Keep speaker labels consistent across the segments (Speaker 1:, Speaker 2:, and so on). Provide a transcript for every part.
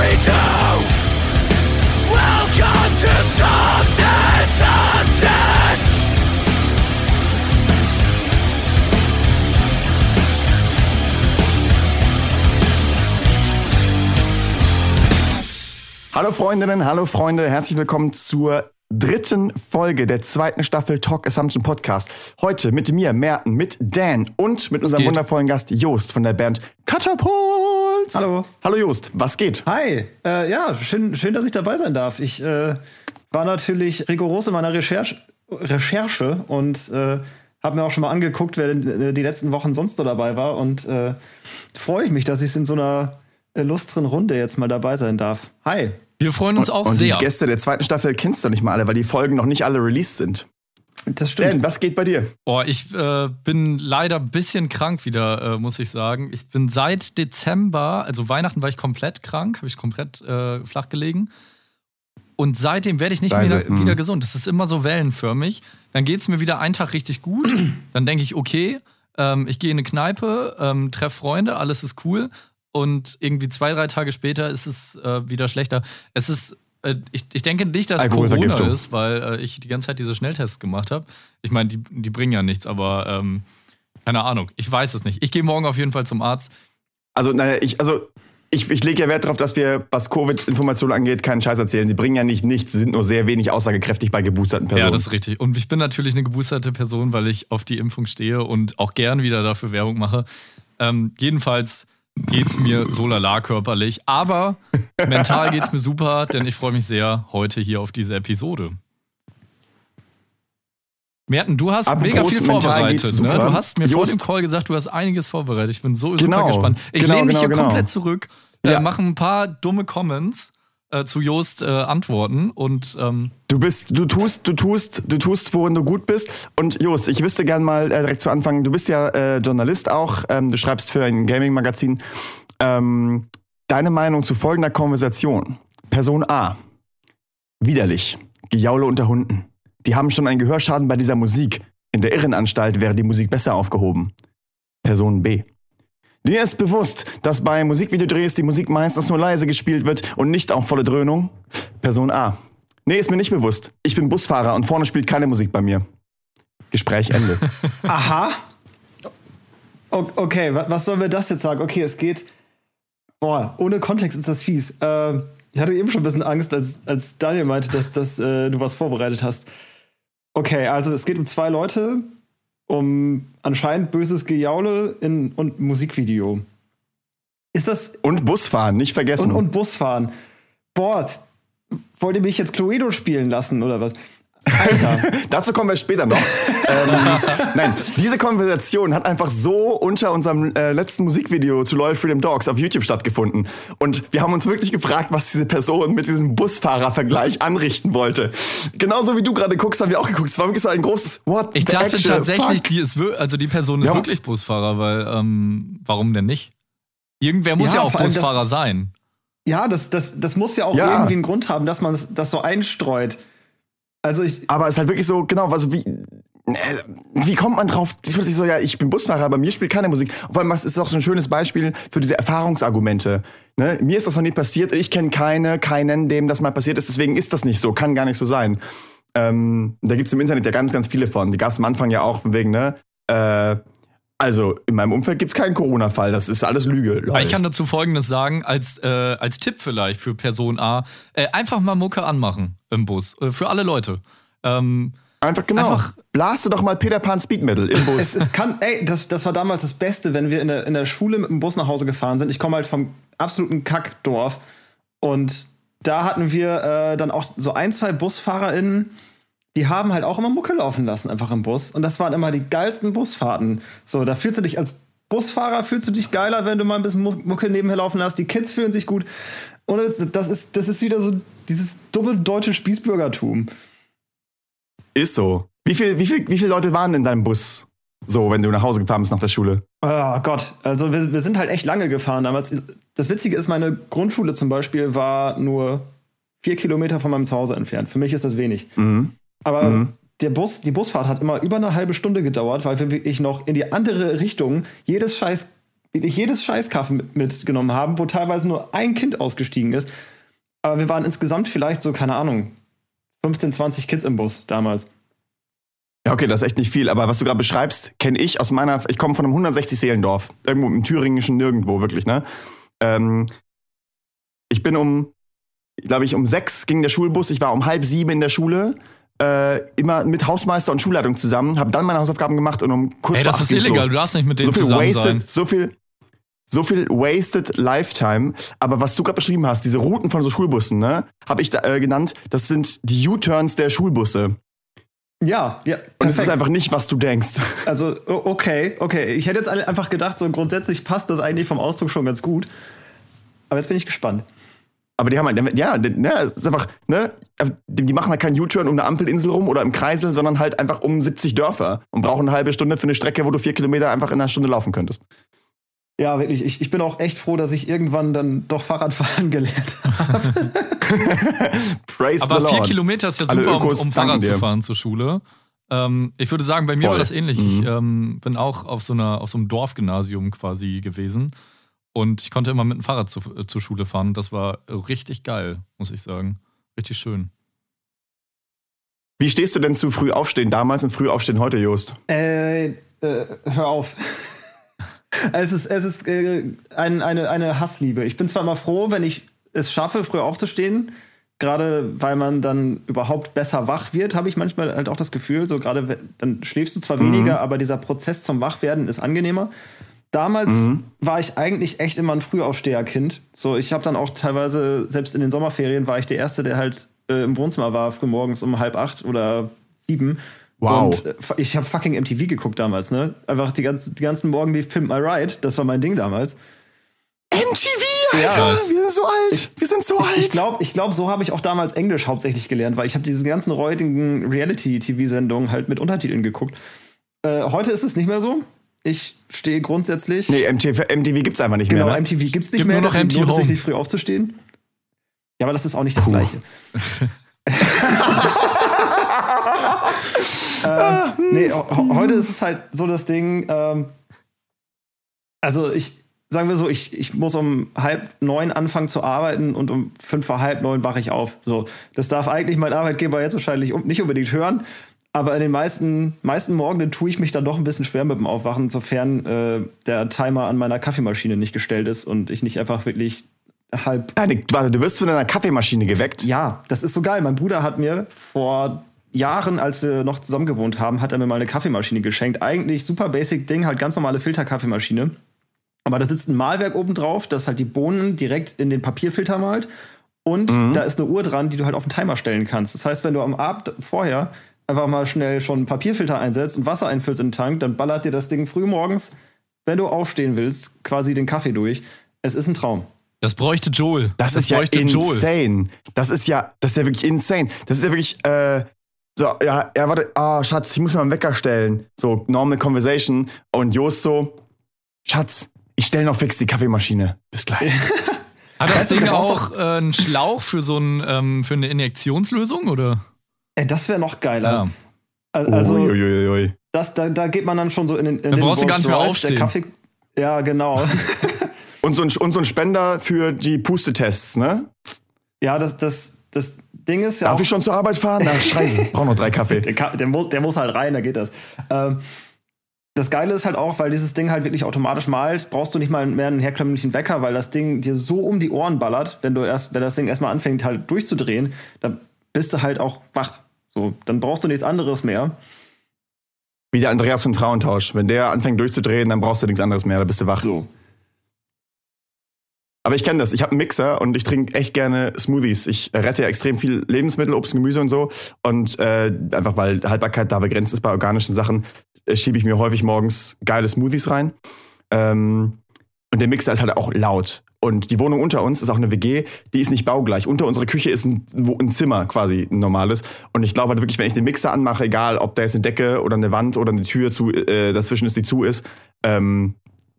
Speaker 1: we do. Welcome to Tom Dissented.
Speaker 2: Hallo Freundinnen, hallo Freunde, herzlich willkommen zur dritten Folge der zweiten Staffel Talk Assumption Podcast. Heute mit mir, Merten, mit Dan und mit unserem wundervollen Gast Jost von der Band Catapult.
Speaker 3: Hallo.
Speaker 2: Hallo Jost, was geht?
Speaker 3: Hi, äh, ja, schön, schön, dass ich dabei sein darf. Ich äh, war natürlich rigoros in meiner Recherche, Recherche und äh, habe mir auch schon mal angeguckt, wer denn, äh, die letzten Wochen sonst so dabei war. Und äh, freue ich mich, dass ich in so einer illustren Runde jetzt mal dabei sein darf. Hi.
Speaker 4: Wir freuen uns auch
Speaker 2: und
Speaker 4: sehr.
Speaker 2: die Gäste der zweiten Staffel kennst du nicht mal alle, weil die Folgen noch nicht alle released sind.
Speaker 3: Das
Speaker 2: Dan, was geht bei dir?
Speaker 4: Boah, ich äh, bin leider ein bisschen krank wieder, äh, muss ich sagen. Ich bin seit Dezember, also Weihnachten war ich komplett krank, habe ich komplett äh, flach gelegen. Und seitdem werde ich nicht
Speaker 2: Scheiße,
Speaker 4: wieder,
Speaker 2: hm.
Speaker 4: wieder gesund. Das ist immer so wellenförmig. Dann geht es mir wieder einen Tag richtig gut. Dann denke ich, okay, ähm, ich gehe in eine Kneipe, ähm, treffe Freunde, alles ist cool. Und irgendwie zwei, drei Tage später ist es äh, wieder schlechter. Es ist, ich, ich denke nicht, dass Corona ist, weil äh, ich die ganze Zeit diese Schnelltests gemacht habe. Ich meine, die, die bringen ja nichts, aber ähm, keine Ahnung. Ich weiß es nicht. Ich gehe morgen auf jeden Fall zum Arzt.
Speaker 2: Also, naja, ich, also, ich, ich lege ja Wert darauf, dass wir, was Covid-Informationen angeht, keinen Scheiß erzählen. Sie bringen ja nicht nichts, sie sind nur sehr wenig aussagekräftig bei geboosterten Personen.
Speaker 4: Ja, das ist richtig. Und ich bin natürlich eine geboosterte Person, weil ich auf die Impfung stehe und auch gern wieder dafür Werbung mache. Ähm, jedenfalls geht's mir so lala körperlich, aber mental geht's mir super, denn ich freue mich sehr heute hier auf diese Episode. Merten, du hast
Speaker 2: Apropos
Speaker 4: mega viel vorbereitet. Ne? Du hast mir vor
Speaker 2: Just.
Speaker 4: dem Call gesagt, du hast einiges vorbereitet. Ich bin so
Speaker 2: Genau,
Speaker 4: super gespannt. Ich
Speaker 2: genau,
Speaker 4: lehne mich
Speaker 2: genau,
Speaker 4: hier
Speaker 2: genau.
Speaker 4: komplett zurück, äh,
Speaker 2: Ja.
Speaker 4: mache ein paar dumme Comments äh, zu Jost äh, Antworten und ähm,
Speaker 2: Du bist, du tust, du tust, du tust, worin du gut bist. Und Jost, ich wüsste gern mal äh, direkt zu Anfang, du bist ja äh, Journalist auch, ähm, du schreibst für ein Gaming-Magazin. Ähm, deine Meinung zu folgender Konversation. Person A. Widerlich. Gejaule unter Hunden. Die haben schon einen Gehörschaden bei dieser Musik. In der Irrenanstalt wäre die Musik besser aufgehoben. Person B. Dir ist bewusst, dass bei Musikvideodrehs die Musik meistens nur leise gespielt wird und nicht auf volle Dröhnung? Person A. Nee, ist mir nicht bewusst. Ich bin Busfahrer und vorne spielt keine Musik bei mir. Gespräch Ende.
Speaker 3: Aha. Okay, wa was sollen wir das jetzt sagen? Okay, es geht. Boah, ohne Kontext ist das fies. Äh, ich hatte eben schon ein bisschen Angst, als, als Daniel meinte, dass, dass äh, du was vorbereitet hast. Okay, also es geht um zwei Leute, um anscheinend böses Gejaule in, und Musikvideo. Ist das.
Speaker 2: Und Busfahren, nicht vergessen.
Speaker 3: Und, und Busfahren. Boah, wollt ihr mich jetzt Cluedo spielen lassen oder was? Alter.
Speaker 2: Dazu kommen wir später noch. ähm, nein, diese Konversation hat einfach so unter unserem äh, letzten Musikvideo zu Loyal Freedom Dogs auf YouTube stattgefunden. Und wir haben uns wirklich gefragt, was diese Person mit diesem Busfahrer-Vergleich anrichten wollte. Genauso wie du gerade guckst, haben wir auch geguckt. Es war wirklich so ein großes What
Speaker 4: Ich
Speaker 2: the
Speaker 4: dachte
Speaker 2: actual
Speaker 4: tatsächlich,
Speaker 2: fuck?
Speaker 4: die ist also die Person ist
Speaker 2: Ja.
Speaker 4: wirklich Busfahrer, weil ähm, warum denn nicht? Irgendwer muss ja,
Speaker 3: Ja,
Speaker 4: auch
Speaker 3: allem das-
Speaker 4: Busfahrer sein.
Speaker 3: Ja, das, das, das muss ja auch
Speaker 2: Ja.
Speaker 3: irgendwie einen Grund haben, dass man das so einstreut. Also ich,
Speaker 2: Aber es ist halt wirklich so, genau, also wie. äh, Wie kommt man drauf? Ich würde so, ja, ich bin Busfahrer, aber mir spielt keine Musik. Vor allem, es ist auch so ein schönes Beispiel für diese Erfahrungsargumente. Ne? Mir ist das noch nie passiert. Ich kenne keine, keinen, dem das mal passiert ist. Deswegen ist das nicht so. Kann gar nicht so sein. Ähm, da gibt's im Internet ja ganz, ganz viele von. Die gab es am Anfang ja auch wegen, ne? Äh, also, in meinem Umfeld gibt's keinen Corona-Fall. Das ist alles Lüge. Lol.
Speaker 4: Aber ich kann dazu Folgendes sagen, als, äh, als Tipp vielleicht für Person A, äh, einfach mal Mucke anmachen im Bus, äh, für alle Leute. Ähm,
Speaker 2: einfach genau.
Speaker 4: einfach-
Speaker 2: Blaste doch mal Peter Pan Speed Metal im Bus.
Speaker 3: es, es kann, ey, das, das war damals das Beste, wenn wir in der, in der Schule mit dem Bus nach Hause gefahren sind. Ich komme halt vom absoluten Kackdorf und da hatten wir äh, dann auch so ein, zwei BusfahrerInnen, die haben halt auch immer Mucke laufen lassen, einfach im Bus. Und das waren immer die geilsten Busfahrten. So, da fühlst du dich als Busfahrer, fühlst du dich geiler, wenn du mal ein bisschen Mu- Mucke nebenher laufen hast. Die Kids fühlen sich gut. Und das, das, ist, das ist wieder so dieses dumme deutsche Spießbürgertum.
Speaker 2: Ist so. Wie viel, wie viel, wie viele Leute waren in deinem Bus? So, wenn du nach Hause gefahren bist nach der Schule.
Speaker 3: Oh Gott, also wir, wir sind halt echt lange gefahren damals. Das Witzige ist, meine Grundschule zum Beispiel war nur vier Kilometer von meinem Zuhause entfernt. Für mich ist das wenig.
Speaker 2: Mhm.
Speaker 3: Aber der Bus, die Busfahrt hat immer über eine halbe Stunde gedauert, weil wir wirklich noch in die andere Richtung jedes scheiß jedes Scheißkaffee mit, mitgenommen haben, wo teilweise nur ein Kind ausgestiegen ist. Aber wir waren insgesamt vielleicht so, keine Ahnung, 15, 20 Kids im Bus damals.
Speaker 2: Ja, okay, das ist echt nicht viel, aber was du gerade beschreibst, kenne ich aus meiner, ich komme von einem 160-Seelendorf, irgendwo im thüringischen Nirgendwo, wirklich, ne? Ähm, ich bin um, glaube ich, um sechs ging der Schulbus, ich war um halb sieben in der Schule, äh, immer mit Hausmeister und Schulleitung zusammen, habe dann meine Hausaufgaben gemacht und um kurz
Speaker 4: Ey, das ist illegal,
Speaker 2: los.
Speaker 4: du darfst nicht mit denen
Speaker 2: so viel
Speaker 4: zusammen
Speaker 2: wasted,
Speaker 4: sein.
Speaker 2: so viel, so viel wasted Lifetime. Aber was du gerade beschrieben hast, diese Routen von so Schulbussen, ne, habe ich da, äh, genannt, das sind die U-Turns der Schulbusse.
Speaker 3: Ja, ja.
Speaker 2: Und es ist
Speaker 3: perfekt.
Speaker 2: einfach nicht, was du denkst.
Speaker 3: Also, okay, okay. Ich hätte jetzt einfach gedacht, so grundsätzlich passt das eigentlich vom Ausdruck schon ganz gut. Aber jetzt bin ich gespannt.
Speaker 2: Aber die haben halt, ja, ne, ist einfach, ne, die machen halt keinen U-Turn um eine Ampelinsel rum oder im Kreisel, sondern halt einfach um 70 Dörfer und brauchen eine halbe Stunde für eine Strecke, wo du vier Kilometer einfach in einer Stunde laufen könntest.
Speaker 3: Ja, wirklich. Ich, ich bin auch echt froh, dass ich irgendwann dann doch Fahrradfahren gelernt habe.
Speaker 2: Praise
Speaker 4: Aber
Speaker 2: the
Speaker 4: vier. Kilometer ist ja
Speaker 2: Alle
Speaker 4: super, um,
Speaker 2: Ökos
Speaker 4: um
Speaker 2: danken
Speaker 4: Fahrrad zu
Speaker 2: dir.
Speaker 4: fahren zur Schule. Ähm, ich würde sagen, bei mir
Speaker 2: Voll.
Speaker 4: war das ähnlich. Ich
Speaker 2: Mhm.
Speaker 4: ähm, bin auch auf so, einer, auf so einem Dorfgymnasium quasi gewesen. Und ich konnte immer mit dem Fahrrad zu, äh, zur Schule fahren. Das war richtig geil, muss ich sagen. Richtig schön.
Speaker 2: Wie stehst du denn zu früh aufstehen damals und früh aufstehen heute, Jost?
Speaker 3: Äh, äh, hör auf. es ist, es ist äh, ein, eine, eine Hassliebe. Ich bin zwar mal froh, wenn ich es schaffe, früh aufzustehen, gerade weil man dann überhaupt besser wach wird, habe ich manchmal halt auch das Gefühl, so gerade wenn- dann schläfst du zwar weniger, aber dieser Prozess zum Wachwerden ist angenehmer. Damals war ich eigentlich echt immer ein Frühaufsteherkind. So, ich habe dann auch teilweise, selbst in den Sommerferien, war ich der Erste, der halt äh, im Wohnzimmer war, frühmorgens um halb acht oder sieben.
Speaker 2: Wow.
Speaker 3: Und äh, ich habe fucking MTV geguckt damals, ne? Einfach die, ganzen die ganzen Morgen lief Pimp My Ride. Das war mein Ding damals.
Speaker 2: MTV,
Speaker 3: Ja.
Speaker 2: Alter! wir sind so alt! wir sind so alt!
Speaker 3: Ich glaube, ich glaub, so habe ich auch damals Englisch hauptsächlich gelernt, weil ich habe diese ganzen räudigen Reality-TV-Sendungen halt mit Untertiteln geguckt. Äh, heute ist es nicht mehr so. Ich stehe grundsätzlich.
Speaker 2: nee, MTV, MTV gibt's einfach nicht
Speaker 3: genau,
Speaker 2: mehr. Ne?
Speaker 3: MTV gibt's nicht
Speaker 4: Gibt
Speaker 3: mehr.
Speaker 4: nur noch MTV
Speaker 3: lohnt es sich nicht früh aufzustehen. Ja, aber das ist auch nicht das
Speaker 2: Puh.
Speaker 3: Gleiche. ähm, nee, heute ist es halt so das Ding, ähm, also ich, sagen wir so, ich, ich muss um halb neun anfangen zu arbeiten und um fünf vor halb neun wache ich auf. So, das darf eigentlich mein Arbeitgeber jetzt wahrscheinlich um- nicht unbedingt hören. Aber in den meisten, meisten Morgen tue ich mich dann doch ein bisschen schwer mit dem Aufwachen, sofern äh, der Timer an meiner Kaffeemaschine nicht gestellt ist und ich nicht einfach wirklich halb
Speaker 2: Nein, warte, du wirst von deiner Kaffeemaschine geweckt.
Speaker 3: ja, das ist so geil. Mein Bruder hat mir vor Jahren, als wir noch zusammen gewohnt haben, hat er mir mal eine Kaffeemaschine geschenkt. Eigentlich super basic Ding, halt ganz normale Filterkaffeemaschine. Aber da sitzt ein Malwerk oben drauf, das halt die Bohnen direkt in den Papierfilter malt. Und da ist eine Uhr dran, die du halt auf den Timer stellen kannst. Das heißt, wenn du am Abend vorher einfach mal schnell schon einen Papierfilter einsetzt und Wasser einfüllst in den Tank, dann ballert dir das Ding früh morgens, wenn du aufstehen willst, quasi den Kaffee durch. Es ist ein Traum.
Speaker 4: Das bräuchte Joel.
Speaker 2: Das, ist ja insane. Das ist ja, das ist ja wirklich insane. Das ist ja wirklich, äh, so, ja, ja, warte, ah, Schatz, ich muss mir mal einen Wecker stellen. So, normal conversation. Und Jost so, Schatz, ich stelle noch fix die Kaffeemaschine. Bis gleich.
Speaker 4: Hat das Ding auch äh, einen Schlauch für so ein, ähm, für eine Injektionslösung oder?
Speaker 3: Ey, das wäre noch geiler.
Speaker 4: Ja.
Speaker 3: Al- Also,
Speaker 2: Uiuiui.
Speaker 3: das, da, da geht man dann schon so in den. In
Speaker 4: Da
Speaker 3: den
Speaker 4: brauchst du gar nicht mehr
Speaker 3: Royce,
Speaker 4: aufstehen.
Speaker 3: Der Kaffee, ja, genau.
Speaker 2: Und so, ein, und so ein Spender für die Pustetests, ne?
Speaker 3: ja, das, das, das Ding ist ja.
Speaker 2: Darf
Speaker 3: auch,
Speaker 2: ich schon zur Arbeit fahren? Na, scheiße, brauch noch drei Kaffee.
Speaker 3: der, der, muss, der muss halt rein, da geht das. Ähm, das Geile ist halt auch, weil dieses Ding halt wirklich automatisch malt, brauchst du nicht mal mehr einen herkömmlichen Wecker, weil das Ding dir so um die Ohren ballert, wenn du erst, wenn das Ding erstmal anfängt halt durchzudrehen, dann bist du halt auch wach. So, dann brauchst du nichts anderes mehr.
Speaker 2: Wie der Andreas von Frauentausch. Wenn der anfängt durchzudrehen, dann brauchst du nichts anderes mehr, da bist du wach.
Speaker 3: So.
Speaker 2: Aber ich kenne das. Ich habe einen Mixer und ich trinke echt gerne Smoothies. Ich rette extrem viel Lebensmittel, Obst und Gemüse und so. Und äh, einfach weil Haltbarkeit da begrenzt ist bei organischen Sachen, äh, schiebe ich mir häufig morgens geile Smoothies rein. Ähm, und der Mixer ist halt auch laut. Und die Wohnung unter uns ist auch eine WG, die ist nicht baugleich. Unter unserer Küche ist ein, wo- ein Zimmer quasi ein normales. Und ich glaube halt wirklich, wenn ich den Mixer anmache, egal ob da jetzt eine Decke oder eine Wand oder eine Tür zu, äh, dazwischen ist, die zu ist, ähm,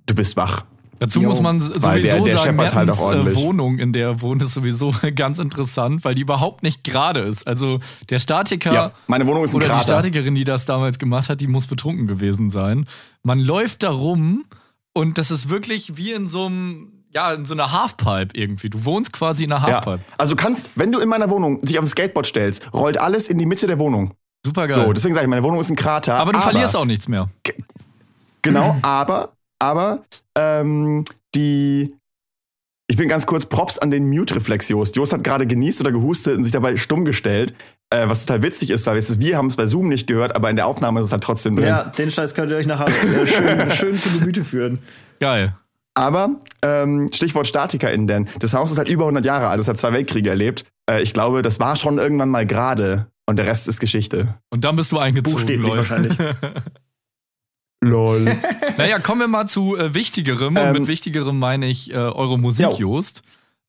Speaker 2: du bist wach.
Speaker 4: Dazu
Speaker 3: Jo,
Speaker 4: muss man sowieso
Speaker 2: der- der
Speaker 4: sagen,
Speaker 2: scheppert halt
Speaker 4: Mertens
Speaker 2: auch ordentlich.
Speaker 4: Wohnung, in der er wohnt, ist sowieso ganz interessant, weil die überhaupt nicht gerade ist. Also der Statiker
Speaker 2: Ja, meine Wohnung ist ein
Speaker 4: oder die
Speaker 2: Krater.
Speaker 4: Statikerin, die das damals gemacht hat, die muss betrunken gewesen sein. Man läuft da rum Und das ist wirklich wie in so einem, ja, in so einer Halfpipe irgendwie. Du wohnst quasi in einer
Speaker 2: Ja.
Speaker 4: Halfpipe.
Speaker 2: Also du kannst, wenn du in meiner Wohnung dich auf ein Skateboard stellst, rollt alles in die Mitte der Wohnung.
Speaker 4: Super geil.
Speaker 2: So, deswegen sage ich, meine Wohnung ist ein Krater.
Speaker 4: aber du verlierst auch nichts mehr.
Speaker 2: Genau, aber, aber, ähm, die. Ich bin ganz kurz Props an den Mute-Reflex, Jost. Jost hat gerade genießt oder gehustet und sich dabei stumm gestellt, äh, was total witzig ist, weil wir, wir haben es bei Zoom nicht gehört, aber in der Aufnahme ist es halt trotzdem drin.
Speaker 3: Ja, den Scheiß könnt ihr euch nachher äh, schön, schön zu Gemüte führen.
Speaker 4: Geil.
Speaker 2: Aber ähm, Stichwort StatikerInnen, denn das Haus ist halt über 100 Jahre alt, es hat zwei Weltkriege erlebt. Äh, ich glaube, das war schon irgendwann mal gerade und der Rest ist Geschichte.
Speaker 4: Und dann bist du eingezogen.
Speaker 3: Buchstäblich
Speaker 4: lol.
Speaker 3: wahrscheinlich.
Speaker 2: Lol.
Speaker 4: Naja, kommen wir mal zu äh, Wichtigerem. Und
Speaker 2: Ähm,
Speaker 4: mit Wichtigerem meine ich äh, eure Musik,
Speaker 2: Jo.
Speaker 4: Jost.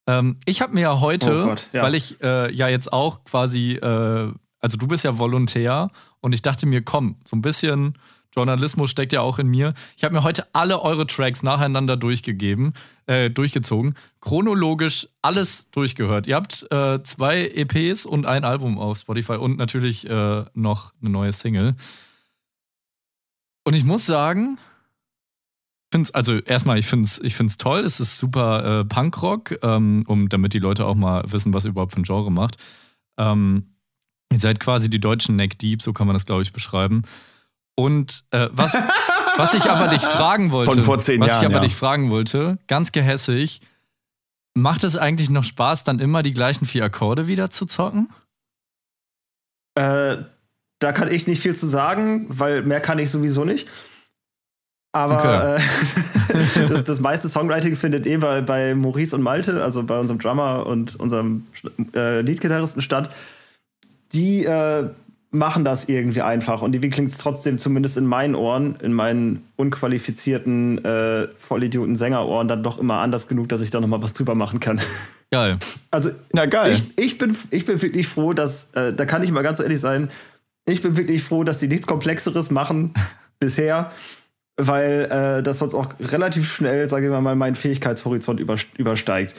Speaker 4: Ähm, ich habe mir ja heute,
Speaker 3: Oh Gott, ja.
Speaker 4: weil ich äh, ja jetzt auch quasi, äh, also du bist ja Volontär und ich dachte mir, komm, so ein bisschen Journalismus steckt ja auch in mir. Ich habe mir heute alle eure Tracks nacheinander durchgegeben, äh, durchgezogen, chronologisch alles durchgehört. Ihr habt äh, zwei EPs und ein Album auf Spotify und natürlich äh, noch eine neue Single. Und ich muss sagen, find's, also erstmal, ich finde es ich find's toll. Es ist super äh, Punkrock, ähm, um, damit die Leute auch mal wissen, was ihr überhaupt für ein Genre macht. Ähm, ihr seid quasi die deutschen Neck Deep, so kann man das, glaube ich, beschreiben. Und äh, was, was ich aber dich fragen wollte,
Speaker 2: Von vor zehn
Speaker 4: was
Speaker 2: Jahren,
Speaker 4: ich aber
Speaker 2: ja.
Speaker 4: dich fragen wollte, ganz gehässig, macht es eigentlich noch Spaß, dann immer die gleichen vier Akkorde wieder zu zocken?
Speaker 3: Äh, da kann ich nicht viel zu sagen, weil mehr kann ich sowieso nicht. Aber äh, das, das meiste Songwriting findet eh bei, bei Maurice und Malte, also bei unserem Drummer und unserem äh, Leadgitarristen statt. Die äh, machen das irgendwie einfach und irgendwie klingt es trotzdem zumindest in meinen Ohren, in meinen unqualifizierten äh, Vollidioten Sängerohren dann doch immer anders genug, dass ich da noch mal was drüber machen kann.
Speaker 4: Geil.
Speaker 3: Also
Speaker 2: Na geil.
Speaker 3: ich, ich, bin, ich bin wirklich froh, dass, äh, da kann ich mal ganz ehrlich sein, ich bin wirklich froh, dass die nichts Komplexeres machen bisher, weil äh, das sonst auch relativ schnell, sage ich mal, meinen Fähigkeitshorizont über, übersteigt.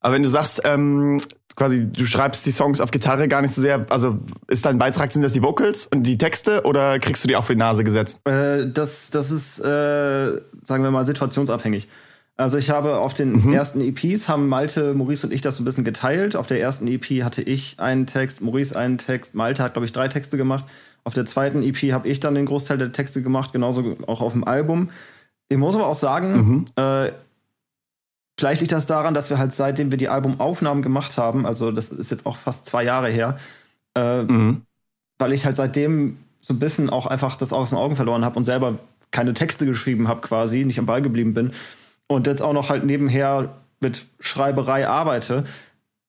Speaker 2: Aber wenn du sagst, ähm, quasi, du schreibst die Songs auf Gitarre gar nicht so sehr, also ist dein Beitrag, sind das die Vocals und die Texte oder kriegst du die auch für die Nase gesetzt?
Speaker 3: Äh, das, das ist, äh, sagen wir mal, situationsabhängig. Also ich habe auf den ersten EPs haben Malte, Maurice und ich das so ein bisschen geteilt. Auf der ersten EP hatte ich einen Text, Maurice einen Text, Malte hat, glaube ich, drei Texte gemacht. Auf der zweiten EP habe ich dann den Großteil der Texte gemacht, genauso auch auf dem Album. Ich muss aber auch sagen, äh, vielleicht liegt das daran, dass wir halt seitdem wir die Albumaufnahmen gemacht haben, also das ist jetzt auch fast zwei Jahre her, äh,
Speaker 2: Mhm.
Speaker 3: weil ich halt seitdem so ein bisschen auch einfach das aus den Augen verloren habe und selber keine Texte geschrieben habe quasi, nicht am Ball geblieben bin und jetzt auch noch halt nebenher mit Schreiberei arbeite,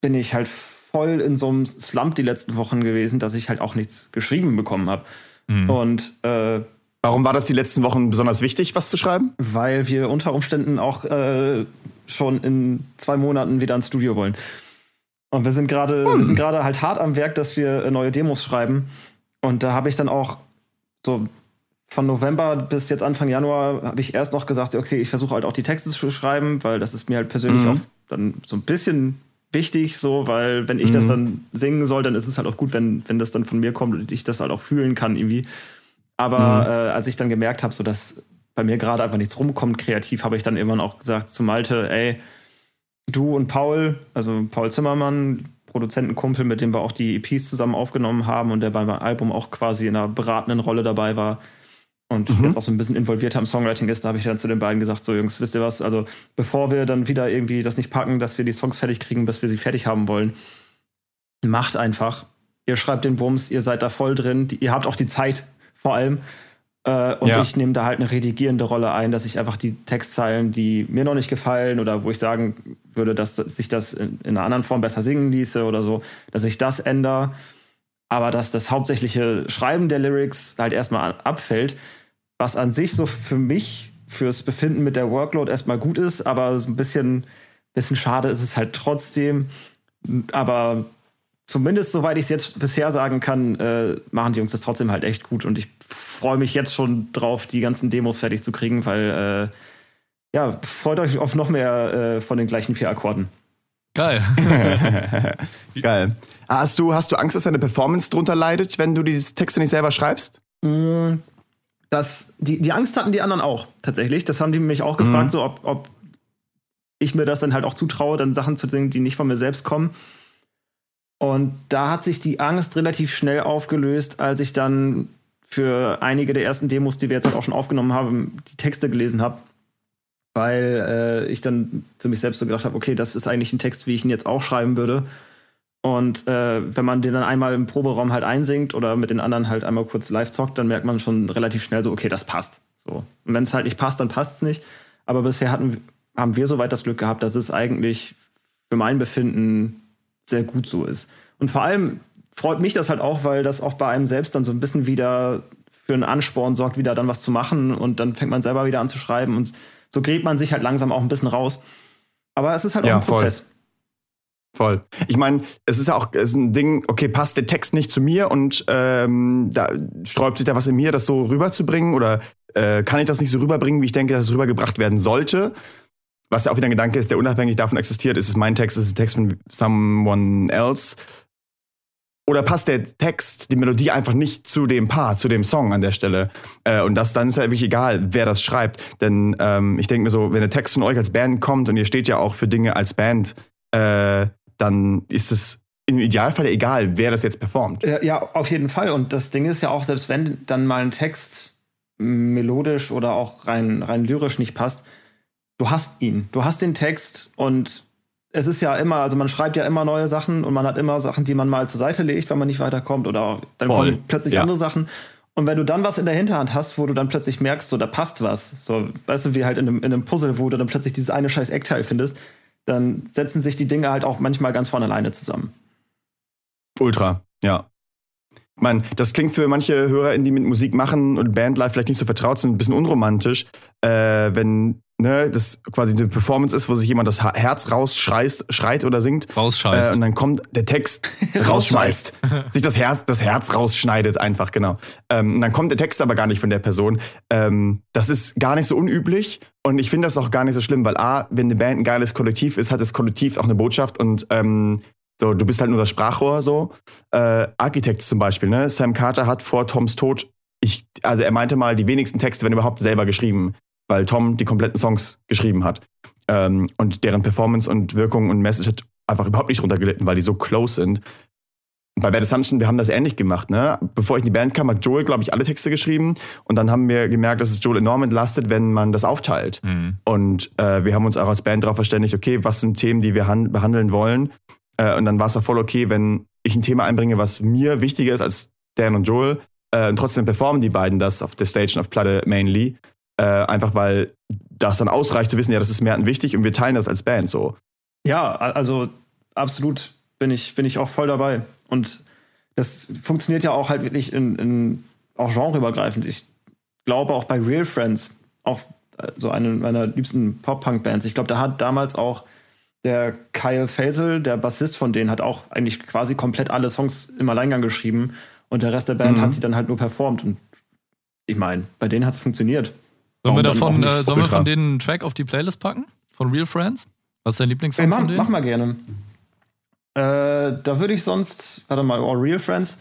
Speaker 3: bin ich halt voll in so einem Slump die letzten Wochen gewesen, dass ich halt auch nichts geschrieben bekommen habe. Und äh,
Speaker 2: Warum war das die letzten Wochen besonders wichtig, was zu schreiben?
Speaker 3: weil wir unter Umständen auch äh, schon in zwei Monaten wieder ins Studio wollen. Und wir sind gerade, wir sind gerade halt hart am Werk, dass wir äh, neue Demos schreiben. Und da habe ich dann auch so von November bis jetzt Anfang Januar habe ich erst noch gesagt, okay, ich versuche halt auch die Texte zu schreiben, weil das ist mir halt persönlich auch dann so ein bisschen wichtig, so, weil wenn ich das dann singen soll, dann ist es halt auch gut, wenn, wenn das dann von mir kommt und ich das halt auch fühlen kann irgendwie. Aber äh, als ich dann gemerkt habe, so dass bei mir gerade einfach nichts rumkommt kreativ, habe ich dann irgendwann auch gesagt zu Malte, ey, du und Paul, also Paul Zimmermann, Produzentenkumpel, mit dem wir auch die EPs zusammen aufgenommen haben und der beim Album auch quasi in einer beratenden Rolle dabei war und jetzt auch so ein bisschen involviert am Songwriting ist, da habe ich dann zu den beiden gesagt, so Jungs, wisst ihr was, also bevor wir dann wieder irgendwie das nicht packen, dass wir die Songs fertig kriegen, bis wir sie fertig haben wollen, macht einfach. Ihr schreibt den Bums, ihr seid da voll drin, die, ihr habt auch die Zeit vor allem. Äh, und
Speaker 2: Ja.
Speaker 3: ich nehme da halt eine redigierende Rolle ein, dass ich einfach die Textzeilen, die mir noch nicht gefallen oder wo ich sagen würde, dass sich das in, in einer anderen Form besser singen ließe oder so, dass ich das ändere. Aber dass das hauptsächliche Schreiben der Lyrics halt erstmal abfällt, was an sich so für mich, fürs Befinden mit der Workload erstmal gut ist, aber so ein bisschen, bisschen schade ist es halt trotzdem. Aber zumindest soweit ich es jetzt bisher sagen kann, äh, machen die Jungs das trotzdem halt echt gut und ich freue mich jetzt schon drauf, die ganzen Demos fertig zu kriegen, weil äh, ja, freut euch auf noch mehr äh, von den gleichen vier Akkorden.
Speaker 4: Geil.
Speaker 2: Geil. Ah, Hast du, hast du Angst, dass deine Performance drunter leidet, wenn du die Texte nicht selber schreibst?
Speaker 3: Das, die, die Angst hatten die anderen auch tatsächlich. Das haben die mich auch gefragt,
Speaker 2: Mhm.
Speaker 3: so ob, ob ich mir das dann halt auch zutraue, dann Sachen zu singen, die nicht von mir selbst kommen. Und da hat sich die Angst relativ schnell aufgelöst, als ich dann für einige der ersten Demos, die wir jetzt halt auch schon aufgenommen haben, die Texte gelesen habe. Weil äh, ich dann für mich selbst so gedacht habe, okay, das ist eigentlich ein Text, wie ich ihn jetzt auch schreiben würde. Und äh, wenn man den dann einmal im Proberaum halt einsingt oder mit den anderen halt einmal kurz live zockt, dann merkt man schon relativ schnell so, okay, das passt. So. Und wenn es halt nicht passt, dann passt es nicht. Aber bisher hatten, haben wir soweit das Glück gehabt, dass es eigentlich für mein Befinden sehr gut so ist. Und vor allem freut mich das halt auch, weil das auch bei einem selbst dann so ein bisschen wieder für einen Ansporn sorgt, wieder dann was zu machen und dann fängt man selber wieder an zu schreiben und so gräbt man sich halt langsam auch ein bisschen raus. Aber es ist halt
Speaker 2: Ja,
Speaker 3: auch ein. Prozess.
Speaker 2: Voll. Ich meine, es ist ja auch ist ein Ding, okay, passt der Text nicht zu mir und ähm, da sträubt sich da was in mir, das so rüberzubringen oder äh, kann ich das nicht so rüberbringen, wie ich denke, dass es rübergebracht werden sollte? Was ja auch wieder ein Gedanke ist, der unabhängig davon existiert. Ist es mein Text, ist es ein Text von someone else? Oder passt der Text, die Melodie einfach nicht zu dem Paar, zu dem Song an der Stelle? Äh, und das, dann ist ja wirklich egal, wer das schreibt. Denn ähm, ich denke mir so, wenn der Text von euch als Band kommt und ihr steht ja auch für Dinge als Band, äh, dann ist es im Idealfall egal, wer das jetzt performt.
Speaker 3: Ja, ja, auf jeden Fall. Und das Ding ist ja auch, selbst wenn dann mal ein Text melodisch oder auch rein, rein lyrisch nicht passt, du hast ihn. Du hast den Text und es ist ja immer, also man schreibt ja immer neue Sachen und man hat immer Sachen, die man mal zur Seite legt, wenn man nicht weiterkommt oder dann
Speaker 2: Voll.
Speaker 3: kommen plötzlich
Speaker 2: Ja.
Speaker 3: andere Sachen. Und wenn du dann was in der Hinterhand hast, wo du dann plötzlich merkst, so da passt was, so weißt du, wie halt in einem, in einem Puzzle, wo du dann plötzlich dieses eine scheiß Eckteil findest, dann setzen sich die Dinge halt auch manchmal ganz von alleine zusammen.
Speaker 2: Ultra, ja. Meine, das klingt für manche HörerInnen, die mit Musik machen und Bandlife vielleicht nicht so vertraut sind, ein bisschen unromantisch, äh, wenn ne, das quasi eine Performance ist, wo sich jemand das Herz rausschreit schreit oder singt.
Speaker 4: Rausscheißt.
Speaker 2: Äh, und dann kommt der Text rausschmeißt. sich das Herz, das Herz rausschneidet einfach, genau. Ähm, und dann kommt der Text aber gar nicht von der Person. Ähm, das ist gar nicht so unüblich und ich finde das auch gar nicht so schlimm, weil A, wenn eine Band ein geiles Kollektiv ist, hat das Kollektiv auch eine Botschaft und ähm, so, du bist halt nur das Sprachrohr so. Äh, Architects zum Beispiel, ne? Sam Carter hat vor Toms Tod, ich, also er meinte mal, die wenigsten Texte werden überhaupt selber geschrieben, weil Tom die kompletten Songs geschrieben hat. Ähm, und deren Performance und Wirkung und Message hat einfach überhaupt nicht drunter gelitten, weil die so close sind. Bei Bad Assumption, wir haben das ähnlich gemacht, ne? Bevor ich in die Band kam, hat Joel, glaube ich, alle Texte geschrieben. Und dann haben wir gemerkt, dass es Joel enorm entlastet, wenn man das aufteilt.
Speaker 4: Mhm.
Speaker 2: Und äh, wir haben uns auch als Band darauf verständigt, okay, was sind Themen, die wir han- behandeln wollen. Äh, und dann war es auch voll okay, wenn ich ein Thema einbringe, was mir wichtiger ist als Dan und Joel. Äh, und trotzdem performen die beiden das auf der Stage und auf Platte mainly. Äh, einfach weil das dann ausreicht zu wissen, ja, das ist Merten wichtig und wir teilen das als Band so.
Speaker 3: Ja, also absolut bin ich, bin ich auch voll dabei. Und das funktioniert ja auch halt wirklich in, in auch genreübergreifend. Ich glaube auch bei Real Friends, auch äh, so eine meiner liebsten Pop-Punk-Bands. Ich glaube, da hat damals auch der Kyle Faisal, der Bassist von denen, hat auch eigentlich quasi komplett alle Songs im Alleingang geschrieben und der Rest der Band
Speaker 2: Mhm.
Speaker 3: hat die dann halt nur performt. Und ich meine, bei denen hat es funktioniert.
Speaker 4: Sollen wir davon, äh, sollen wir von denen einen Track auf die Playlist packen? Von Real Friends? Was ist dein Lieblingssong
Speaker 3: Ey, mach,
Speaker 4: von denen?
Speaker 3: mach mal gerne. Äh, da würde ich sonst, warte mal, oh, Real Friends.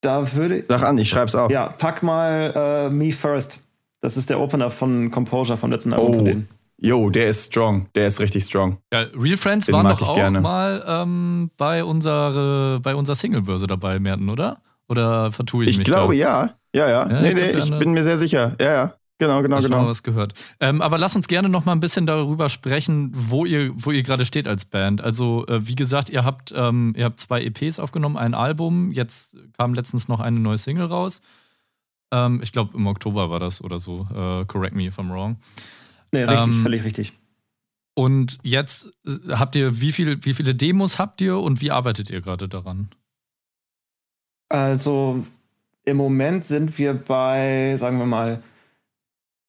Speaker 3: Da würde
Speaker 2: Sag an, ich schreib's auf.
Speaker 3: ja, pack mal äh, Me First. Das ist der Opener von Composure vom letzten Album
Speaker 2: Oh.
Speaker 3: von denen.
Speaker 2: Jo, der ist strong. Der ist richtig strong.
Speaker 4: Ja, Real Friends
Speaker 2: Den
Speaker 4: waren doch
Speaker 2: ich
Speaker 4: auch
Speaker 2: gerne.
Speaker 4: mal ähm, bei, unsere, bei unserer Single-Börse dabei, Merten, oder? Oder vertue ich,
Speaker 2: Ich,
Speaker 4: mich
Speaker 2: glaube,
Speaker 4: da?
Speaker 2: ja. Ja, ja.
Speaker 4: Ja,
Speaker 2: nee,
Speaker 4: ich glaub,
Speaker 2: nee, ich bin mir sehr sicher. Ja, ja. Genau, genau,
Speaker 4: Hab ich schon
Speaker 2: genau.
Speaker 4: was gehört. Ähm, aber lass uns gerne noch mal ein bisschen darüber sprechen, wo ihr, wo ihr gerade steht als Band. Also, äh, wie gesagt, ihr habt, ähm, ihr habt zwei EPs aufgenommen, ein Album. Jetzt kam letztens noch eine neue Single raus. Ähm, ich glaube, im Oktober war das oder so. Äh, correct me if I'm wrong.
Speaker 3: Nee, richtig,
Speaker 4: Ähm,
Speaker 3: völlig richtig.
Speaker 4: Und jetzt äh, habt ihr, wie, viel, wie viele Demos habt ihr und wie arbeitet ihr gerade daran?
Speaker 3: Also im Moment sind wir bei, sagen wir mal,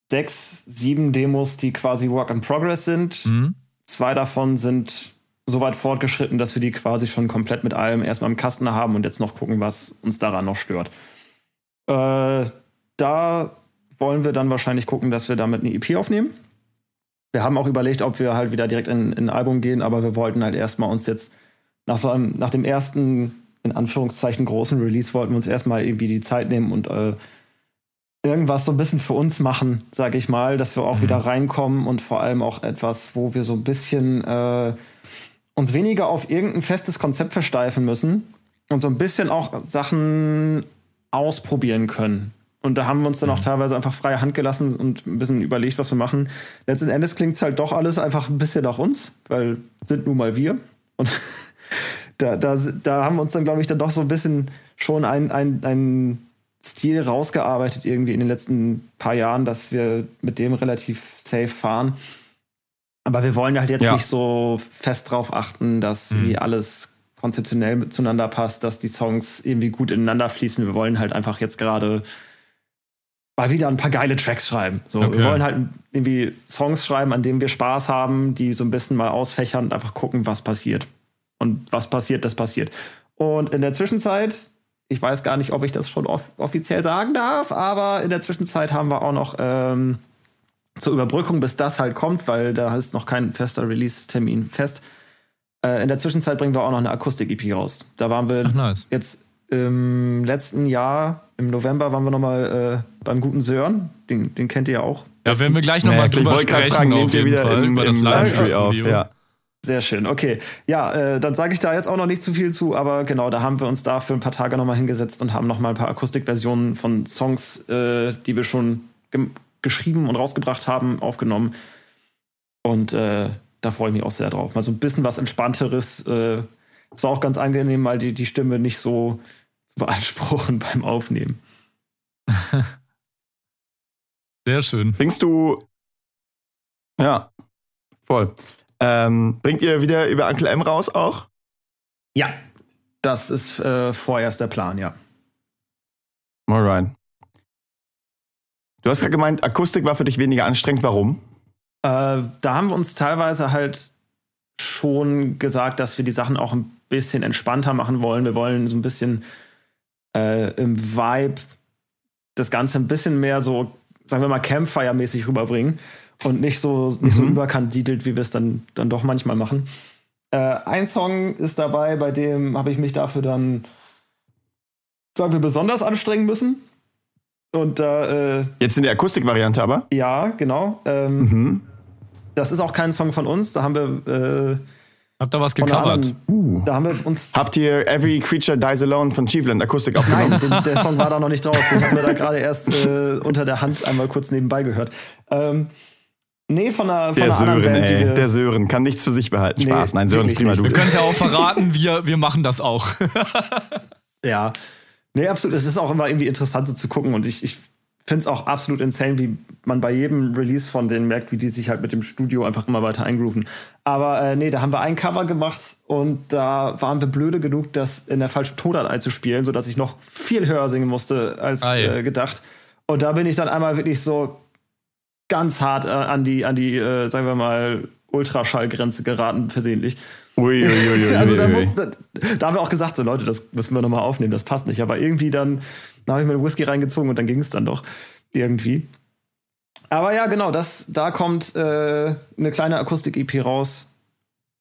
Speaker 3: sechs, sieben Demos, die quasi Work in Progress sind.
Speaker 4: Mhm.
Speaker 3: Zwei davon sind so weit fortgeschritten, dass wir die quasi schon komplett mit allem erstmal im Kasten haben und jetzt noch gucken, was uns daran noch stört. Äh, da wollen wir dann wahrscheinlich gucken, dass wir damit eine EP aufnehmen. Wir haben auch überlegt, ob wir halt wieder direkt in, in ein Album gehen, aber wir wollten halt erstmal uns jetzt nach so einem, nach dem ersten, in Anführungszeichen, großen Release wollten wir uns erstmal irgendwie die Zeit nehmen und äh, irgendwas so ein bisschen für uns machen, sage ich mal, dass wir auch mhm. wieder reinkommen und vor allem auch etwas, wo wir so ein bisschen äh, uns weniger auf irgendein festes Konzept versteifen müssen und so ein bisschen auch Sachen ausprobieren können. Und da haben wir uns dann auch mhm. teilweise einfach freie Hand gelassen und ein bisschen überlegt, was wir machen. Letzten Endes klingt es halt doch alles einfach ein bisschen nach uns, weil sind nun mal wir. Und da, da, da haben wir uns dann, glaube ich, dann doch so ein bisschen schon ein, ein, ein Stil rausgearbeitet irgendwie in den letzten paar Jahren, dass wir mit dem relativ safe fahren. Aber wir wollen halt jetzt ja. nicht so fest drauf achten, dass mhm. wie alles konzeptionell zueinander passt, dass die Songs irgendwie gut ineinander fließen. Wir wollen halt einfach jetzt gerade mal wieder ein paar geile Tracks schreiben. So, okay. wir wollen halt irgendwie Songs schreiben, an denen wir Spaß haben, die so ein bisschen mal ausfächern und einfach gucken, was passiert. Und was passiert, das passiert. Und in der Zwischenzeit ich weiß gar nicht, ob ich das schon off offiziell sagen darf, aber in der Zwischenzeit haben wir auch noch ähm, zur Überbrückung, bis das halt kommt, weil da ist noch kein fester Release-Termin fest. Äh, in der Zwischenzeit bringen wir auch noch eine Akustik-EP raus. Da waren wir Ach, nice. jetzt im letzten Jahr, im November, waren wir noch mal äh, beim guten Sören. Den, den kennt ihr ja auch.
Speaker 4: Ja, werden wir gleich noch nee, mal drüber sprechen, fragen, auf jeden Fall, über das Live-Studio.
Speaker 3: Ja. Sehr schön, okay. Ja, äh, dann sage ich da jetzt auch noch nicht zu viel zu, aber genau, da haben wir uns da für ein paar Tage nochmal hingesetzt und haben nochmal ein paar Akustikversionen von Songs, äh, die wir schon ge geschrieben und rausgebracht haben, aufgenommen. Und äh, da freue ich mich auch sehr drauf. Mal so ein bisschen was Entspannteres. Äh, es war auch ganz angenehm, mal die, die Stimme nicht so zu beanspruchen beim Aufnehmen.
Speaker 4: Sehr schön.
Speaker 2: Denkst du, ja, voll. Ähm, bringt ihr wieder über Uncle M raus auch?
Speaker 3: Ja, das ist äh, vorerst der Plan, ja.
Speaker 2: Alright. Du hast gerade gemeint, Akustik war für dich weniger anstrengend. Warum?
Speaker 3: Äh, da haben wir uns teilweise halt schon gesagt, dass wir die Sachen auch ein bisschen entspannter machen wollen. Wir wollen so ein bisschen äh, im Vibe das Ganze ein bisschen mehr so, sagen wir mal, Campfire-mäßig rüberbringen und nicht so, nicht mhm. so überkandidelt, wie wir es dann, dann doch manchmal machen. Äh, ein Song ist dabei, bei dem habe ich mich dafür dann, sagen wir, besonders anstrengen müssen. Und da. Äh,
Speaker 2: Jetzt in der Akustikvariante aber?
Speaker 3: Ja, genau. Ähm, mhm. Das ist auch kein Song von uns. Da haben wir. Äh,
Speaker 4: Habt ihr was gecovert?
Speaker 3: Uh. Da haben wir uns.
Speaker 2: Habt ihr Every Creature Dies Alone von Chiefland Akustik aufgenommen?
Speaker 3: Nein, den, der Song war da noch nicht draus. Den haben wir da gerade erst äh, unter der Hand einmal kurz nebenbei gehört. Ähm, Nee, von einer, von
Speaker 2: der
Speaker 3: einer
Speaker 2: Sören,
Speaker 3: anderen Band.
Speaker 2: Ey, der Sören kann nichts für sich behalten. Nee, Spaß. Nein, Sören ist prima. Du.
Speaker 4: Wir können es ja auch verraten, wir, wir machen das auch.
Speaker 3: ja. Nee, absolut. Es ist auch immer irgendwie interessant so zu gucken und ich, ich finde es auch absolut insane, wie man bei jedem Release von denen merkt, wie die sich halt mit dem Studio einfach immer weiter eingrooven. Aber äh, nee, da haben wir ein Cover gemacht und da waren wir blöde genug, das in der falschen Tonart einzuspielen, sodass ich noch viel höher singen musste als ah, ja. äh, gedacht. Und da bin ich dann einmal wirklich so ganz hart äh, an die, an die äh, sagen wir mal, Ultraschallgrenze geraten, versehentlich.
Speaker 2: Uiuiui.
Speaker 3: also da, muss, da, da, haben wir auch gesagt, so Leute, das müssen wir nochmal aufnehmen, das passt nicht. Aber irgendwie dann, dann habe ich mir Whisky reingezogen und dann ging es dann doch irgendwie. Aber ja, genau, das, da kommt äh, eine kleine Akustik-EP raus.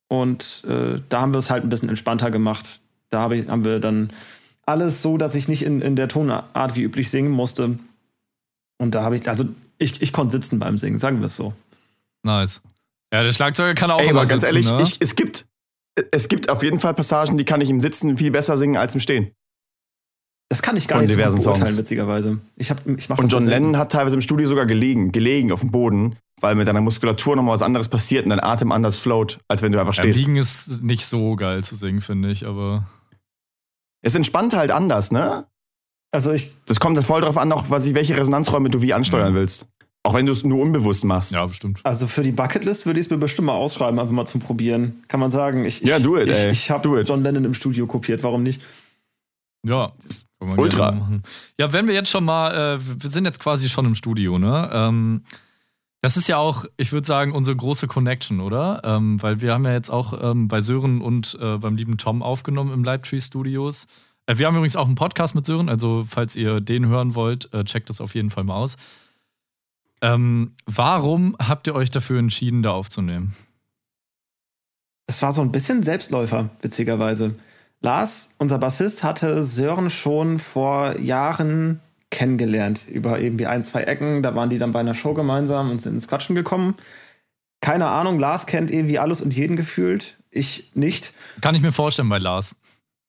Speaker 3: Und äh, da haben wir es halt ein bisschen entspannter gemacht. Da hab ich, haben wir dann alles so, dass ich nicht in, in der Tonart wie üblich singen musste. Und da habe ich, also ich, ich konnte sitzen beim Singen, sagen wir es so.
Speaker 4: Nice. Ja, der Schlagzeuger kann auch
Speaker 2: Ey,
Speaker 4: immer
Speaker 2: aber ganz
Speaker 4: sitzen,
Speaker 2: ehrlich,
Speaker 4: ne?
Speaker 2: ich, es, gibt, es gibt auf jeden Fall Passagen, die kann ich im Sitzen viel besser singen als im Stehen.
Speaker 3: Das kann ich gar Von nicht diversen so beurteilen, Songs. witzigerweise. Ich hab, ich
Speaker 2: und John Lennon hat teilweise im Studio sogar gelegen, gelegen auf dem Boden, weil mit deiner Muskulatur nochmal was anderes passiert und dein Atem anders float, als wenn du einfach stehst.
Speaker 4: Ja, liegen ist nicht so geil zu singen, finde ich, aber.
Speaker 2: Es entspannt halt anders, ne?
Speaker 3: Also ich.
Speaker 2: Das kommt voll drauf an, auch was, welche Resonanzräume du wie ansteuern mhm. willst. Auch wenn du es nur unbewusst machst.
Speaker 4: Ja, bestimmt.
Speaker 3: Also für die Bucketlist würde ich es mir bestimmt mal ausschreiben, einfach mal zum Probieren. Kann man sagen. Ich,
Speaker 2: ja, do it,
Speaker 3: ich,
Speaker 2: ey.
Speaker 3: Ich habe John Lennon im Studio kopiert, warum nicht?
Speaker 4: Ja.
Speaker 2: Ultra.
Speaker 4: Ja, wenn wir jetzt schon mal, äh, wir sind jetzt quasi schon im Studio, ne? Ähm, das ist ja auch, ich würde sagen, unsere große Connection, oder? Ähm, weil wir haben ja jetzt auch ähm, bei Sören und äh, beim lieben Tom aufgenommen im Lightree Studios. Äh, wir haben übrigens auch einen Podcast mit Sören, also falls ihr den hören wollt, äh, checkt das auf jeden Fall mal aus. Ähm, warum habt ihr euch dafür entschieden, da aufzunehmen?
Speaker 3: Es war so ein bisschen Selbstläufer, witzigerweise. Lars, unser Bassist, hatte Sören schon vor Jahren kennengelernt. Über irgendwie ein, zwei Ecken. Da waren die dann bei einer Show gemeinsam und sind ins Quatschen gekommen. Keine Ahnung, Lars kennt irgendwie alles und jeden gefühlt. Ich nicht.
Speaker 4: Kann ich mir vorstellen bei Lars.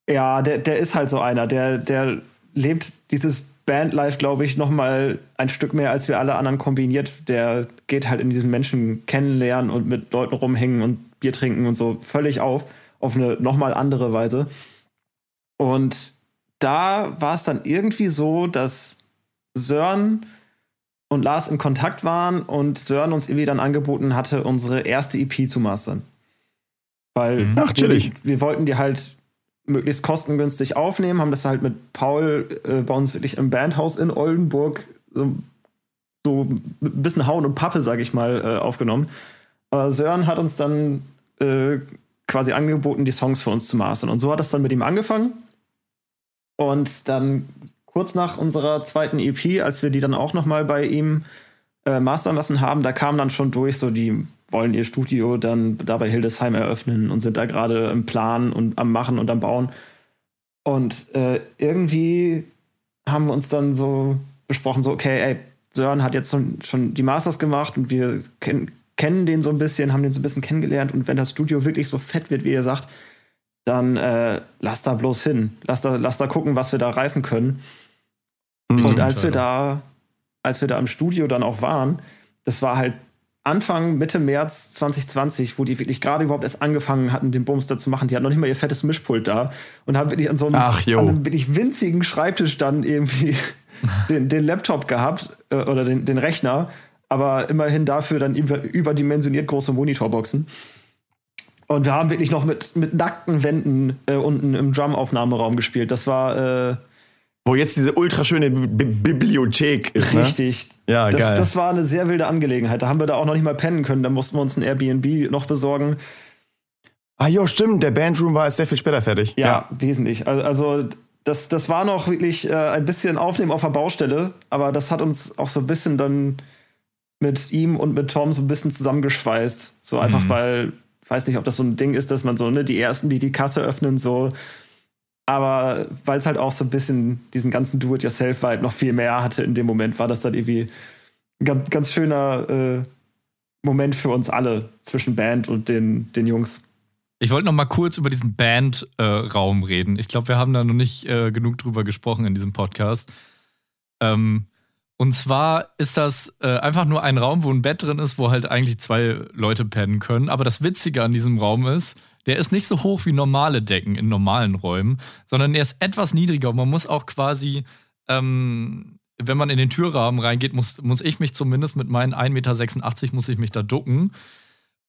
Speaker 3: Ja, der, der ist halt so einer. Der, der lebt dieses Bandlife, glaube ich, noch mal ein Stück mehr als wir alle anderen kombiniert. Der geht halt in diesen Menschen kennenlernen und mit Leuten rumhängen und Bier trinken und so völlig auf, auf eine noch mal andere Weise. Und da war es dann irgendwie so, dass Sören und Lars in Kontakt waren und Sören uns irgendwie dann angeboten hatte, unsere erste EP zu mastern. Weil
Speaker 2: mhm. Ach,
Speaker 3: wir, wir, wollten die halt möglichst kostengünstig aufnehmen, haben das halt mit Paul äh, bei uns wirklich im Bandhaus in Oldenburg so, so ein bisschen Hauen und Pappe, sag ich mal, äh, aufgenommen. Aber Sören hat uns dann äh, quasi angeboten, die Songs für uns zu mastern. Und so hat das dann mit ihm angefangen. Und dann kurz nach unserer zweiten EP, als wir die dann auch noch mal bei ihm äh, mastern lassen haben, da kam dann schon durch, so die wollen ihr Studio dann da bei Hildesheim eröffnen und sind da gerade im Plan und am Machen und am Bauen. Und äh, irgendwie haben wir uns dann so besprochen, so, okay, ey, Sören hat jetzt schon, schon die Masters gemacht und wir ken kennen den so ein bisschen, haben den so ein bisschen kennengelernt und wenn das Studio wirklich so fett wird, wie ihr sagt, dann äh, lass da bloß hin. Lass da, lass da gucken, was wir da reißen können. Mhm. Und als wir da, als wir da im Studio dann auch waren, das war halt Anfang, Mitte März 2020, wo die wirklich gerade überhaupt erst angefangen hatten, den Bumster zu machen. Die hatten noch nicht mal ihr fettes Mischpult da und haben wirklich an so einem, Ach, an einem wirklich winzigen Schreibtisch dann irgendwie den, den, Laptop gehabt äh, oder den, den, Rechner, aber immerhin dafür dann über, überdimensioniert große Monitorboxen. Und wir haben wirklich noch mit, mit nackten Wänden äh, unten im Drum-Aufnahmeraum gespielt. Das war. Äh,
Speaker 2: wo jetzt diese ultraschöne B Bibliothek ist.
Speaker 3: Ne? Richtig.
Speaker 2: Ne? Ja,
Speaker 3: das,
Speaker 2: geil.
Speaker 3: Das war eine sehr wilde Angelegenheit. Da haben wir da auch noch nicht mal pennen können. Da mussten wir uns ein Airbnb noch besorgen.
Speaker 2: Ah, ja, stimmt. Der Bandroom war erst sehr viel später fertig.
Speaker 3: Ja, ja. wesentlich. Also, das, das war noch wirklich äh, ein bisschen Aufnehmen auf der Baustelle, aber das hat uns auch so ein bisschen dann mit ihm und mit Tom so ein bisschen zusammengeschweißt. So einfach, mhm. weil, ich weiß nicht, ob das so ein Ding ist, dass man so, ne, die ersten, die die Kasse öffnen, so aber weil es halt auch so ein bisschen diesen ganzen Do-it-yourself-Vibe noch viel mehr hatte in dem Moment, war das dann irgendwie ein ganz, ganz schöner äh, Moment für uns alle zwischen Band und den, den Jungs.
Speaker 4: Ich wollte noch mal kurz über diesen Bandraum äh, reden. Ich glaube, wir haben da noch nicht äh, genug drüber gesprochen in diesem Podcast. Ähm, und zwar ist das äh, einfach nur ein Raum, wo ein Bett drin ist, wo halt eigentlich zwei Leute pennen können. Aber das Witzige an diesem Raum ist, der ist nicht so hoch wie normale Decken in normalen Räumen, sondern er ist etwas niedriger. Und man muss auch quasi, ähm, wenn man in den Türrahmen reingeht, muss, muss ich mich zumindest mit meinen 1,86 Meter muss ich mich da ducken.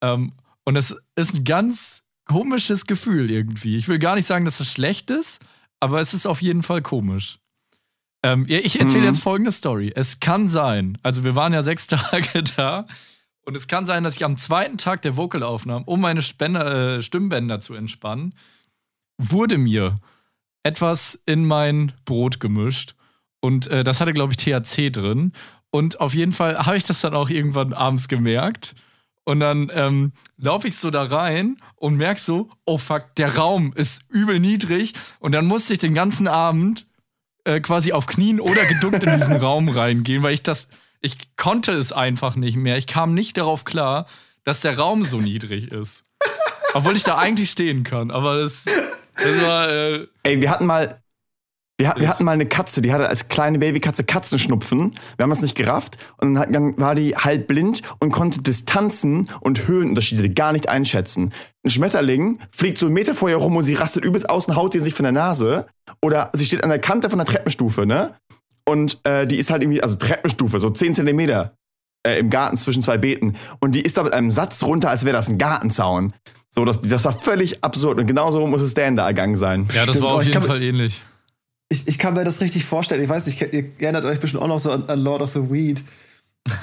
Speaker 4: Ähm, und es ist ein ganz komisches Gefühl irgendwie. Ich will gar nicht sagen, dass es schlecht ist, aber es ist auf jeden Fall komisch. Ähm, ich erzähle mhm. jetzt folgende Story. Es kann sein, also wir waren ja sechs Tage da und es kann sein, dass ich am zweiten Tag der Vocalaufnahmen, um meine Spender, äh, Stimmbänder zu entspannen, wurde mir etwas in mein Brot gemischt. Und äh, das hatte, glaube ich, THC drin. Und auf jeden Fall habe ich das dann auch irgendwann abends gemerkt. Und dann ähm, laufe ich so da rein und merke so, oh fuck, der Raum ist übel niedrig. Und dann musste ich den ganzen Abend äh, quasi auf Knien oder geduckt in diesen Raum reingehen, weil ich das ich konnte es einfach nicht mehr. Ich kam nicht darauf klar, dass der Raum so niedrig ist. Obwohl ich da eigentlich stehen kann. Aber das, das war. Äh
Speaker 2: Ey, wir hatten mal. Wir, wir, hatten mal eine Katze, die hatte als kleine Babykatze Katzenschnupfen. Wir haben das nicht gerafft und dann war die halb blind und konnte Distanzen und Höhenunterschiede gar nicht einschätzen. Ein Schmetterling fliegt so einen Meter vor ihr rum und sie rastet übelst aus und haut ihr sich von der Nase. Oder sie steht an der Kante von der Treppenstufe, ne? Und äh, die ist halt irgendwie, also Treppenstufe, so 10 Zentimeter äh, im Garten zwischen zwei Beeten. Und die ist da mit einem Satz runter, als wäre das ein Gartenzaun. So, das, das war völlig absurd. Und genauso muss es Dan da ergangen sein.
Speaker 4: Ja, das war auf jeden Fall ähnlich.
Speaker 3: Ich, ich kann mir das richtig vorstellen. Ich weiß nicht, ihr erinnert euch bestimmt auch noch so an, an Lord of the Weed.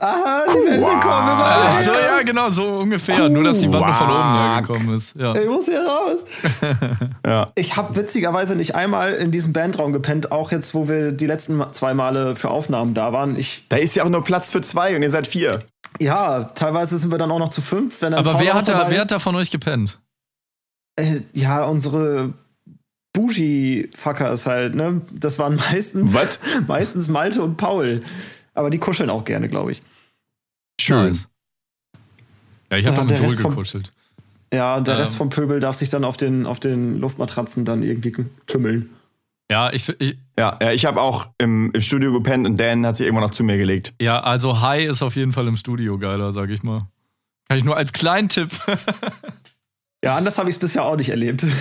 Speaker 4: Aha, die Wände kommen immer so, ja, genau, so ungefähr. Nur, dass die Wand von oben hergekommen ist. Ja.
Speaker 3: Ich muss hier raus. ja. Ich habe witzigerweise nicht einmal in diesem Bandraum gepennt, auch jetzt, wo wir die letzten zwei Male für Aufnahmen da waren. Ich
Speaker 2: da ist ja auch nur Platz für zwei und ihr seid vier.
Speaker 3: Ja, teilweise sind wir dann auch noch zu fünf.
Speaker 4: Aber wer hat, da, wer hat da von euch gepennt?
Speaker 3: Äh, ja, unsere Bougie-Fuckers halt, ne? Das waren meistens, meistens Malte und Paul. Aber die kuscheln auch gerne, glaube ich.
Speaker 2: Schön.
Speaker 4: Nice. Ja, ich habe
Speaker 3: Ja,
Speaker 4: doch
Speaker 3: der
Speaker 4: mit Joel gekuschelt.
Speaker 3: Ja, und der
Speaker 4: Ähm.
Speaker 3: Rest vom Pöbel darf sich dann auf den, auf den Luftmatratzen dann irgendwie tümmeln.
Speaker 4: Ja, ich, ich,
Speaker 2: Ja, ja ich habe auch im, im Studio gepennt und Dan hat sich irgendwann noch zu mir gelegt.
Speaker 4: ja, also High ist auf jeden Fall im Studio geiler, sag ich mal. Kann ich nur als kleinen Tipp.
Speaker 3: Ja, anders habe ich es bisher auch nicht erlebt.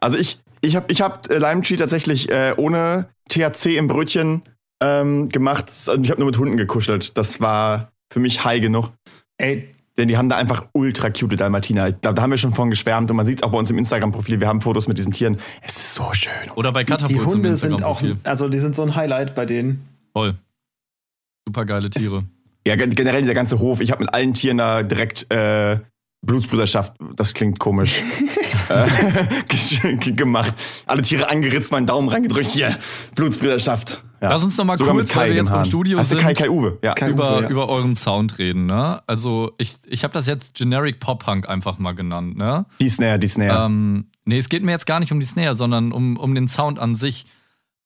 Speaker 2: Also ich, ich habe ich hab Lime Tree tatsächlich äh, ohne THC im Brötchen ähm, gemacht. Und Ich habe nur mit Hunden gekuschelt. Das war für mich high genug.
Speaker 3: Ey,
Speaker 2: Denn die haben da einfach ultra cute Dalmatiner. Da, da haben wir schon von geschwärmt und man sieht es auch bei uns im Instagram-Profil. Wir haben Fotos mit diesen Tieren. Es ist so schön.
Speaker 4: Oder bei
Speaker 3: die
Speaker 4: Katapult zum
Speaker 3: Hunde sind auch, also die sind so ein Highlight bei denen.
Speaker 4: Toll. Super geile Tiere.
Speaker 2: Ja, gen- generell dieser ganze Hof. Ich habe mit allen Tieren da direkt äh, Blutsbrüderschaft, das klingt komisch, äh, gemacht. Alle Tiere angeritzt, meinen Daumen reingedrückt. Yeah, Blutsbrüderschaft. Ja.
Speaker 4: Lass uns noch mal
Speaker 2: Sogar
Speaker 4: kurz, weil wir jetzt beim. Studio
Speaker 2: du
Speaker 4: sind,
Speaker 2: Kai Kai Uwe? Ja.
Speaker 3: Kai-
Speaker 4: über,
Speaker 3: Uwe, ja.
Speaker 4: über euren Sound reden. Ne? Also ich, ich habe das jetzt Generic Pop Punk einfach mal genannt. Ne?
Speaker 2: Die Snare, die Snare.
Speaker 4: Ähm, nee, es geht mir jetzt gar nicht um die Snare, sondern um, um den Sound an sich.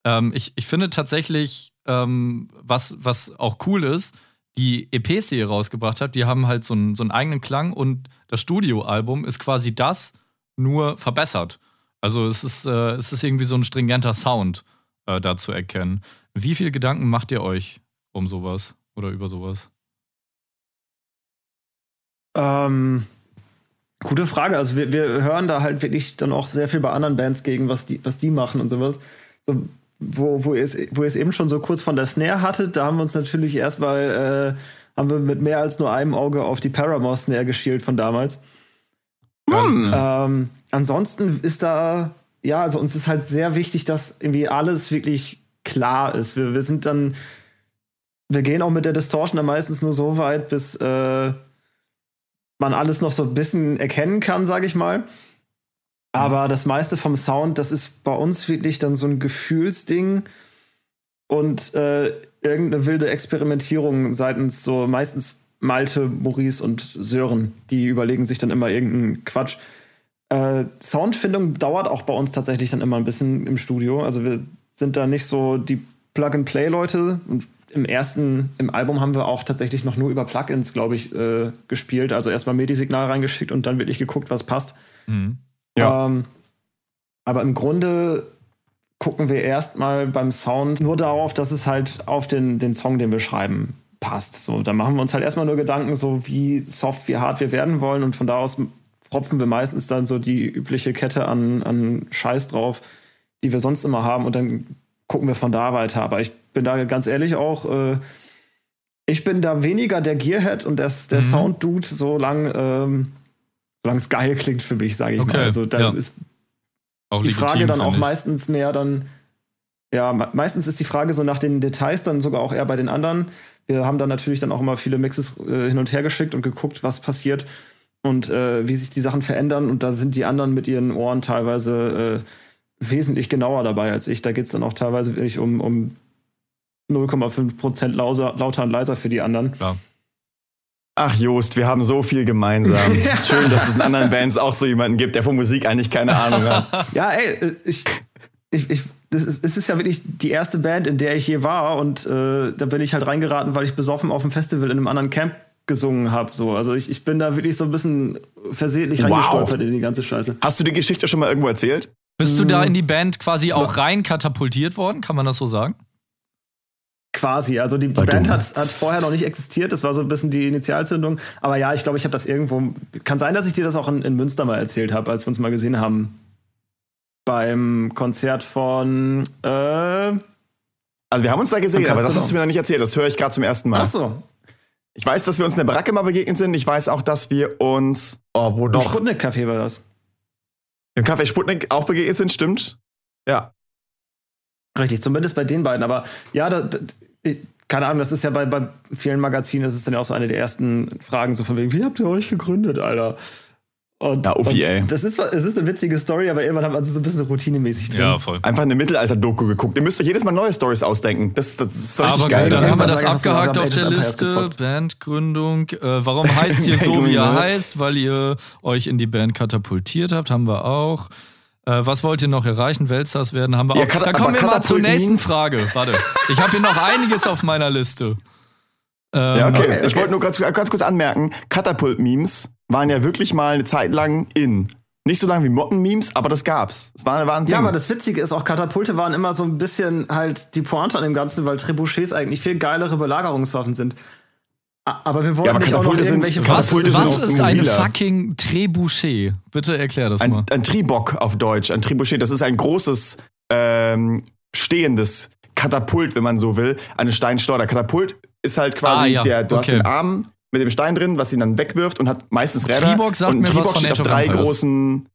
Speaker 4: Ähm, ich, ich finde tatsächlich, ähm, was, was auch cool ist, die EPs, die ihr rausgebracht habt, die haben halt so einen, so einen eigenen Klang und das Studioalbum ist quasi das nur verbessert. Also es ist, äh, es ist irgendwie so ein stringenter Sound äh, da zu erkennen. Wie viel Gedanken macht ihr euch um sowas oder über sowas?
Speaker 3: Ähm, gute Frage. Also wir, wir hören da halt wirklich dann auch sehr viel bei anderen Bands gegen, was die, was die machen und sowas. So, wo, wo, ihr es, wo ihr es eben schon so kurz von der Snare hattet, da haben wir uns natürlich erstmal, äh, haben wir mit mehr als nur einem Auge auf die Paramore Snare geschielt von damals.
Speaker 2: Hm.
Speaker 3: Ähm, ansonsten ist da, ja, also uns ist halt sehr wichtig, dass irgendwie alles wirklich klar ist. Wir, wir sind dann, wir gehen auch mit der Distortion dann meistens nur so weit, bis äh, man alles noch so ein bisschen erkennen kann, sage ich mal. Aber das meiste vom Sound, das ist bei uns wirklich dann so ein Gefühlsding und äh, irgendeine wilde Experimentierung seitens so meistens Malte, Maurice und Sören. Die überlegen sich dann immer irgendeinen Quatsch. Äh, Soundfindung dauert auch bei uns tatsächlich dann immer ein bisschen im Studio. Also wir sind da nicht so die Plug-and-Play-Leute. Und Im ersten, im Album haben wir auch tatsächlich noch nur über Plugins, glaube ich, äh, gespielt. Also erstmal MIDI-Signal reingeschickt und dann wirklich geguckt, was passt.
Speaker 4: Mhm.
Speaker 2: Ja.
Speaker 3: Ähm, aber im Grunde gucken wir erstmal beim Sound nur darauf, dass es halt auf den, den Song, den wir schreiben, passt. So, da machen wir uns halt erstmal nur Gedanken, so wie soft, wie hart wir werden wollen und von da aus propfen wir meistens dann so die übliche Kette an, an Scheiß drauf, die wir sonst immer haben und dann gucken wir von da weiter. Aber ich bin da ganz ehrlich auch, äh, ich bin da weniger der Gearhead und das, der
Speaker 4: Mhm.
Speaker 3: Sound-Dude, solange ähm, solange es geil klingt für mich, sage ich
Speaker 4: Okay,
Speaker 3: mal. Also da
Speaker 4: ja.
Speaker 3: ist
Speaker 4: Auch
Speaker 3: die
Speaker 4: legitim,
Speaker 3: Frage dann auch
Speaker 4: ich.
Speaker 3: meistens mehr dann, ja, me- meistens ist die Frage so nach den Details dann sogar auch eher bei den anderen. Wir haben dann natürlich dann auch immer viele Mixes äh, hin und her geschickt und geguckt, was passiert und äh, wie sich die Sachen verändern. Und da sind die anderen mit ihren Ohren teilweise äh, wesentlich genauer dabei als ich. Da geht es dann auch teilweise wirklich um, um 0,5 Prozent lauser, lauter und leiser für die anderen.
Speaker 4: Klar.
Speaker 2: Ach Jost, wir haben so viel gemeinsam. Schön, dass es in anderen Bands auch so jemanden gibt, der von Musik eigentlich keine Ahnung hat.
Speaker 3: Ja, ey, äh, ich, ich, ich, das ist, es ist ja wirklich die erste Band, in der ich je war und äh, da bin ich halt reingeraten, weil ich besoffen auf dem Festival in einem anderen Camp gesungen habe. So. Also ich, ich bin da wirklich so ein bisschen versehentlich
Speaker 2: Wow.
Speaker 3: reingestolpert in die ganze Scheiße.
Speaker 2: Hast du die Geschichte schon mal irgendwo erzählt?
Speaker 4: Bist du da in die Band quasi auch rein katapultiert worden? Kann man das so sagen?
Speaker 3: Quasi. Also die, die. Band hat, hat vorher noch nicht existiert, das war so ein bisschen die Initialzündung. Aber ja, ich glaube, ich habe das irgendwo. Kann sein, dass ich dir das auch in, in Münster mal erzählt habe, als wir uns mal gesehen haben. Beim Konzert von äh,
Speaker 2: Also wir haben uns da gesehen, aber das hast du
Speaker 3: noch.
Speaker 2: mir noch nicht erzählt. Das höre ich gerade zum ersten Mal.
Speaker 3: Ach so,
Speaker 2: Ich weiß, dass wir uns in der Baracke mal begegnet sind. Ich weiß auch, dass wir uns oh, wo
Speaker 3: im
Speaker 2: noch
Speaker 3: Sputnik-Café war das.
Speaker 2: Im Café Sputnik auch begegnet sind, stimmt? Ja.
Speaker 3: Richtig, zumindest bei den beiden. Aber ja, da, da, keine Ahnung, das ist ja bei, bei vielen Magazinen, das ist dann ja auch so eine der ersten Fragen, so von wegen, wie habt ihr euch gegründet, Alter? Und,
Speaker 2: Ja, Uffi,
Speaker 3: und
Speaker 2: ey.
Speaker 3: Das ist, es ist eine witzige Story, aber irgendwann haben wir also so ein bisschen routinemäßig drin.
Speaker 4: voll.
Speaker 2: Einfach eine Mittelalter-Doku geguckt. Ihr müsst euch jedes Mal neue Stories ausdenken. Das, das ist richtig
Speaker 4: Aber
Speaker 2: geil.
Speaker 4: gut, dann
Speaker 3: Ja,
Speaker 4: haben wir das
Speaker 3: so,
Speaker 4: abgehakt auf der Liste. Bandgründung. Äh, warum heißt ihr so, wie ihr heißt? Weil ihr euch in die Band katapultiert habt, haben wir auch. Äh, was wollt ihr noch erreichen? Weltstars werden? Haben wir
Speaker 2: Ja,
Speaker 4: auch. Da kommen wir mal zur nächsten Frage. Warte. Ich habe hier noch einiges auf meiner Liste. Ähm,
Speaker 2: Ja, okay.
Speaker 3: okay,
Speaker 2: Ich wollte nur ganz, ganz kurz anmerken, Katapult-Memes waren ja wirklich mal eine Zeit lang in. Nicht so lange wie Motten-Memes, aber das gab's. Es war, war ein Ding.
Speaker 3: Ja, aber das Witzige ist auch, Katapulte waren immer so ein bisschen halt die Pointe an dem Ganzen, weil Trebuchets eigentlich viel geilere Belagerungswaffen sind. Aber wir wollten
Speaker 2: Ja, aber
Speaker 3: nicht auch noch
Speaker 2: sind-
Speaker 3: irgendwelche
Speaker 4: Was,
Speaker 2: sind
Speaker 4: was
Speaker 2: auch
Speaker 4: ist eine
Speaker 2: mobiler.
Speaker 4: fucking Trebuchet? Bitte erklär das mal.
Speaker 2: ein, ein Tribok auf Deutsch, ein Trebuchet, das ist ein großes, ähm, stehendes Katapult, wenn man so will, eine Steinschleuder. Katapult ist halt quasi
Speaker 4: Ah, ja,
Speaker 2: der, du hast
Speaker 4: okay.
Speaker 2: den Arm mit dem Stein drin, was ihn dann wegwirft und hat meistens Räder.
Speaker 4: Tribok sagt
Speaker 2: und
Speaker 4: mir was
Speaker 2: Tribok
Speaker 4: von
Speaker 2: steht auf drei großen.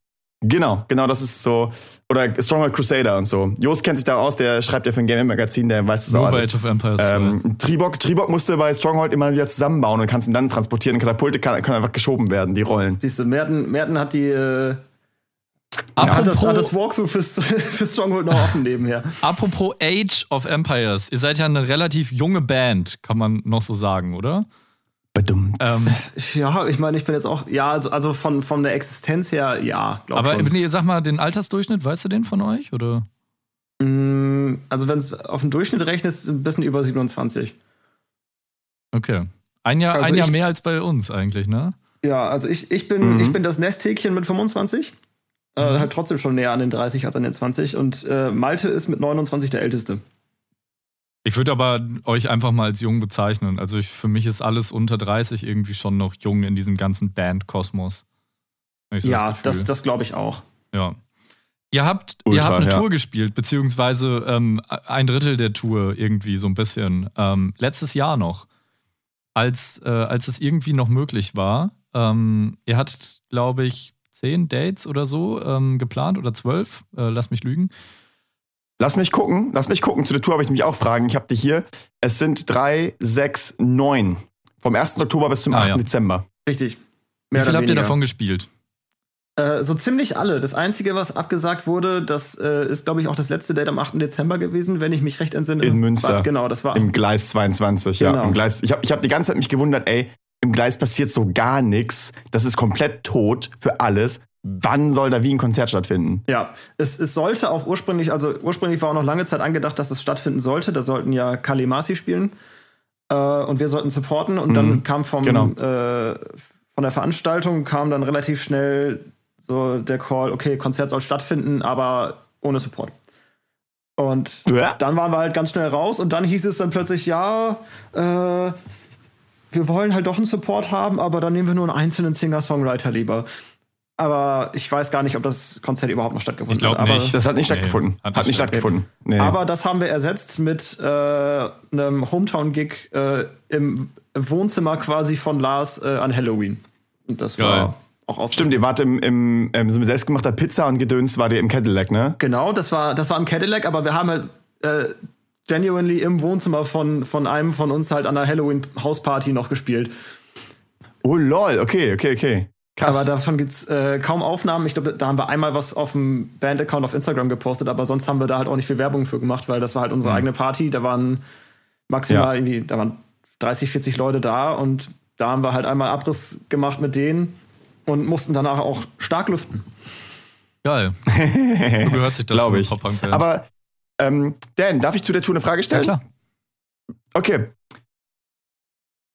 Speaker 2: Genau, genau, das ist so. Oder Stronghold Crusader und so. Jos kennt sich da aus, der schreibt ja für ein Game Magazin, der weiß das
Speaker 4: Nur
Speaker 2: auch
Speaker 4: bei
Speaker 2: alles.
Speaker 4: Age of Empires 2.
Speaker 2: Ähm, Tribok, Tribok musste bei Stronghold immer wieder zusammenbauen und kannst ihn dann transportieren. Katapulte kann, können einfach geschoben werden, die Rollen.
Speaker 3: Siehst du, Merten, Merten hat die äh, hat, das,
Speaker 4: apropos,
Speaker 3: hat das Walkthrough fürs, für Stronghold noch offen nebenher.
Speaker 4: apropos Age of Empires. Ihr seid ja eine relativ junge Band, kann man noch so sagen, oder? Ähm,
Speaker 3: Ja, ich meine, ich bin jetzt auch, ja, also, also von, von der Existenz her, ja, glaube
Speaker 4: aber
Speaker 3: schon.
Speaker 4: nee, sag mal, den Altersdurchschnitt, weißt du den von euch? Oder?
Speaker 3: Mm, Also wenn es auf den Durchschnitt rechnest, ein bisschen über 27.
Speaker 4: Okay. Ein Jahr,
Speaker 3: Also
Speaker 4: ein Jahr
Speaker 3: ich-
Speaker 4: mehr als bei uns eigentlich, ne?
Speaker 3: Ja, also ich, ich, bin,
Speaker 2: Mhm.
Speaker 3: ich bin das Nesthäkchen mit 25. Äh, halt trotzdem schon näher an den 30 als an den 20. Und äh, Malte ist mit 29 der Älteste.
Speaker 4: Ich würde aber euch einfach mal als jung bezeichnen. Also ich, für mich ist alles unter 30 irgendwie schon noch jung in diesem ganzen Band-Kosmos. So
Speaker 3: ja,
Speaker 4: Gefühl.
Speaker 3: das, das glaube ich auch.
Speaker 4: Ja. Ihr habt, ihr
Speaker 2: Ultra,
Speaker 4: habt eine
Speaker 2: ja.
Speaker 4: Tour gespielt, beziehungsweise ähm, ein Drittel der Tour irgendwie so ein bisschen. Ähm, letztes Jahr noch, als, äh, als es irgendwie noch möglich war. Ähm, ihr hattet, glaube ich, zehn Dates oder so ähm, geplant oder zwölf. Äh, lass mich lügen.
Speaker 2: Lass mich gucken, lass mich gucken. Zu der Tour habe ich mich auch fragen. Ich habe die hier. Es sind drei, sechs, neun. Vom 1. Oktober bis zum
Speaker 4: Ah,
Speaker 2: 8.
Speaker 4: ja.
Speaker 2: Dezember.
Speaker 3: Richtig.
Speaker 4: Wie
Speaker 3: Mehr
Speaker 4: viel
Speaker 3: oder
Speaker 4: habt ihr
Speaker 3: weniger.
Speaker 4: davon gespielt?
Speaker 3: Äh, so ziemlich alle. Das Einzige, was abgesagt wurde, das äh, ist, glaube ich, auch das letzte Date am 8. Dezember gewesen, wenn ich mich recht entsinne.
Speaker 2: In Münster.
Speaker 3: War- Genau, das war.
Speaker 2: Im Gleis 22, ja.
Speaker 3: Genau.
Speaker 2: Im Gleis, ich habe ich hab die ganze Zeit mich gewundert, ey, im Gleis passiert so gar nichts. Das ist komplett tot für alles. Wann soll da wie ein Konzert stattfinden?
Speaker 3: Ja, es, es sollte auch ursprünglich, also ursprünglich war auch noch lange Zeit angedacht, dass es stattfinden sollte. Da sollten ja Kalimasi spielen äh, und wir sollten supporten. Und dann
Speaker 2: Mhm.
Speaker 3: kam vom,
Speaker 2: Genau.
Speaker 3: äh, von der Veranstaltung kam dann relativ schnell so der Call, okay, Konzert soll stattfinden, aber ohne Support. Und
Speaker 2: Ja.
Speaker 3: dann waren wir halt ganz schnell raus und dann hieß es dann plötzlich, ja, äh, wir wollen halt doch einen Support haben, aber dann nehmen wir nur einen einzelnen Singer-Songwriter lieber. Aber ich weiß gar nicht, ob das Konzert überhaupt noch stattgefunden hat. Aber,
Speaker 4: nicht.
Speaker 2: Das hat nicht
Speaker 4: Nee,
Speaker 2: stattgefunden.
Speaker 4: hat
Speaker 2: Hat,
Speaker 4: nicht
Speaker 2: nicht stattgefunden. Nee.
Speaker 3: aber das haben wir ersetzt mit äh, einem Hometown-Gig äh, im Wohnzimmer quasi von Lars äh, an Halloween. Und das
Speaker 4: Geil.
Speaker 3: war auch aus.
Speaker 2: Stimmt, ihr wart im, im, im so mit selbstgemachter Pizza und Gedöns war ihr im Cadillac, ne?
Speaker 3: Genau, das war, das war im Cadillac, aber wir haben halt äh, genuinely im Wohnzimmer von, von einem von uns halt an der Halloween-Hausparty noch gespielt.
Speaker 2: Oh lol, okay, okay, okay. Krass.
Speaker 3: Aber davon gibt's äh, kaum Aufnahmen. Ich glaube, da haben wir einmal was auf dem Band-Account auf Instagram gepostet, aber sonst haben wir da halt auch nicht viel Werbung für gemacht, weil das war halt unsere eigene Party. Da waren maximal
Speaker 2: Ja.
Speaker 3: irgendwie, da waren 30, 40 Leute da und da haben wir halt einmal Abriss gemacht mit denen und mussten danach auch stark lüften.
Speaker 4: Geil. So gehört sich das
Speaker 2: Glaube ich. Aber, ähm, Dan, darf ich zu der Tour eine Frage
Speaker 4: ja,
Speaker 2: stellen?
Speaker 4: klar.
Speaker 2: Okay.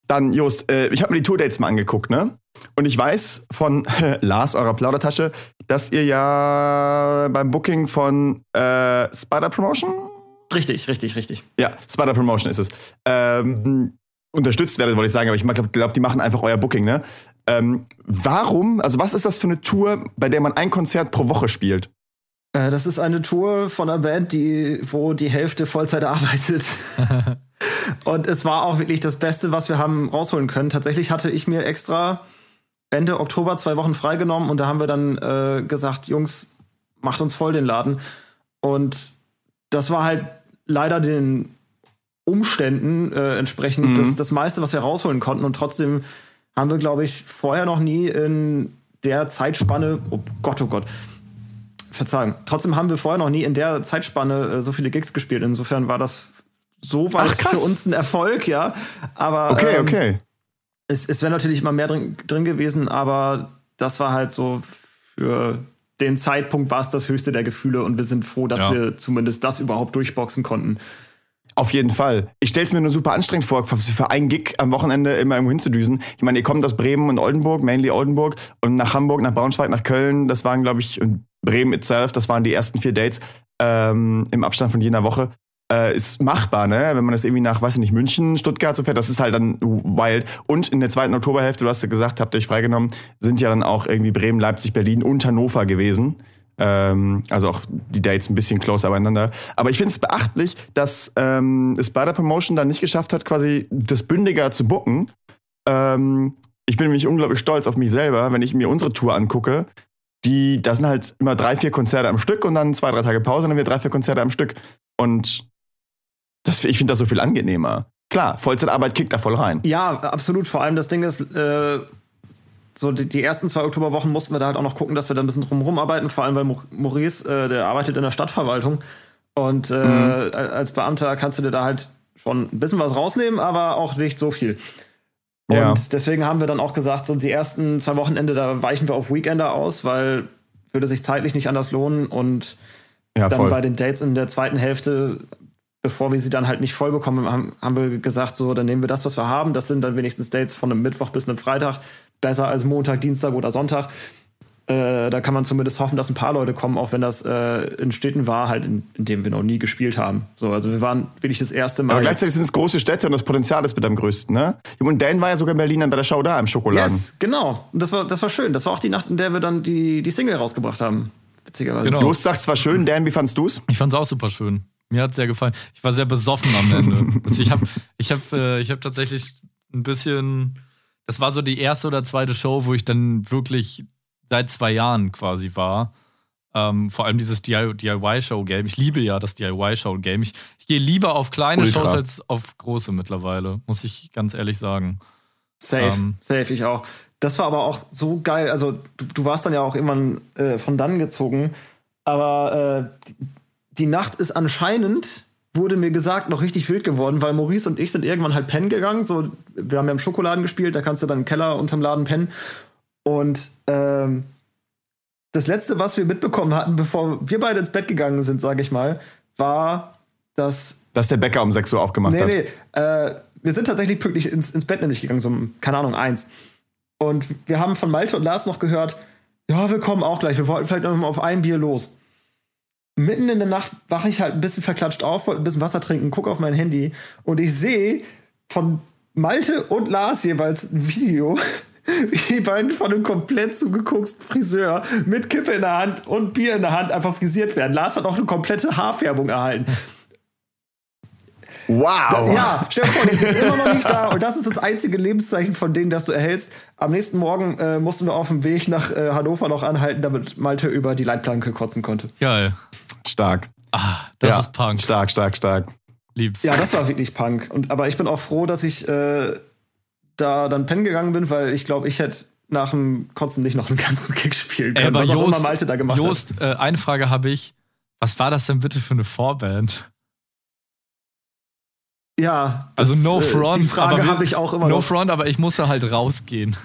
Speaker 2: Dann, Jost, äh, ich habe mir die Tourdates mal angeguckt, ne? Und ich weiß von Lars, eurer Plaudertasche, dass ihr ja beim Booking von äh, Spider Promotion?
Speaker 3: Richtig, richtig, richtig.
Speaker 2: Ja, Spider Promotion ist es. Ähm, unterstützt werdet, wollte ich sagen, aber ich glaube, glaub, die machen einfach euer Booking, ne? Ähm, warum, also was ist das für eine Tour, bei der man ein Konzert pro Woche spielt?
Speaker 3: Äh, das ist eine Tour von einer Band, die, wo die Hälfte Vollzeit arbeitet. Und es war auch wirklich das Beste, was wir haben rausholen können. Tatsächlich hatte ich mir extra Ende Oktober zwei Wochen freigenommen und da haben wir dann äh, gesagt, Jungs, macht uns voll den Laden. Und das war halt leider den Umständen äh, entsprechend
Speaker 2: Mhm.
Speaker 3: das, das meiste, was wir rausholen konnten. Und trotzdem haben wir, glaube ich, vorher noch nie in der Zeitspanne, oh Gott, oh Gott, Verzeihung. Trotzdem haben wir vorher noch nie in der Zeitspanne äh, so viele Gigs gespielt. Insofern war das so weit
Speaker 2: Ach, krass.
Speaker 3: für uns ein Erfolg, ja. Aber
Speaker 2: Okay,
Speaker 3: ähm,
Speaker 2: okay.
Speaker 3: es, es wäre natürlich immer mehr drin, drin gewesen, aber das war halt so für den Zeitpunkt war es das höchste der Gefühle und wir sind froh, dass
Speaker 4: Ja.
Speaker 3: wir zumindest das überhaupt durchboxen konnten.
Speaker 2: Auf jeden Fall. Ich stelle es mir nur super anstrengend vor, für, für einen Gig am Wochenende immer irgendwo hinzudüsen. Ich meine, ihr kommt aus Bremen und Oldenburg, mainly Oldenburg, und nach Hamburg, nach Braunschweig, nach Köln. Das waren, glaube ich, und Bremen itself, das waren die ersten vier Dates ähm, im Abstand von jener Woche. Äh, ist machbar, ne? Wenn man das irgendwie nach, weiß ich nicht, München, Stuttgart so fährt, das ist halt dann wild. Und in der zweiten Oktoberhälfte, du hast ja gesagt, habt ihr euch freigenommen, sind ja dann auch irgendwie Bremen, Leipzig, Berlin und Hannover gewesen. Ähm, also auch die Dates ein bisschen closer beieinander. Aber ich finde es beachtlich, dass ähm, es bei der Promotion dann nicht geschafft hat, quasi das bündiger zu booken. Ähm, ich bin nämlich unglaublich stolz auf mich selber, wenn ich mir unsere Tour angucke. Die, da sind halt immer drei, vier Konzerte am Stück und dann zwei, drei Tage Pause und dann wieder drei, vier Konzerte am Stück. Und das, ich finde das so viel angenehmer. Klar, Vollzeitarbeit kickt da voll rein.
Speaker 3: Ja, absolut. Vor allem das Ding ist, äh, so die, die ersten zwei Oktoberwochen mussten wir da halt auch noch gucken, dass wir da ein bisschen drumherum arbeiten. Vor allem, weil Maurice, äh, der arbeitet in der Stadtverwaltung. Und äh,
Speaker 2: Mhm.
Speaker 3: als Beamter kannst du dir da halt schon ein bisschen was rausnehmen, aber auch nicht so viel. Und
Speaker 2: Ja.
Speaker 3: deswegen haben wir dann auch gesagt, so die ersten zwei Wochenende, da weichen wir auf Weekender aus, weil würde sich zeitlich nicht anders lohnen. Und
Speaker 2: Ja,
Speaker 3: dann bei den Dates in der zweiten Hälfte, bevor wir sie dann halt nicht voll bekommen, haben, haben wir gesagt, so, dann nehmen wir das, was wir haben. Das sind dann wenigstens Dates von einem Mittwoch bis einem Freitag. Besser als Montag, Dienstag oder Sonntag. Äh, da kann man zumindest hoffen, dass ein paar Leute kommen, auch wenn das äh, in Städten war, halt in, in denen wir noch nie gespielt haben. So, also wir waren wirklich das erste Mal.
Speaker 2: Aber gleichzeitig sind es große Städte und das Potenzial ist mit am größten, ne? Und Dan war ja sogar in Berlin dann bei der Show da im Schokoladen.
Speaker 3: yes, genau. Und das war, das war schön. Das war auch die Nacht, in der wir dann die, die Single rausgebracht haben. Witzigerweise.
Speaker 4: Genau.
Speaker 2: Ghost sagt zwar schön, Dan, wie fandst du's?
Speaker 4: Ich fand's auch super schön. Mir hat's sehr gefallen. Ich war sehr besoffen am Ende. also ich habe ich hab, äh, ich hab tatsächlich ein bisschen. Das war so die erste oder zweite Show, wo ich dann wirklich seit zwei Jahren quasi war. Ähm, vor allem dieses DIY-Show-Game. Ich liebe ja das DIY-Show-Game. Ich, ich gehe lieber auf kleine
Speaker 2: Ultra.
Speaker 4: Shows als auf große mittlerweile, muss ich ganz ehrlich sagen.
Speaker 3: Safe,
Speaker 4: Ähm.
Speaker 3: safe, ich auch. Das war aber auch so geil. Also, du, du warst dann ja auch irgendwann äh, von dann gezogen. Aber äh, die, Nacht ist anscheinend, wurde mir gesagt, noch richtig wild geworden, weil Maurice und ich sind irgendwann halt pennen gegangen. So, wir haben ja im Schokoladen gespielt, da kannst du dann im Keller unterm Laden pennen. Und ähm, das letzte, was wir mitbekommen hatten, bevor wir beide ins Bett gegangen sind, sage ich mal, war, dass
Speaker 2: Dass der Bäcker um 6 Uhr aufgemacht
Speaker 3: Nee,
Speaker 2: hat.
Speaker 3: nee. Äh, wir sind tatsächlich pünktlich ins, ins Bett nämlich gegangen, so um, keine Ahnung, eins. Und wir haben von Malte und Lars noch gehört, ja, wir kommen auch gleich, wir wollten vielleicht noch mal auf ein Bier los. Mitten in der Nacht wache ich halt ein bisschen verklatscht auf, wollte ein bisschen Wasser trinken, gucke auf mein Handy und ich sehe von Malte und Lars jeweils ein Video, wie die beiden von einem komplett zugeguckten Friseur mit Kippe in der Hand und Bier in der Hand einfach frisiert werden. Lars hat auch eine komplette Haarfärbung erhalten.
Speaker 2: Wow!
Speaker 3: Ja, stell dir vor, die sind immer noch nicht da. Und das ist das einzige Lebenszeichen von denen, das du erhältst. Am nächsten Morgen äh, mussten wir auf dem Weg nach äh, Hannover noch anhalten, damit Malte über die Leitplanke kotzen konnte.
Speaker 4: Geil.
Speaker 2: Stark.
Speaker 4: Ah, das
Speaker 2: ja.
Speaker 4: ist Punk.
Speaker 2: Stark, stark, stark.
Speaker 4: Lieb's.
Speaker 3: Ja, das war wirklich Punk. Und, aber ich bin auch froh, dass ich äh, da dann pennen gegangen bin, weil ich glaube, ich hätte nach dem Kotzen nicht noch einen ganzen Kick spielen
Speaker 4: Ey,
Speaker 3: können.
Speaker 4: aber
Speaker 3: was auch
Speaker 4: Jost,
Speaker 3: immer Malte da gemacht
Speaker 4: Jost äh, eine Frage habe ich. Was war das denn bitte für eine Vorband?
Speaker 3: Ja,
Speaker 4: Also
Speaker 3: das,
Speaker 4: no
Speaker 3: äh,
Speaker 4: front.
Speaker 3: Die Frage habe ich auch immer
Speaker 4: No
Speaker 3: noch.
Speaker 4: front, aber ich musste halt rausgehen.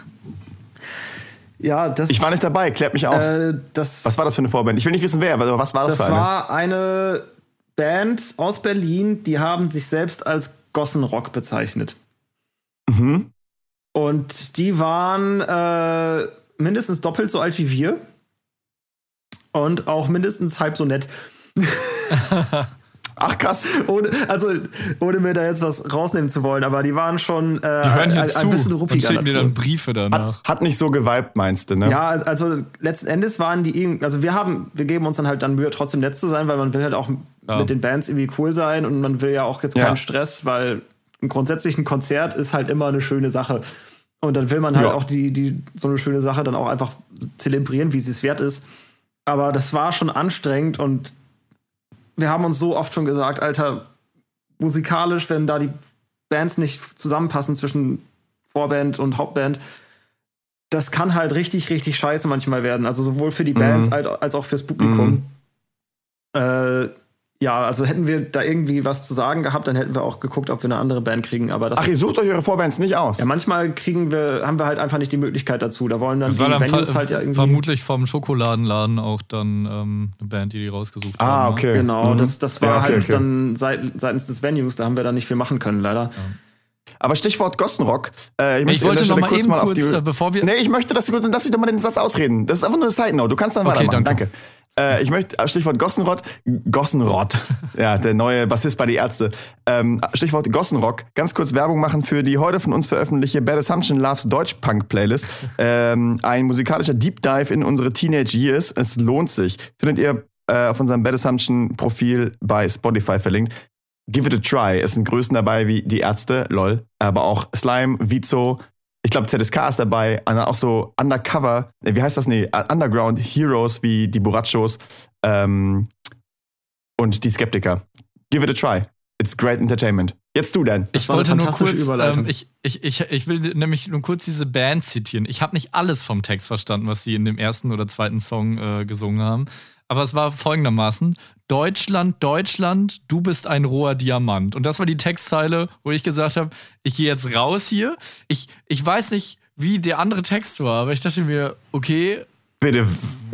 Speaker 3: Ja, das,
Speaker 2: Ich war nicht dabei, klärt mich auf.
Speaker 3: äh, das,
Speaker 2: was war das für eine Vorband? Ich will nicht wissen, wer, aber was war das,
Speaker 3: Das
Speaker 2: für eine?
Speaker 3: war eine Band aus Berlin, die haben sich selbst als Gossenrock bezeichnet.
Speaker 2: mhm.
Speaker 3: Und die waren äh, mindestens doppelt so alt wie wir. Und auch mindestens halb so nett.
Speaker 2: Ach krass.
Speaker 3: Ohne, also, ohne mir da jetzt was rausnehmen zu wollen, aber die waren schon äh,
Speaker 4: Die hören hier
Speaker 3: ein,
Speaker 4: zu
Speaker 3: ein bisschen
Speaker 4: und
Speaker 3: ruppiger.
Speaker 4: schicken dir dann Briefe danach.
Speaker 2: Hat, hat nicht so geweibt, meinst du, ne?
Speaker 3: Ja, also letzten Endes waren die irgendwie, also wir haben, wir geben uns dann halt dann Mühe, trotzdem nett zu sein, weil man will halt auch
Speaker 4: Ja.
Speaker 3: mit den Bands irgendwie cool sein und man will ja auch jetzt
Speaker 2: Ja.
Speaker 3: keinen Stress, weil ein grundsätzlich ein Konzert ist halt immer eine schöne Sache. Und dann will man halt
Speaker 2: Ja.
Speaker 3: auch die, die, so eine schöne Sache dann auch einfach zelebrieren, wie sie es wert ist. Aber das war schon anstrengend und wir haben uns so oft schon gesagt, Alter, musikalisch, wenn da die Bands nicht zusammenpassen zwischen Vorband und Hauptband, das kann halt richtig, richtig scheiße manchmal werden. Also sowohl für die Bands
Speaker 2: Mhm.
Speaker 3: als, als auch fürs Publikum. Äh, ja, also hätten wir da irgendwie was zu sagen gehabt, dann hätten wir auch geguckt, ob wir eine andere Band kriegen. Aber das
Speaker 2: Ach, ihr sucht euch eure Vorbands nicht aus.
Speaker 3: ja, manchmal kriegen wir, haben wir halt einfach nicht die Möglichkeit dazu. Da wollen dann
Speaker 4: Das
Speaker 3: die
Speaker 4: dann
Speaker 3: Venues halt ja irgendwie.
Speaker 4: vermutlich vom Schokoladenladen auch dann ähm, eine Band, die die rausgesucht haben.
Speaker 2: ah,
Speaker 4: ne?
Speaker 2: okay.
Speaker 3: Genau,
Speaker 2: Mhm.
Speaker 3: das, das war
Speaker 2: Ja, okay,
Speaker 3: halt
Speaker 2: okay.
Speaker 3: dann seit, seitens des Venues, da haben wir dann nicht viel machen können, leider.
Speaker 2: Aber Stichwort Gossenrock. Äh,
Speaker 4: Ich
Speaker 2: möchte an
Speaker 4: wollte noch mal eben
Speaker 2: auf
Speaker 4: kurz,
Speaker 2: die-
Speaker 4: äh, bevor wir.
Speaker 2: Nee, ich möchte, dass du gut, lass mich doch mal den Satz ausreden. Das ist einfach nur eine Side Note. Du kannst dann
Speaker 4: Okay,
Speaker 2: weitermachen.
Speaker 4: danke.
Speaker 2: Danke. Äh, ich möchte, äh, Stichwort Gossenrott, Gossenrott, ja, der neue Bassist bei Die Ärzte. Ähm, Stichwort Gossenrock, ganz kurz Werbung machen für die heute von uns veröffentlichte Bad Assumption Loves Deutsch Punk Playlist. Ähm, ein musikalischer Deep Dive in unsere Teenage Years. Es lohnt sich. Findet ihr äh, auf unserem Bad Assumption Profil bei Spotify verlinkt. Give it a try. Es sind Größen dabei wie Die Ärzte, lol, aber auch Slime, Vizo, ich glaube, ZSK ist dabei, und auch so Undercover, äh, wie heißt das? Nee, Underground Heroes wie die Burachos ähm, und die Skeptiker. Give it a try. It's great entertainment. Jetzt du denn.
Speaker 4: Ich
Speaker 3: war eine
Speaker 4: wollte nur
Speaker 3: fantastische
Speaker 4: kurz,
Speaker 3: Überleitung.
Speaker 4: ähm, ich, ich, ich, ich will nämlich nur kurz diese Band zitieren. Ich habe nicht alles vom Text verstanden, was sie in dem ersten oder zweiten Song äh, gesungen haben. Aber es war folgendermaßen: Deutschland, Deutschland, du bist ein roher Diamant. Und das war die Textzeile, wo ich gesagt habe: Ich gehe jetzt raus hier. Ich, ich weiß nicht, wie der andere Text war, aber ich dachte mir, okay,
Speaker 2: Bitte.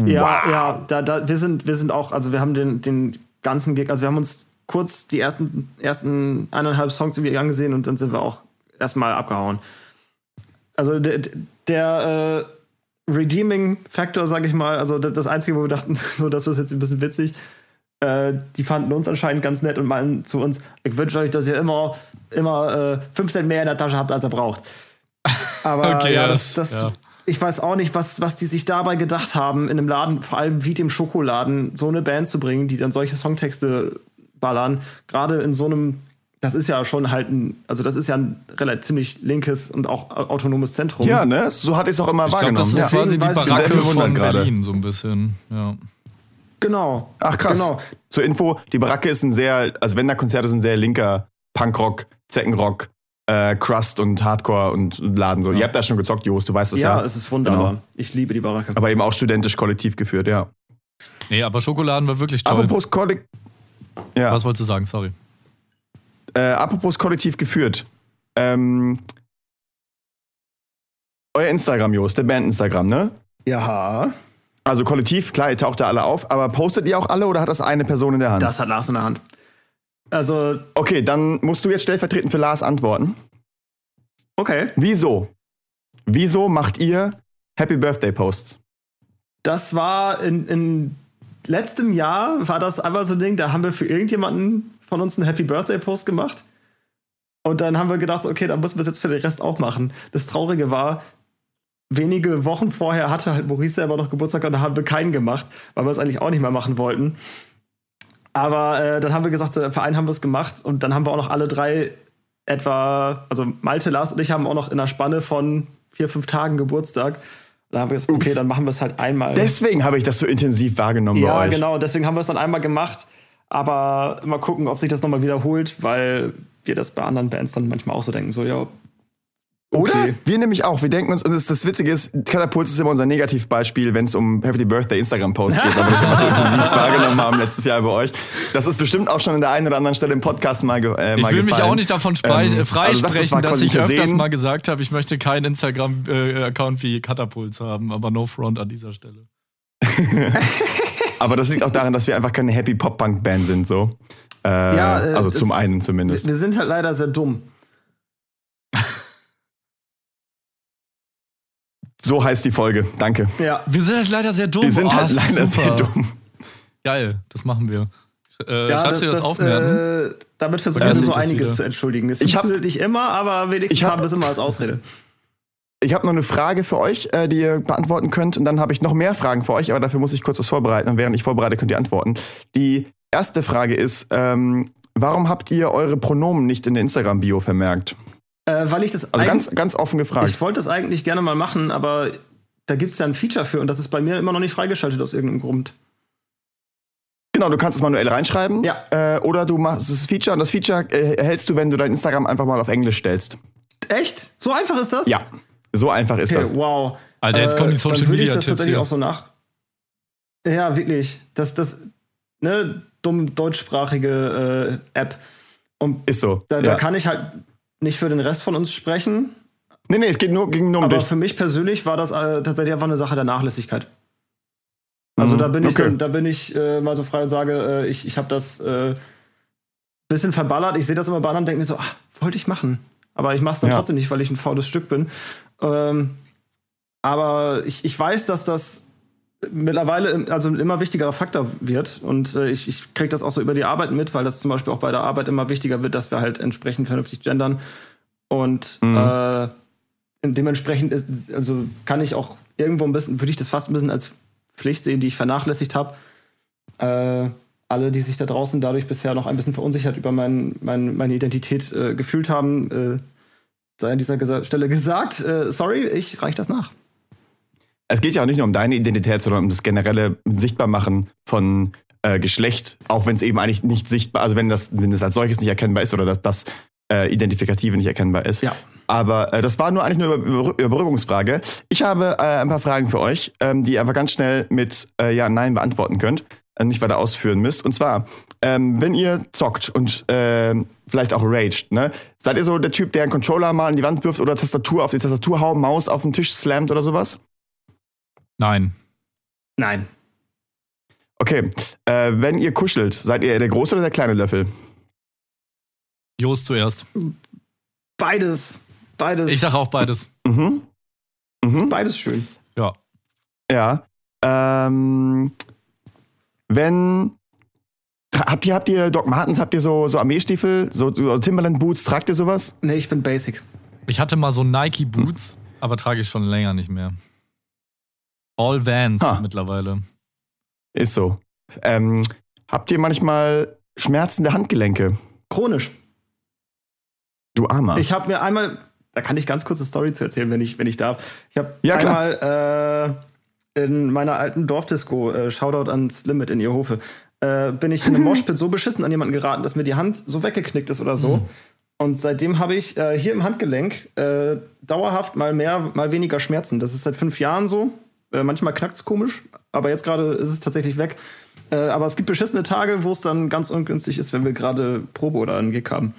Speaker 3: Ja,
Speaker 2: wow.
Speaker 3: ja, da, da, wir sind, wir sind auch, also wir haben den, den ganzen Gig, also wir haben uns kurz die ersten, ersten eineinhalb Songs irgendwie angesehen und dann sind wir auch erstmal abgehauen. Also der, der äh, Redeeming Factor, sag ich mal, also das Einzige, wo wir dachten, so, das ist jetzt ein bisschen witzig, äh, die fanden uns anscheinend ganz nett und meinen zu uns, ich wünsche euch, dass ihr immer, immer äh, 5 Cent mehr in der Tasche habt, als ihr braucht. Aber
Speaker 4: Okay,
Speaker 3: ja, das,
Speaker 4: das- ja.
Speaker 3: ich weiß auch nicht, was, was die sich dabei gedacht haben, in einem Laden, vor allem wie dem Schokoladen, so eine Band zu bringen, die dann solche Songtexte ballern. Gerade in so einem, das ist ja schon halt ein, also das ist ja ein relativ ziemlich linkes und auch autonomes Zentrum.
Speaker 2: Ja, ne? So hatte ich es auch immer
Speaker 4: ich glaube,
Speaker 2: wahrgenommen.
Speaker 4: das ist
Speaker 2: ja.
Speaker 4: quasi die Baracke von
Speaker 2: gerade.
Speaker 4: Berlin, so ein bisschen. Ja.
Speaker 3: Genau.
Speaker 2: Ach krass.
Speaker 3: Genau.
Speaker 2: Zur Info, die Baracke ist ein sehr, also wenn da Konzerte sind, sehr linker Punkrock, Zeckenrock, äh, Crust und Hardcore und Laden so. Ihr habt da schon gezockt, Jos, du weißt das ja.
Speaker 3: Ja, es ist wunderbar.
Speaker 2: Genau.
Speaker 3: Ich liebe die Baracke.
Speaker 2: Aber eben auch studentisch kollektiv geführt, ja.
Speaker 4: Nee, aber Schokoladen war wirklich toll.
Speaker 2: Apropos Kollektiv. Ja.
Speaker 4: Was wolltest du sagen? Sorry.
Speaker 2: Äh, apropos kollektiv geführt. Ähm, euer Instagram, Jos, der Band Instagram, ne?
Speaker 3: Ja.
Speaker 2: Also kollektiv, klar, ihr taucht da alle auf, aber postet ihr auch alle oder hat das eine Person in der Hand?
Speaker 3: Das hat Lars in der Hand. Also,
Speaker 2: Okay, dann musst du jetzt stellvertretend für Lars antworten.
Speaker 3: okay.
Speaker 2: Wieso? Wieso macht ihr Happy Birthday Posts?
Speaker 3: Das war in, in letztem Jahr, war das einfach so ein Ding, da haben wir für irgendjemanden von uns einen Happy Birthday Post gemacht. Und dann haben wir gedacht, okay, dann müssen wir es jetzt für den Rest auch machen. Das Traurige war, wenige Wochen vorher hatte halt Maurice selber noch Geburtstag und da haben wir keinen gemacht, weil wir es eigentlich auch nicht mehr machen wollten. Aber äh, dann haben wir gesagt, so, für einen haben wir es gemacht und dann haben wir auch noch alle drei etwa, also Malte, Lars und ich haben auch noch in einer Spanne von vier, fünf Tagen Geburtstag. Da haben wir gesagt, okay,
Speaker 2: Ups.
Speaker 3: dann machen wir es halt einmal.
Speaker 2: Deswegen habe ich das so intensiv wahrgenommen
Speaker 3: ja,
Speaker 2: bei euch.
Speaker 3: genau, deswegen haben wir es dann einmal gemacht. Aber mal gucken, ob sich das nochmal wiederholt, weil wir das bei anderen Bands dann manchmal auch so denken, so, ja,
Speaker 2: Oder?
Speaker 3: Okay.
Speaker 2: Wir nämlich auch. Wir denken uns, und das, das Witzige ist, Katapult ist immer unser Negativbeispiel, wenn es um Happy Birthday Instagram-Posts geht, weil wir das immer so intensiv wahrgenommen haben letztes Jahr bei euch. Das ist bestimmt auch schon in der einen oder anderen Stelle im Podcast mal, äh,
Speaker 4: Ich
Speaker 2: mal
Speaker 4: will mich auch nicht davon
Speaker 2: Ähm,
Speaker 4: äh, freisprechen,
Speaker 2: also das war
Speaker 4: dass ich öfters
Speaker 2: versehen.
Speaker 4: mal gesagt habe, ich möchte keinen Instagram-Account wie Katapults haben, aber no front an dieser Stelle.
Speaker 2: Aber das liegt auch daran, dass wir einfach keine Happy Pop-Punk-Band sind, so. Äh,
Speaker 3: Ja, äh,
Speaker 2: also zum einen
Speaker 3: wir,
Speaker 2: zumindest.
Speaker 3: wir sind halt leider sehr dumm.
Speaker 2: So heißt die Folge. Danke.
Speaker 3: Ja.
Speaker 4: Wir sind halt leider sehr dumm.
Speaker 2: Wir sind
Speaker 4: Oh,
Speaker 2: halt leider
Speaker 4: super.
Speaker 2: sehr dumm.
Speaker 4: Geil, das machen wir. Äh,
Speaker 3: ja,
Speaker 4: schreibst du dir das, auf,
Speaker 3: äh, damit versuchen wir so
Speaker 4: das
Speaker 3: einiges
Speaker 4: wieder.
Speaker 3: zu entschuldigen. Es
Speaker 2: Ich hab-
Speaker 3: funktioniert nicht immer, aber wenigstens
Speaker 2: Ich hab-
Speaker 3: haben wir es immer als Ausrede.
Speaker 2: Ich habe noch eine Frage für euch, äh, die ihr beantworten könnt. Und dann habe ich noch mehr Fragen für euch, aber dafür muss ich kurz was vorbereiten. Und während ich vorbereite, könnt ihr antworten. Die erste Frage ist, ähm, warum habt ihr eure Pronomen nicht in der Instagram-Bio vermerkt?
Speaker 3: Äh, weil ich das
Speaker 2: Also ganz, ganz offen gefragt.
Speaker 3: Ich wollte das eigentlich gerne mal machen, aber da gibt es ja ein Feature für und das ist bei mir immer noch nicht freigeschaltet aus irgendeinem Grund.
Speaker 2: Genau, du kannst es manuell reinschreiben.
Speaker 3: Ja.
Speaker 2: Äh, oder du machst das Feature und das Feature äh, erhältst du, wenn du dein Instagram einfach mal auf Englisch stellst.
Speaker 3: Echt? So einfach ist das?
Speaker 2: Ja, so einfach ist
Speaker 3: Okay,
Speaker 2: das.
Speaker 3: wow.
Speaker 4: Alter, jetzt kommen die
Speaker 3: Äh,
Speaker 4: Social
Speaker 3: dann würde ich
Speaker 4: Media
Speaker 3: das
Speaker 4: Tipps
Speaker 3: tatsächlich
Speaker 4: hier.
Speaker 3: auch so nach. Ja, wirklich. Das, das, ne, dumm deutschsprachige äh, App. Und
Speaker 2: Ist so.
Speaker 3: da,
Speaker 2: ja.
Speaker 3: da kann ich halt nicht für den Rest von uns sprechen,
Speaker 2: nee, nee, es geht nur, ging nur um
Speaker 3: aber
Speaker 2: dich.
Speaker 3: für mich persönlich war das äh, tatsächlich einfach eine Sache der Nachlässigkeit. Also
Speaker 2: Mhm.
Speaker 3: da bin ich,
Speaker 2: Okay.
Speaker 3: dann, da bin ich äh, mal so frei und sage, äh, ich, ich habe das äh, bisschen verballert. Ich sehe das immer bei anderen und denke mir so, ach, wollte ich machen. Aber ich mache es dann
Speaker 2: Ja.
Speaker 3: trotzdem nicht, weil ich ein faules Stück bin. Ähm, aber ich, ich weiß, dass das mittlerweile also ein immer wichtigerer Faktor wird. Und äh, ich, ich kriege das auch so über die Arbeit mit, weil das zum Beispiel auch bei der Arbeit immer wichtiger wird, dass wir halt entsprechend vernünftig gendern. Und
Speaker 2: Mhm.
Speaker 3: äh, dementsprechend ist, also kann ich auch irgendwo ein bisschen, würde ich das fast ein bisschen als Pflicht sehen, die ich vernachlässigt habe. Äh, alle, die sich da draußen dadurch bisher noch ein bisschen verunsichert über mein, mein, meine Identität äh, gefühlt haben, äh, sei an dieser Gesa Stelle gesagt, äh, sorry, ich reich das nach.
Speaker 2: Es geht ja auch nicht nur um deine Identität, sondern um das generelle Sichtbarmachen von äh, Geschlecht, auch wenn es eben eigentlich nicht sichtbar, also wenn das, wenn das als solches nicht erkennbar ist oder dass das äh, Identifikative nicht erkennbar ist.
Speaker 3: Ja.
Speaker 2: Aber äh, das war nur eigentlich nur Über Überbrückungsfrage. Ich habe äh, ein paar Fragen für euch, ähm, die ihr einfach ganz schnell mit äh, Ja, Nein beantworten könnt, äh, nicht weiter ausführen müsst. Und zwar, ähm, wenn ihr zockt und ähm, vielleicht auch raged, ne? Seid ihr so der Typ, der einen Controller mal an die Wand wirft oder Tastatur auf die Tastatur haut, Maus auf den Tisch slammt oder sowas?
Speaker 4: Nein.
Speaker 3: Nein.
Speaker 2: Okay, äh, wenn ihr kuschelt, seid ihr der große oder der kleine Löffel?
Speaker 4: Jos zuerst.
Speaker 3: Beides. Beides.
Speaker 4: Ich sag auch beides.
Speaker 2: Mhm. Mhm.
Speaker 3: beides schön.
Speaker 4: Ja.
Speaker 2: Ja. Ähm, wenn habt ihr habt ihr Doc Martens, habt ihr so so Armeestiefel, so, so Timberland Boots, tragt ihr sowas?
Speaker 3: Nee, ich bin basic.
Speaker 4: Ich hatte mal so Nike Boots, aber trage ich schon länger nicht mehr. All Vans
Speaker 2: Ha.
Speaker 4: mittlerweile.
Speaker 2: Ist so. Ähm, habt ihr manchmal schmerzende Handgelenke?
Speaker 3: Chronisch.
Speaker 2: Du Armer.
Speaker 3: Ich habe mir einmal, da kann ich ganz kurz eine Story zu erzählen, wenn ich, wenn ich darf. Ich habe
Speaker 2: Ja,
Speaker 3: einmal äh, in meiner alten Dorfdisco, äh, Shoutout ans Limit inIerhofe, äh, bin ich in einem Moshpit so beschissen an jemanden geraten, dass mir die Hand so weggeknickt ist oder so. Und seitdem habe ich äh, hier im Handgelenk äh, dauerhaft mal mehr, mal weniger Schmerzen. Das ist seit fünf Jahren so. Äh, manchmal knackt es komisch, aber jetzt gerade ist es tatsächlich weg. Äh, aber es gibt beschissene Tage, wo es dann ganz ungünstig ist, wenn wir gerade Probe oder einen Gig haben.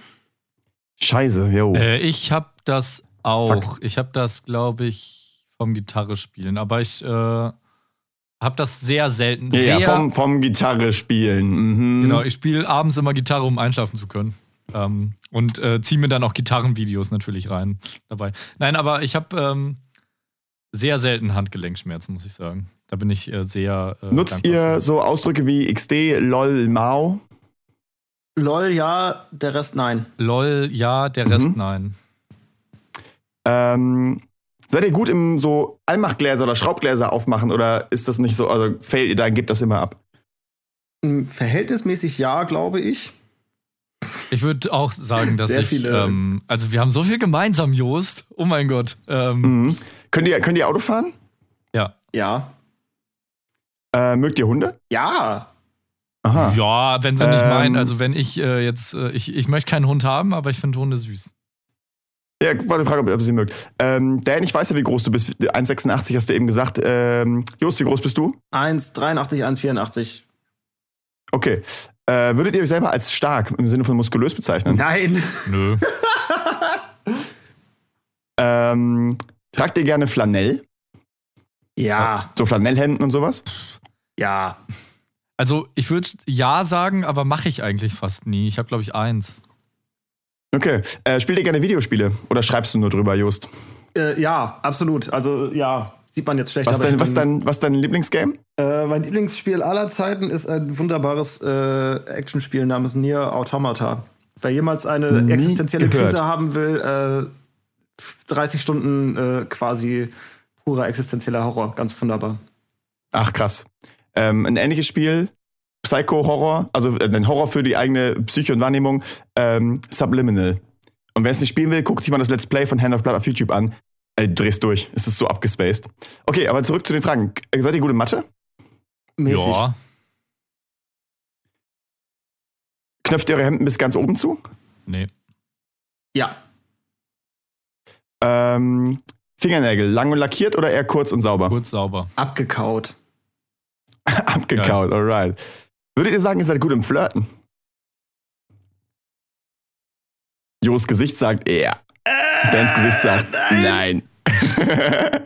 Speaker 2: Scheiße, yo.
Speaker 4: Äh, ich habe das auch. Ich habe das, glaube ich, vom Gitarre spielen. Aber ich äh, habe das sehr selten.
Speaker 2: ja,
Speaker 4: sehr,
Speaker 2: ja, vom, vom Gitarre spielen. Mhm.
Speaker 4: Genau, ich spiele abends immer Gitarre, um einschlafen zu können. Ähm, und äh, ziehe mir dann auch Gitarrenvideos natürlich rein dabei. Nein, aber ich habe ähm, sehr selten Handgelenkschmerzen, muss ich sagen. Da bin ich äh, sehr. Äh,
Speaker 2: Nutzt ihr
Speaker 4: für.
Speaker 2: so Ausdrücke wie XD, LOL, Mao?
Speaker 3: LOL, ja, der Rest nein.
Speaker 4: LOL, ja, der Rest
Speaker 2: Mhm.
Speaker 4: nein.
Speaker 2: Ähm, seid ihr gut im so Allmachgläser oder Schraubgläser aufmachen oder ist das nicht so, also failt ihr da, gebt das immer ab?
Speaker 3: Mm, Verhältnismäßig ja, glaube ich.
Speaker 4: Ich würde auch sagen, dass
Speaker 3: Sehr
Speaker 4: ich.
Speaker 3: viele-
Speaker 4: Ähm, also, wir haben so viel gemeinsam, Jost. Oh mein Gott. Ähm,
Speaker 2: Mhm. Könnt, ihr, könnt ihr Auto fahren?
Speaker 4: Ja.
Speaker 3: Ja.
Speaker 2: Äh, mögt ihr Hunde?
Speaker 3: Ja.
Speaker 2: Aha.
Speaker 4: Ja, wenn sie nicht
Speaker 2: Ähm.
Speaker 4: meinen. Also, wenn ich äh, jetzt. Äh, ich, ich möchte keinen Hund haben, aber ich finde Hunde süß.
Speaker 2: Ja, war eine Frage, ob ihr sie mögt. Ähm, Dan, ich weiß ja, wie groß du bist. 1,86 hast du eben gesagt. Ähm, Jost, wie groß bist du?
Speaker 3: 1,83, 1,84.
Speaker 2: Okay. Äh, würdet ihr euch selber als stark im Sinne von muskulös bezeichnen?
Speaker 3: Nein.
Speaker 4: Nö.
Speaker 2: Ähm, tragt ihr gerne Flanell?
Speaker 3: Ja.
Speaker 2: So Flanellhemden und sowas?
Speaker 3: Ja.
Speaker 4: Also, ich würde ja sagen, aber mache ich eigentlich fast nie. Ich habe, glaube ich, eins.
Speaker 2: Okay. Äh, spielt ihr gerne Videospiele oder schreibst du nur drüber, Jost?
Speaker 3: Äh, ja, absolut. Also, ja. Sieht man jetzt schlecht.
Speaker 2: Was dein, was, dein, was dein Lieblingsgame?
Speaker 3: Äh, mein Lieblingsspiel aller Zeiten ist ein wunderbares äh, Actionspiel namens Nier Automata. Wer jemals eine
Speaker 2: Nie
Speaker 3: existenzielle
Speaker 2: gehört.
Speaker 3: Krise haben will, äh, 30 Stunden äh, quasi purer existenzieller Horror. Ganz wunderbar.
Speaker 2: Ach, krass. Ähm, ein ähnliches Spiel, Psycho-Horror, also äh, ein Horror für die eigene Psyche und Wahrnehmung, ähm, Subliminal. Und wer es nicht spielen will, guckt sich mal das Let's Play von Hand of Blood auf YouTube an. Äh, du drehst durch. Es ist so abgespaced. Okay, aber zurück zu den Fragen. Äh, Seid ihr gut in Mathe?
Speaker 3: Mäßig.
Speaker 4: Ja.
Speaker 2: Knöpft ihr eure Hemden bis ganz oben zu?
Speaker 4: Nee.
Speaker 3: Ja.
Speaker 2: Ähm, Fingernägel, lang und lackiert oder eher kurz und sauber?
Speaker 4: Kurz sauber.
Speaker 3: Abgekaut.
Speaker 2: Abgekaut, alright. Würdet ihr sagen, ihr seid gut im Flirten? Jos Gesicht sagt ja. Dans Gesicht sagt nein.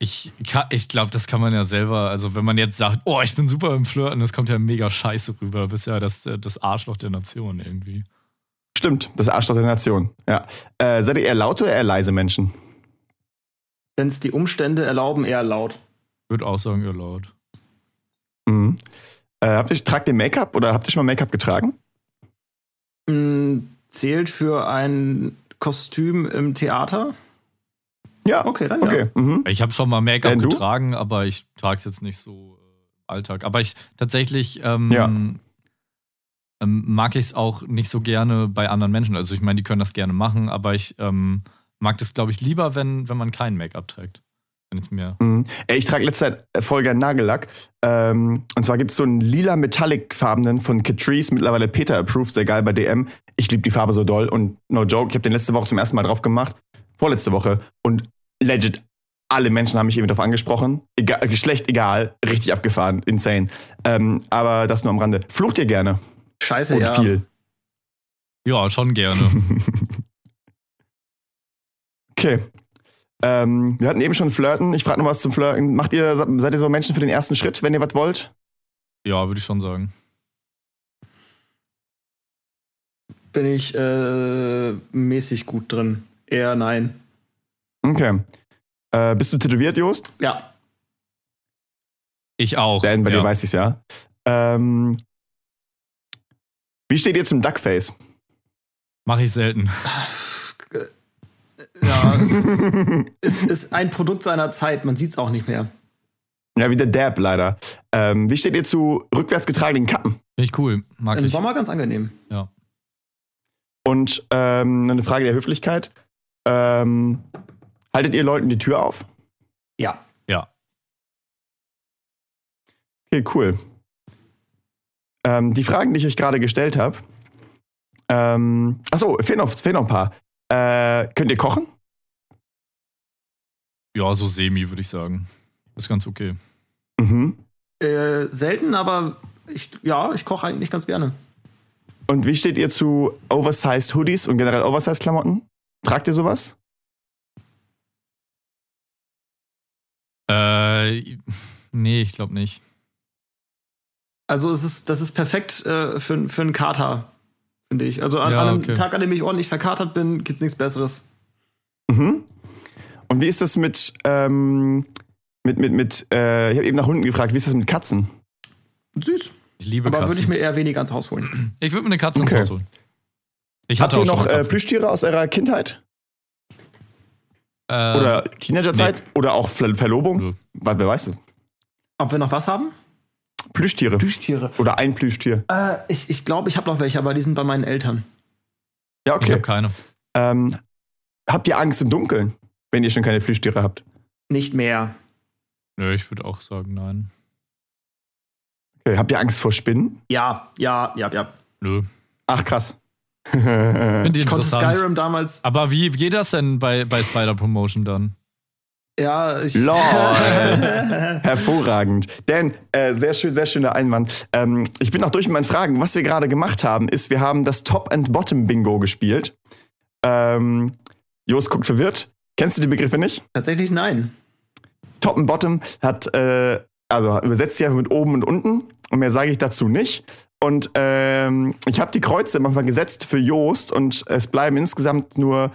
Speaker 4: Ich, ka- ich glaube, das kann man ja selber, also wenn man jetzt sagt, oh, ich bin super im Flirten, das kommt ja mega scheiße rüber. Du bist ja das, das Arschloch der Nation irgendwie.
Speaker 2: Stimmt, das Arschloch der Nation. Ja. Äh, seid ihr eher laute oder eher leise Menschen?
Speaker 3: Wenn es die Umstände erlauben, eher laut.
Speaker 4: Würde auch sagen, ihr laut.
Speaker 2: Mhm. Äh, habt ihr, tragt ihr Make-up oder habt ihr schon mal Make-up getragen?
Speaker 3: Mm, zählt für ein Kostüm im Theater?
Speaker 2: Ja.
Speaker 3: Okay, dann ja.
Speaker 2: Okay. Mhm.
Speaker 4: Ich habe schon mal Make-up getragen, aber ich trage es jetzt nicht so äh, im Alltag. Aber ich tatsächlich ähm,
Speaker 2: Ja.
Speaker 4: Ähm, mag ich es auch nicht so gerne bei anderen Menschen. Also ich meine, die können das gerne machen, aber ich ähm, mag das, glaube ich, lieber, wenn, wenn man kein Make-up trägt. Wenn es mir.
Speaker 2: Mhm. Ich trage letzte Zeit voll gern Nagellack. Ähm, und zwar gibt es so einen lila Metallic-farbenen von Catrice, mittlerweile Peter approved, sehr geil bei DM. Ich liebe die Farbe so doll und no joke, ich habe den letzte Woche zum ersten Mal drauf gemacht. Vorletzte Woche. Und legit, alle Menschen haben mich irgendwie darauf angesprochen. Egal, Geschlecht egal, richtig abgefahren, insane. Ähm, aber das nur am Rande. Flucht ihr gerne?
Speaker 3: Scheiße,
Speaker 2: Und
Speaker 3: ja.
Speaker 2: viel.
Speaker 4: Ja, schon gerne.
Speaker 2: Okay. Ähm, wir hatten eben schon Flirten. Ich frage noch was zum Flirten. Macht ihr, seid ihr so Menschen für den ersten Schritt, wenn ihr was wollt?
Speaker 4: ja, würde ich schon sagen.
Speaker 3: Bin ich äh, mäßig gut drin. Eher nein.
Speaker 2: Okay. Äh, bist du tätowiert, Jost?
Speaker 3: Ja.
Speaker 4: Ich auch.
Speaker 2: Dan, bei
Speaker 4: ja.
Speaker 2: dir weiß ich ja. Ähm, wie steht ihr zum Duckface?
Speaker 4: Mache ich selten.
Speaker 3: Ja, es, es ist ein Produkt seiner Zeit. Man sieht es auch nicht mehr.
Speaker 2: Ja, wie der Dab leider. Ähm, wie steht ihr zu rückwärts getragenen Kappen?
Speaker 4: Finde ich cool. Mag
Speaker 3: Im
Speaker 4: ich.
Speaker 3: Sommer ganz angenehm.
Speaker 4: Ja.
Speaker 2: Und ähm, eine Frage der Höflichkeit. Ähm, haltet ihr Leuten die Tür auf?
Speaker 3: Ja.
Speaker 4: Ja.
Speaker 2: Okay, cool. Ähm, die Fragen, die ich euch gerade gestellt habe. Ähm, achso, fehlen noch, fehlen noch ein paar. Äh, könnt ihr kochen?
Speaker 4: Ja, so semi, würde ich sagen. Ist ganz okay.
Speaker 2: Mhm.
Speaker 3: Äh, selten, aber ich, ja, ich koche eigentlich ganz gerne.
Speaker 2: Und wie steht ihr zu Oversized Hoodies und generell Oversized Klamotten? Tragt ihr sowas?
Speaker 4: Äh, nee, ich glaube nicht.
Speaker 3: Also es ist, das ist perfekt äh, für, für einen Kater, finde ich. Also an,
Speaker 4: Ja,
Speaker 3: an einem
Speaker 4: okay.
Speaker 3: Tag, an dem ich ordentlich verkatert bin, gibt's nichts Besseres.
Speaker 2: Mhm. Und wie ist das mit, ähm, mit, mit, mit, äh, ich habe eben nach Hunden gefragt, wie ist das mit Katzen?
Speaker 3: Süß.
Speaker 4: Ich liebe
Speaker 3: Aber
Speaker 4: Katzen.
Speaker 3: würde ich mir eher weniger ans Haus holen.
Speaker 4: Ich würde mir eine Katze
Speaker 2: Okay.
Speaker 4: ins Haus holen. Ich
Speaker 2: Habt
Speaker 4: hatte
Speaker 2: ihr
Speaker 4: auch
Speaker 2: noch äh. Plüschtiere aus eurer Kindheit?
Speaker 4: Äh,
Speaker 2: Oder Teenagerzeit? Oder auch Ver Verlobung?
Speaker 4: Nö.
Speaker 2: Wer weiß du?
Speaker 3: Ob wir noch was haben?
Speaker 2: Plüschtiere.
Speaker 3: Plüschtiere.
Speaker 2: Oder ein Plüschtier.
Speaker 3: Äh, ich ich glaube, ich habe noch welche, aber die sind bei meinen Eltern.
Speaker 2: Ja,
Speaker 4: Ich
Speaker 2: okay.
Speaker 4: habe keine.
Speaker 2: Ähm, habt ihr Angst im Dunkeln, wenn ihr schon keine Plüschtiere habt?
Speaker 3: Nicht mehr.
Speaker 4: Nö, ich würde auch sagen, nein.
Speaker 2: Okay. Habt ihr Angst vor Spinnen?
Speaker 3: Ja, ja, ja, ja.
Speaker 4: Nö.
Speaker 2: Ach, krass.
Speaker 4: Finde ich
Speaker 3: Ich konnte
Speaker 4: interessant.
Speaker 3: Skyrim damals.
Speaker 4: Aber wie geht das denn bei, bei Spider Promotion dann?
Speaker 3: Ja, ich.
Speaker 2: LOL. Hervorragend. Dan, äh, sehr schön, sehr schöner Einwand. Ähm, ich bin noch durch mit meinen Fragen. Was wir gerade gemacht haben, ist, wir haben das Top and Bottom Bingo gespielt. Ähm, Jos guckt verwirrt. Kennst du die Begriffe nicht?
Speaker 3: Tatsächlich nein.
Speaker 2: Top and Bottom hat, äh, also übersetzt ja mit oben und unten. Und mehr sage ich dazu nicht. Und ähm, ich habe die Kreuze manchmal gesetzt für Joost und es bleiben insgesamt nur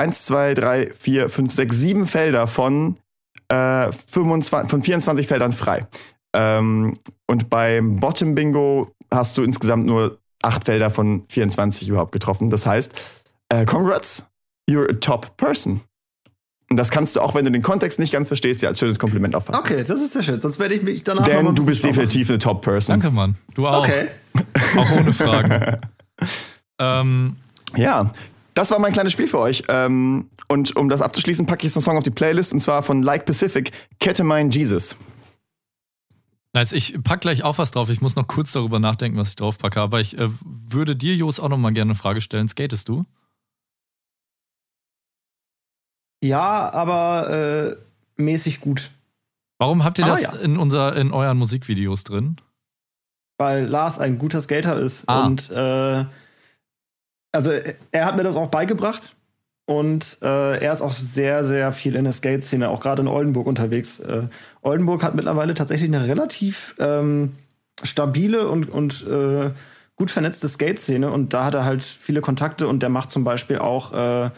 Speaker 2: 1, 2, 3, 4, 5, 6, 7 Felder von, äh, 25, von 24 Feldern frei. Ähm, und beim Bottom Bingo hast du insgesamt nur 8 Felder von 24 überhaupt getroffen. Das heißt, äh, congrats, you're a top person. Und das kannst du auch, wenn du den Kontext nicht ganz verstehst, ja als schönes Kompliment auffassen.
Speaker 3: Okay, das ist sehr schön. Sonst werde ich mich danach noch mal
Speaker 2: Denn du bist
Speaker 3: schlau machen.
Speaker 2: definitiv eine Top-Person.
Speaker 4: Danke, Mann. Du auch.
Speaker 3: Okay.
Speaker 4: Auch ohne Fragen. ähm,
Speaker 2: Ja, das war mein kleines Spiel für euch. Ähm, und um das abzuschließen, packe ich jetzt einen Song auf die Playlist und zwar von Like Pacific, Ketamine Jesus.
Speaker 4: Nice, ich pack gleich auch was drauf. Ich muss noch kurz darüber nachdenken, was ich drauf packe. Aber ich äh, würde dir, Jos, auch noch mal gerne eine Frage stellen. Skatest du?
Speaker 3: Ja, aber äh, mäßig gut.
Speaker 4: Warum habt ihr
Speaker 3: Ah,
Speaker 4: das
Speaker 3: ja.
Speaker 4: in, unser, in euren Musikvideos drin?
Speaker 3: weil Lars ein guter Skater ist.
Speaker 4: Ah.
Speaker 3: Und äh, also er hat mir das auch beigebracht. Und äh, er ist auch sehr, sehr viel in der Skate-Szene, auch gerade in Oldenburg unterwegs. Äh, Oldenburg hat mittlerweile tatsächlich eine relativ ähm, stabile und, und äh, gut vernetzte Skate-Szene. Und da hat er halt viele Kontakte und der macht zum Beispiel auch äh,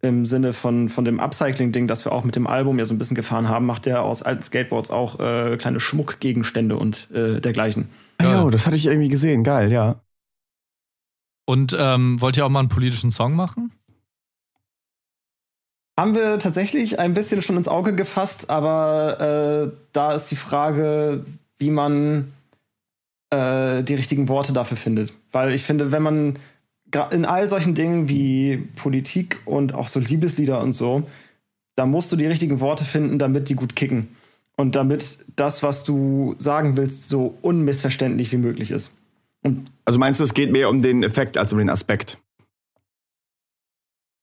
Speaker 3: im Sinne von, von dem Upcycling-Ding, das wir auch mit dem Album ja so ein bisschen gefahren haben, macht er aus alten Skateboards auch äh, kleine Schmuckgegenstände und äh, dergleichen.
Speaker 2: Ja, oh, das hatte ich irgendwie gesehen. Geil, ja.
Speaker 4: Und ähm, wollt ihr auch mal einen politischen Song machen?
Speaker 3: Haben wir tatsächlich ein bisschen schon ins Auge gefasst, aber äh, da ist die Frage, wie man äh, die richtigen Worte dafür findet. Weil ich finde, wenn man in all solchen Dingen wie Politik und auch so Liebeslieder und so, da musst du die richtigen Worte finden, damit die gut kicken. Und damit das, was du sagen willst, so unmissverständlich wie möglich ist.
Speaker 2: Also meinst du, es geht mehr um den Effekt als um den Aspekt?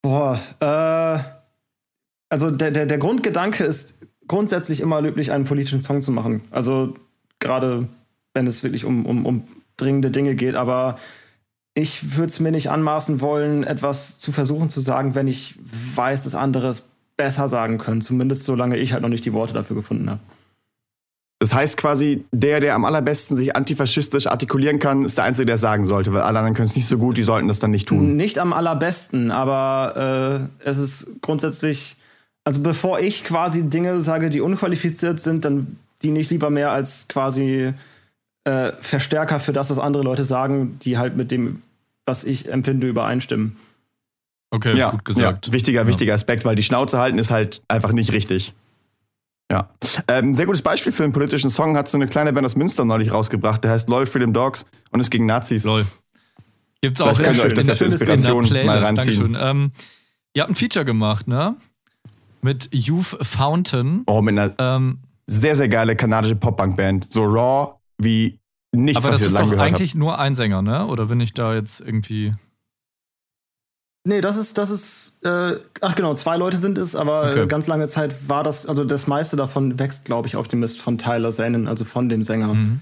Speaker 3: Boah, äh, also der, der, der Grundgedanke ist grundsätzlich immer löblich, einen politischen Song zu machen. Also gerade wenn es wirklich um, um, um dringende Dinge geht, aber ich würde es mir nicht anmaßen wollen, etwas zu versuchen zu sagen, wenn ich weiß, dass andere es besser sagen können. Zumindest solange ich halt noch nicht die Worte dafür gefunden habe.
Speaker 2: Das heißt quasi, der, der am allerbesten sich antifaschistisch artikulieren kann, ist der Einzige, der es sagen sollte, weil alle anderen können es nicht so gut, die sollten das dann nicht tun.
Speaker 3: Nicht am allerbesten, aber äh, es ist grundsätzlich, also bevor ich quasi Dinge sage, die unqualifiziert sind, dann diene ich lieber mehr als quasi äh, Verstärker für das, was andere Leute sagen, die halt mit dem, was ich empfinde, übereinstimmen.
Speaker 4: Okay,
Speaker 2: Ja,
Speaker 4: gut gesagt.
Speaker 2: Ja, wichtiger,
Speaker 4: Ja.
Speaker 2: wichtiger Aspekt, weil die Schnauze halten ist halt einfach nicht richtig. Ja. Ähm, sehr gutes Beispiel für einen politischen Song hat so eine kleine Band aus Münster neulich rausgebracht, der heißt Loyal Freedom Dogs und ist gegen Nazis.
Speaker 4: Lol. Gibt's auch
Speaker 2: Vielleicht ihr euch das als
Speaker 3: schön,
Speaker 2: Inspiration
Speaker 4: in
Speaker 2: mal.
Speaker 4: Dankeschön. Ähm, ihr habt ein Feature gemacht, ne? Mit Youth Fountain.
Speaker 2: Oh, mit einer
Speaker 4: Ähm,
Speaker 2: sehr, sehr geile kanadische Poppunk-Band. So raw wie nichts,
Speaker 4: aber
Speaker 2: was
Speaker 4: das ist doch eigentlich nur ein Sänger, ne? Oder bin ich da jetzt irgendwie.
Speaker 3: Nee, das ist, das ist, äh, ach genau, zwei Leute sind es, aber
Speaker 4: Okay.
Speaker 3: ganz lange Zeit war das, also das meiste davon wächst, glaube ich, auf dem Mist von Tyler Zanin, also von dem Sänger.
Speaker 4: Mhm.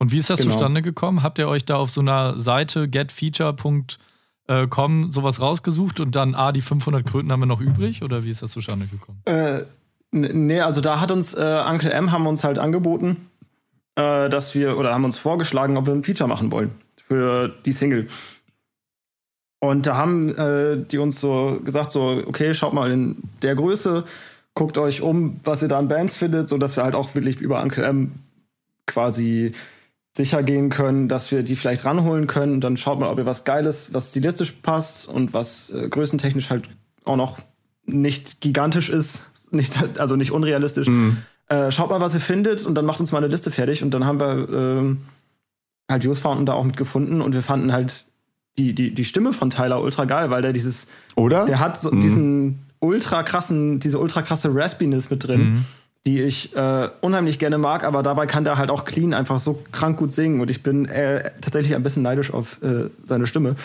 Speaker 4: Und wie ist das
Speaker 3: Genau.
Speaker 4: zustande gekommen? Habt ihr euch da auf so einer Seite getfeature.com sowas rausgesucht und dann, ah, die 500 Kröten haben wir noch übrig? Oder wie ist das zustande gekommen?
Speaker 3: Äh, nee, also da hat uns äh, Uncle M haben uns halt angeboten, äh, dass wir, oder haben uns vorgeschlagen, ob wir ein Feature machen wollen für die Single. Und da haben äh, die uns so gesagt, so, okay, schaut mal in der Größe, guckt euch um, was ihr da an Bands findet, sodass wir halt auch wirklich über Uncle M quasi sicher gehen können, dass wir die vielleicht ranholen können. Dann schaut mal, ob ihr was Geiles, was stilistisch passt und was äh, größentechnisch halt auch noch nicht gigantisch ist, nicht, also nicht unrealistisch. Äh, schaut mal, was ihr findet und dann macht uns mal eine Liste fertig. Und dann haben wir ähm, halt Youth Fountain da auch mit gefunden und wir fanden halt die, die, die Stimme von Tyler ultra geil, weil der dieses,
Speaker 2: Oder?
Speaker 3: der hat so
Speaker 2: Mhm.
Speaker 3: diesen ultra krassen, diese ultra krasse Raspiness mit drin,
Speaker 4: Mhm.
Speaker 3: die ich äh, unheimlich gerne mag, aber dabei kann der halt auch clean einfach so krank gut singen und ich bin äh, tatsächlich ein bisschen neidisch auf äh, seine Stimme.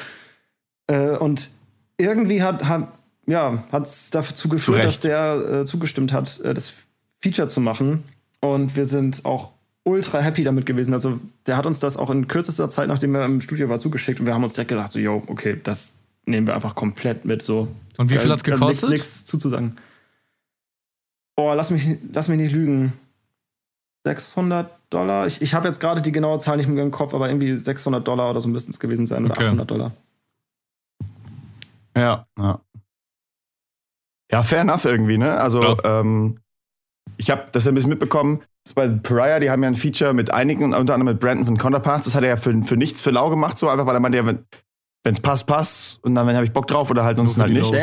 Speaker 3: Äh, und irgendwie hat, hat ja, es dazu geführt, dass der äh, zugestimmt hat, äh, das Feature zu machen. Und wir sind auch ultra happy damit gewesen. Also der hat uns das auch in kürzester Zeit, nachdem er im Studio war, zugeschickt und wir haben uns direkt gedacht, so, yo, okay, das nehmen wir einfach komplett mit. So.
Speaker 4: Und wie viel
Speaker 3: Geil,
Speaker 4: hat's
Speaker 3: geil,
Speaker 4: gekostet?
Speaker 3: Nichts nichts zuzusagen. Boah, lass mich, lass mich nicht lügen. 600 Dollar. Ich, ich habe jetzt gerade die genaue Zahl nicht mehr im Kopf, aber irgendwie 600 Dollar oder so müssten es gewesen sein. Oder
Speaker 4: Okay.
Speaker 3: 800 Dollar.
Speaker 2: Ja, ja. Ja, fair enough irgendwie, ne? Also,
Speaker 4: Ja.
Speaker 2: ähm, ich habe das ja ein bisschen mitbekommen. Bei Pariah, die haben ja ein Feature mit einigen, unter anderem mit Brandon von Counterparts. Das hat er ja für, für nichts für lau gemacht, so einfach, weil er meinte, ja, wenn es passt, passt. Und dann habe ich Bock drauf oder halt sonst
Speaker 4: Nur
Speaker 2: halt nicht.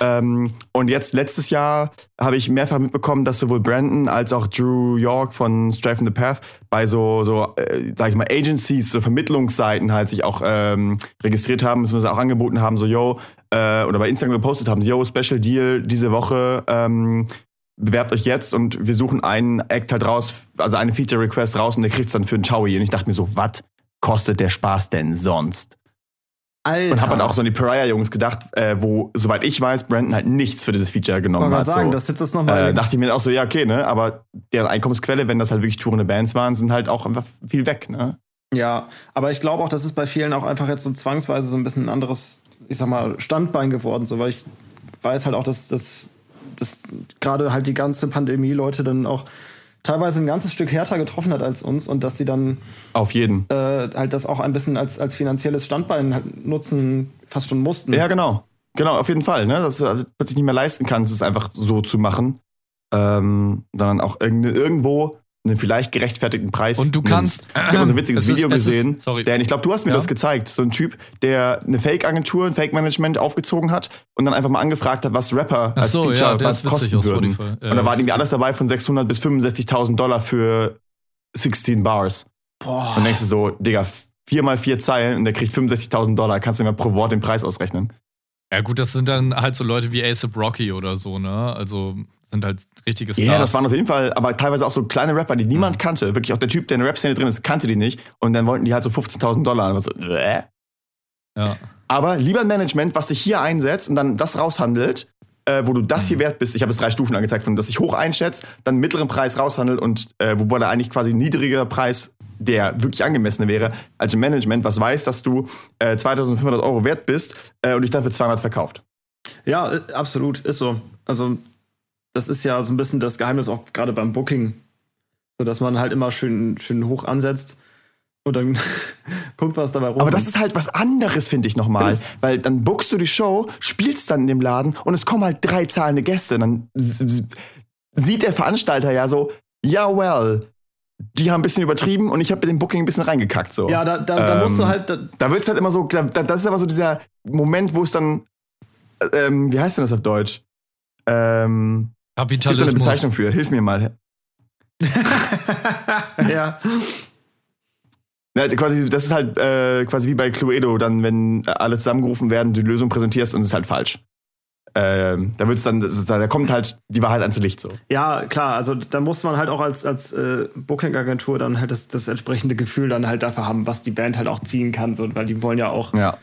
Speaker 2: Ähm, und jetzt letztes Jahr habe ich mehrfach mitbekommen, dass sowohl Brandon als auch Drew York von Stray from the Path bei so, so äh, sag ich mal, Agencies, so Vermittlungsseiten halt sich auch ähm, registriert haben, beziehungsweise auch angeboten haben, so, yo, äh, oder bei Instagram gepostet haben, yo, Special Deal diese Woche, ähm, bewerbt euch jetzt und wir suchen einen Act halt raus, also eine Feature Request raus und der kriegt's dann für einen Chowie. Und ich dachte mir so, was kostet der Spaß denn sonst?
Speaker 3: Alter.
Speaker 2: Und habe dann auch so an die Pariah-Jungs gedacht, äh, wo, soweit ich weiß, Brandon halt nichts für dieses Feature genommen
Speaker 3: mal
Speaker 2: hat.
Speaker 3: sagen,
Speaker 2: so.
Speaker 3: das sitzt das nochmal.
Speaker 2: äh, dachte ich mir auch so, ja, okay, ne? Aber deren Einkommensquelle, wenn das halt wirklich tourende Bands waren, sind halt auch einfach viel weg, ne?
Speaker 3: Ja, aber ich glaube auch, das ist bei vielen auch einfach jetzt so zwangsweise so ein bisschen ein anderes, ich sag mal, Standbein geworden, so weil ich weiß halt auch, dass, dass, dass gerade halt die ganze Pandemie Leute dann auch teilweise ein ganzes Stück härter getroffen hat als uns und dass sie dann
Speaker 2: Auf jeden.
Speaker 3: äh, halt das auch ein bisschen als, als finanzielles Standbein halt nutzen, fast schon mussten.
Speaker 2: Ja, genau. Genau, auf jeden Fall. Ne? Dass du plötzlich nicht mehr leisten kannst, es einfach so zu machen. Ähm, sondern auch irgendwo einen vielleicht gerechtfertigten Preis.
Speaker 4: Und du kannst-
Speaker 2: nimmst. Ich habe mal so ein witziges
Speaker 4: Es ist-
Speaker 2: Video
Speaker 4: ist-
Speaker 2: gesehen.
Speaker 4: sorry.
Speaker 2: Dan, ich glaube, du hast mir
Speaker 4: Ja.
Speaker 2: das gezeigt. So ein Typ, der eine Fake-Agentur, ein Fake-Management aufgezogen hat und dann einfach mal angefragt hat, was Rapper
Speaker 4: Ach
Speaker 2: als
Speaker 4: so,
Speaker 2: Feature
Speaker 4: ja,
Speaker 2: was
Speaker 4: ist
Speaker 2: kosten würden.
Speaker 4: Ja,
Speaker 2: und da war irgendwie alles dabei von 600 bis 65.000 Dollar für 16 Bars.
Speaker 3: Boah.
Speaker 2: Und denkst du so, Digga, vier mal vier Zeilen und der kriegt 65.000 Dollar. Kannst du mir pro Wort den Preis ausrechnen?
Speaker 4: Ja, gut, das sind dann halt so Leute wie ASAP Rocky oder so, ne? Also sind halt richtige Stars.
Speaker 2: Ja, das waren auf jeden Fall, aber teilweise auch so kleine Rapper, die niemand kannte. Wirklich auch der Typ, der in der Rap-Szene drin ist, kannte die nicht. Und dann wollten die halt so 15.000 Dollar. Und so, äh?
Speaker 4: ja.
Speaker 2: Aber lieber ein Management, was sich hier einsetzt und dann das raushandelt, äh, wo du das hier wert bist. Ich habe es drei Stufen angezeigt, von dass sich hoch einschätzt, dann einen mittleren Preis raushandelt und äh, wobei da eigentlich quasi ein niedriger Preis der wirklich angemessene wäre, als ein Management, was weiß, dass du äh, 2500 Euro wert bist äh, und dich dann für 200 verkauft.
Speaker 3: Ja, äh, absolut, ist so. Also, das ist ja so ein bisschen das Geheimnis auch gerade beim Booking. So dass man halt immer schön, schön hoch ansetzt und dann guckt, was dabei rumkommt.
Speaker 2: Aber das ist halt was anderes, finde ich nochmal. Weil dann bookst du die Show, spielst dann in dem Laden und es kommen halt drei zahlende Gäste. Und dann sieht der Veranstalter ja so, ja, well, die haben ein bisschen übertrieben und ich habe mit dem Booking ein bisschen reingekackt. So.
Speaker 3: ja, da, da, da musst du
Speaker 2: Ähm,
Speaker 3: halt. Da,
Speaker 2: Da wird es halt immer so, da, da- das ist aber so dieser Moment, wo es dann, äh, ähm, wie heißt denn das auf Deutsch? Ähm, gibt da eine
Speaker 4: Kapitalismus.
Speaker 2: Bezeichnung für? Hilf mir mal.
Speaker 3: ja.
Speaker 2: Ja, quasi, das ist halt äh, quasi wie bei Cluedo, dann, wenn alle zusammengerufen werden, du die Lösung präsentierst und es ist halt falsch. Ähm, da wird's dann, da kommt halt die Wahrheit ans Licht so.
Speaker 3: ja, klar, also da muss man halt auch als, als äh, Booking-Agentur dann halt das, das entsprechende Gefühl dann halt dafür haben, was die Band halt auch ziehen kann, so, weil die wollen ja auch
Speaker 2: Ja.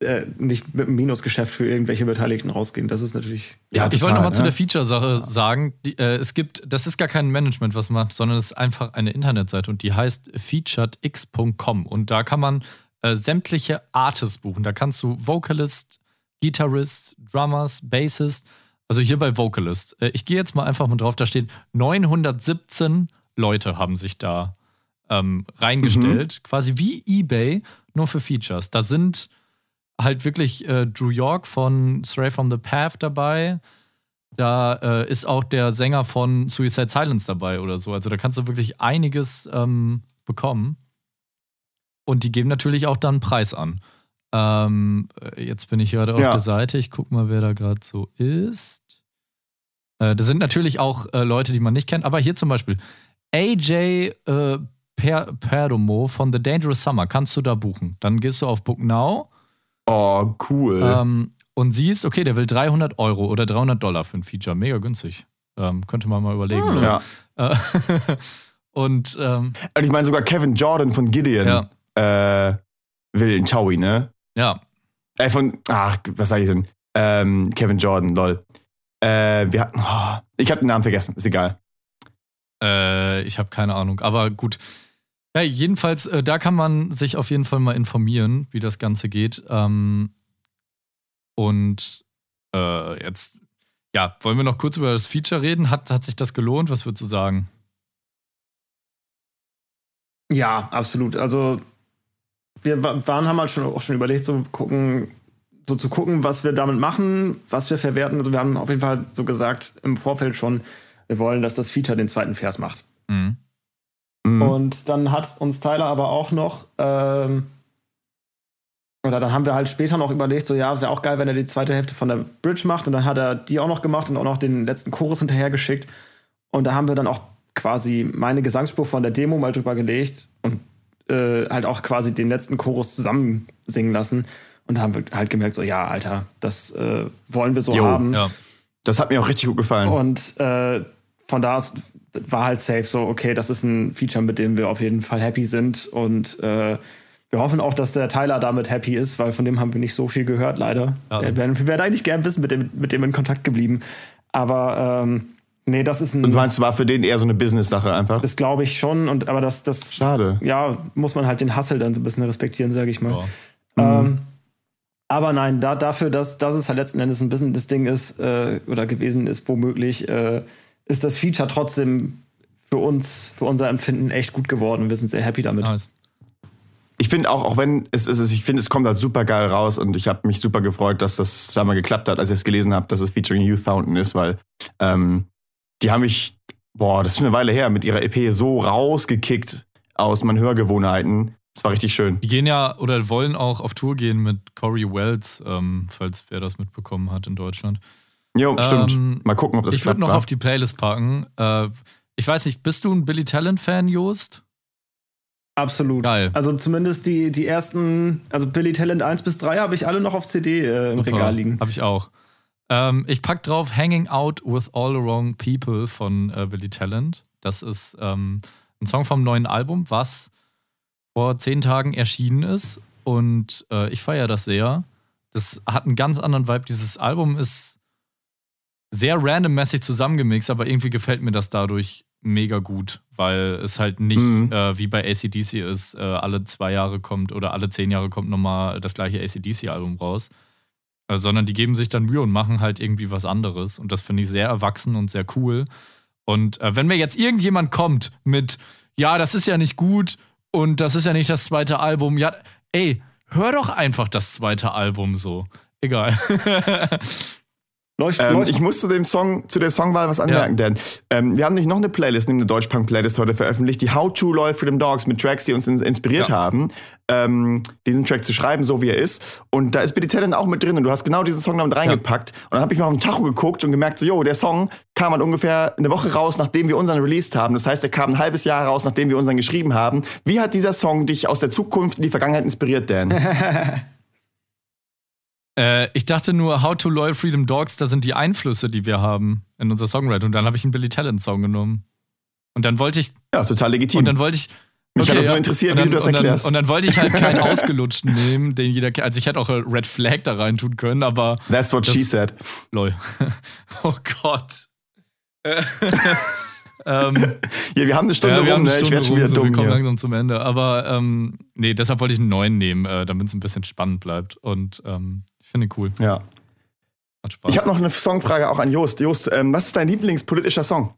Speaker 3: Äh, nicht mit einem Minusgeschäft für irgendwelche Beteiligten rausgehen. Das ist natürlich.
Speaker 2: Ja,
Speaker 4: ich wollte
Speaker 2: total,
Speaker 4: nochmal zu
Speaker 2: ne?
Speaker 4: der Feature-Sache sagen. Die, äh, es gibt, das ist gar kein Management, was macht, sondern es ist einfach eine Internetseite und die heißt featuredx.com und da kann man äh, sämtliche Artists buchen. Da kannst du Vocalist, Guitarist, Drummers, Bassist, also hier bei Vocalist. Äh, ich gehe jetzt mal einfach mal drauf, da steht 917 Leute haben sich da ähm, reingestellt, quasi wie eBay, nur für Features. Da sind halt wirklich äh, Drew York von Stray from the Path dabei. Da äh, ist auch der Sänger von Suicide Silence dabei oder so. Also da kannst du wirklich einiges ähm, bekommen. Und die geben natürlich auch dann einen Preis an. Ähm, äh, jetzt bin ich gerade auf
Speaker 2: Ja.
Speaker 4: der Seite. Ich gucke mal, wer da gerade so ist. Äh, das sind natürlich auch äh, Leute, die man nicht kennt. Aber hier zum Beispiel AJ äh, per Perdomo von The Dangerous Summer kannst du da buchen. Dann gehst du auf Book Now
Speaker 2: Oh, cool.
Speaker 4: ähm, und siehst, okay, der will 300 Euro oder 300 Dollar für ein Feature. Mega günstig. Ähm, könnte man mal überlegen.
Speaker 2: ja.
Speaker 4: oder? Äh, und ähm,
Speaker 2: Und ich meine sogar Kevin Jordan von Gideon äh, will ein Chowie, ne?
Speaker 4: ja,
Speaker 2: Äh, von, ach, was sag ich denn? Ähm, Kevin Jordan, lol. Äh, wir hatten, oh, ich habe den Namen vergessen, ist egal.
Speaker 4: äh, ich habe keine Ahnung. Aber gut. Ja, jedenfalls, äh, da kann man sich auf jeden Fall mal informieren, wie das Ganze geht. Ähm, und äh, jetzt, ja, wollen wir noch kurz über das Feature reden? Hat, hat sich das gelohnt? Was würdest du sagen?
Speaker 3: Ja, absolut. Also wir wa- waren, haben halt schon, auch schon überlegt, so gucken, so zu gucken, was wir damit machen, was wir verwerten. Also wir haben auf jeden Fall so gesagt im Vorfeld schon, wir wollen, dass das Feature den zweiten Vers macht.
Speaker 4: Mhm.
Speaker 2: Mhm.
Speaker 3: Und dann hat uns Tyler aber auch noch, ähm, oder dann haben wir halt später noch überlegt, so ja, wäre auch geil, wenn er die zweite Hälfte von der Bridge macht. Und dann hat er die auch noch gemacht und auch noch den letzten Chorus hinterhergeschickt. Und da haben wir dann auch quasi meine Gesangsspur von der Demo mal drüber gelegt und äh, halt auch quasi den letzten Chorus zusammen singen lassen. Und da haben wir halt gemerkt, so ja, Alter, das äh, wollen wir so
Speaker 2: Jo,
Speaker 3: haben.
Speaker 4: Ja.
Speaker 2: das hat mir auch richtig gut gefallen.
Speaker 3: Und äh, von da aus war halt safe so, okay, das ist ein Feature, mit dem wir auf jeden Fall happy sind. Und äh, wir hoffen auch, dass der Tyler damit happy ist, weil von dem haben wir nicht so viel gehört, leider.
Speaker 4: Ja.
Speaker 3: Wir wären wir wären eigentlich gern wissen, mit dem, mit dem in Kontakt geblieben. Aber ähm, Nee, das ist ein.
Speaker 2: Und meinst du, war für den eher so eine Business-Sache einfach?
Speaker 3: Das glaube ich schon. Und, aber das, das.
Speaker 2: Schade.
Speaker 3: Ja, muss man halt den Hustle dann so ein bisschen respektieren, sage ich mal.
Speaker 4: Ja.
Speaker 3: Ähm, aber nein, da, dafür, dass, dass es halt letzten Endes ein bisschen das Ding ist äh, oder gewesen ist, womöglich, äh, ist das Feature trotzdem für uns, für unser Empfinden echt gut geworden. Wir sind sehr happy damit.
Speaker 4: Nice.
Speaker 2: Ich finde auch, auch wenn es ist, ich finde, es kommt halt super geil raus und ich habe mich super gefreut, dass das da mal geklappt hat, als ich es gelesen habe, dass es featuring Youth Fountain ist, weil ähm, die haben mich, boah, das ist schon eine Weile her, mit ihrer EP so rausgekickt aus meinen Hörgewohnheiten. Das war richtig schön.
Speaker 4: Die gehen ja oder wollen auch auf Tour gehen mit Corey Wells, ähm, falls wer das mitbekommen hat in Deutschland.
Speaker 2: Jo, stimmt.
Speaker 4: Ähm,
Speaker 2: Mal gucken, ob das
Speaker 4: ich würde noch
Speaker 2: wa?
Speaker 4: auf die Playlist packen. Äh, ich weiß nicht, bist du ein Billy Talent-Fan, Joost?
Speaker 3: Absolut.
Speaker 4: Geil.
Speaker 3: Also zumindest die, die ersten, also Billy Talent 1 bis 3 habe ich alle noch auf CD äh, im Regal liegen.
Speaker 4: Habe ich auch. Ähm, ich pack drauf Hanging Out with All the Wrong People von äh, Billy Talent. Das ist ähm, ein Song vom neuen Album, was vor zehn Tagen erschienen ist. Und äh, ich feiere das sehr. Das hat einen ganz anderen Vibe. Dieses Album ist sehr randommäßig zusammengemixt, aber irgendwie gefällt mir das dadurch mega gut, weil es halt nicht
Speaker 2: Mhm.
Speaker 4: äh, wie bei ACDC ist, äh, alle zwei Jahre kommt oder alle zehn Jahre kommt nochmal das gleiche ACDC-Album raus, äh, sondern die geben sich dann Mühe und machen halt irgendwie was anderes. Und das finde ich sehr erwachsen und sehr cool. Und äh, wenn mir jetzt irgendjemand kommt mit, ja, das ist ja nicht gut und das ist ja nicht das zweite Album, ja, ey, hör doch einfach das zweite Album so. Egal.
Speaker 3: Läuft,
Speaker 2: Ähm,
Speaker 3: läuft
Speaker 2: ich muss zu dem Song, zu der Songwahl was anmerken, denn ähm, wir haben nicht noch eine Playlist, eine Deutschpunk-Playlist heute veröffentlicht, die How to Loyal Freedom Dogs mit Tracks, die uns in, inspiriert
Speaker 4: Ja.
Speaker 2: haben, ähm, diesen Track zu schreiben, so wie er ist. Und da ist Billy Talent auch mit drin und du hast genau diesen Song damit reingepackt. Und dann habe ich mal auf den Tacho geguckt und gemerkt, so, jo, der Song kam halt ungefähr eine Woche raus, nachdem wir unseren released haben. Das heißt, er kam ein halbes Jahr raus, nachdem wir unseren geschrieben haben. Wie hat dieser Song dich aus der Zukunft in die Vergangenheit inspiriert, Dan?
Speaker 4: Äh, ich dachte nur, How to Loyal Freedom Dogs, da sind die Einflüsse, die wir haben in unser Songwriting. Und dann habe ich einen Billy Talent Song genommen. Und dann wollte ich,
Speaker 2: ja, total legitim.
Speaker 4: und dann wollte ich.
Speaker 2: Mich hat das nur
Speaker 4: ja.
Speaker 2: interessiert,
Speaker 4: Und
Speaker 2: wie
Speaker 4: dann,
Speaker 2: du das
Speaker 4: und dann,
Speaker 2: erklärst.
Speaker 4: Und dann wollte ich halt keinen ausgelutschten nehmen, den jeder kennt. Also ich hätte auch Red Flag da rein tun können, aber
Speaker 2: That's what
Speaker 4: das-
Speaker 2: she said.
Speaker 4: lol. oh Gott. Äh, ähm,
Speaker 2: Ja, wir haben eine Stunde
Speaker 4: ja, wir
Speaker 2: rum,
Speaker 4: haben
Speaker 2: ne?
Speaker 4: eine
Speaker 2: Ich
Speaker 4: Stunde
Speaker 2: werde schon wieder
Speaker 4: so, wir
Speaker 2: dumm
Speaker 4: kommen
Speaker 2: hier.
Speaker 4: langsam zum Ende. Aber ähm, nee, deshalb wollte ich einen neuen nehmen, äh, damit es ein bisschen spannend bleibt. Und ähm, ich finde cool.
Speaker 2: Ja.
Speaker 4: Hat Spaß.
Speaker 2: Ich habe noch eine Songfrage auch an Jost. Jost, ähm, was ist dein Lieblingspolitischer Song?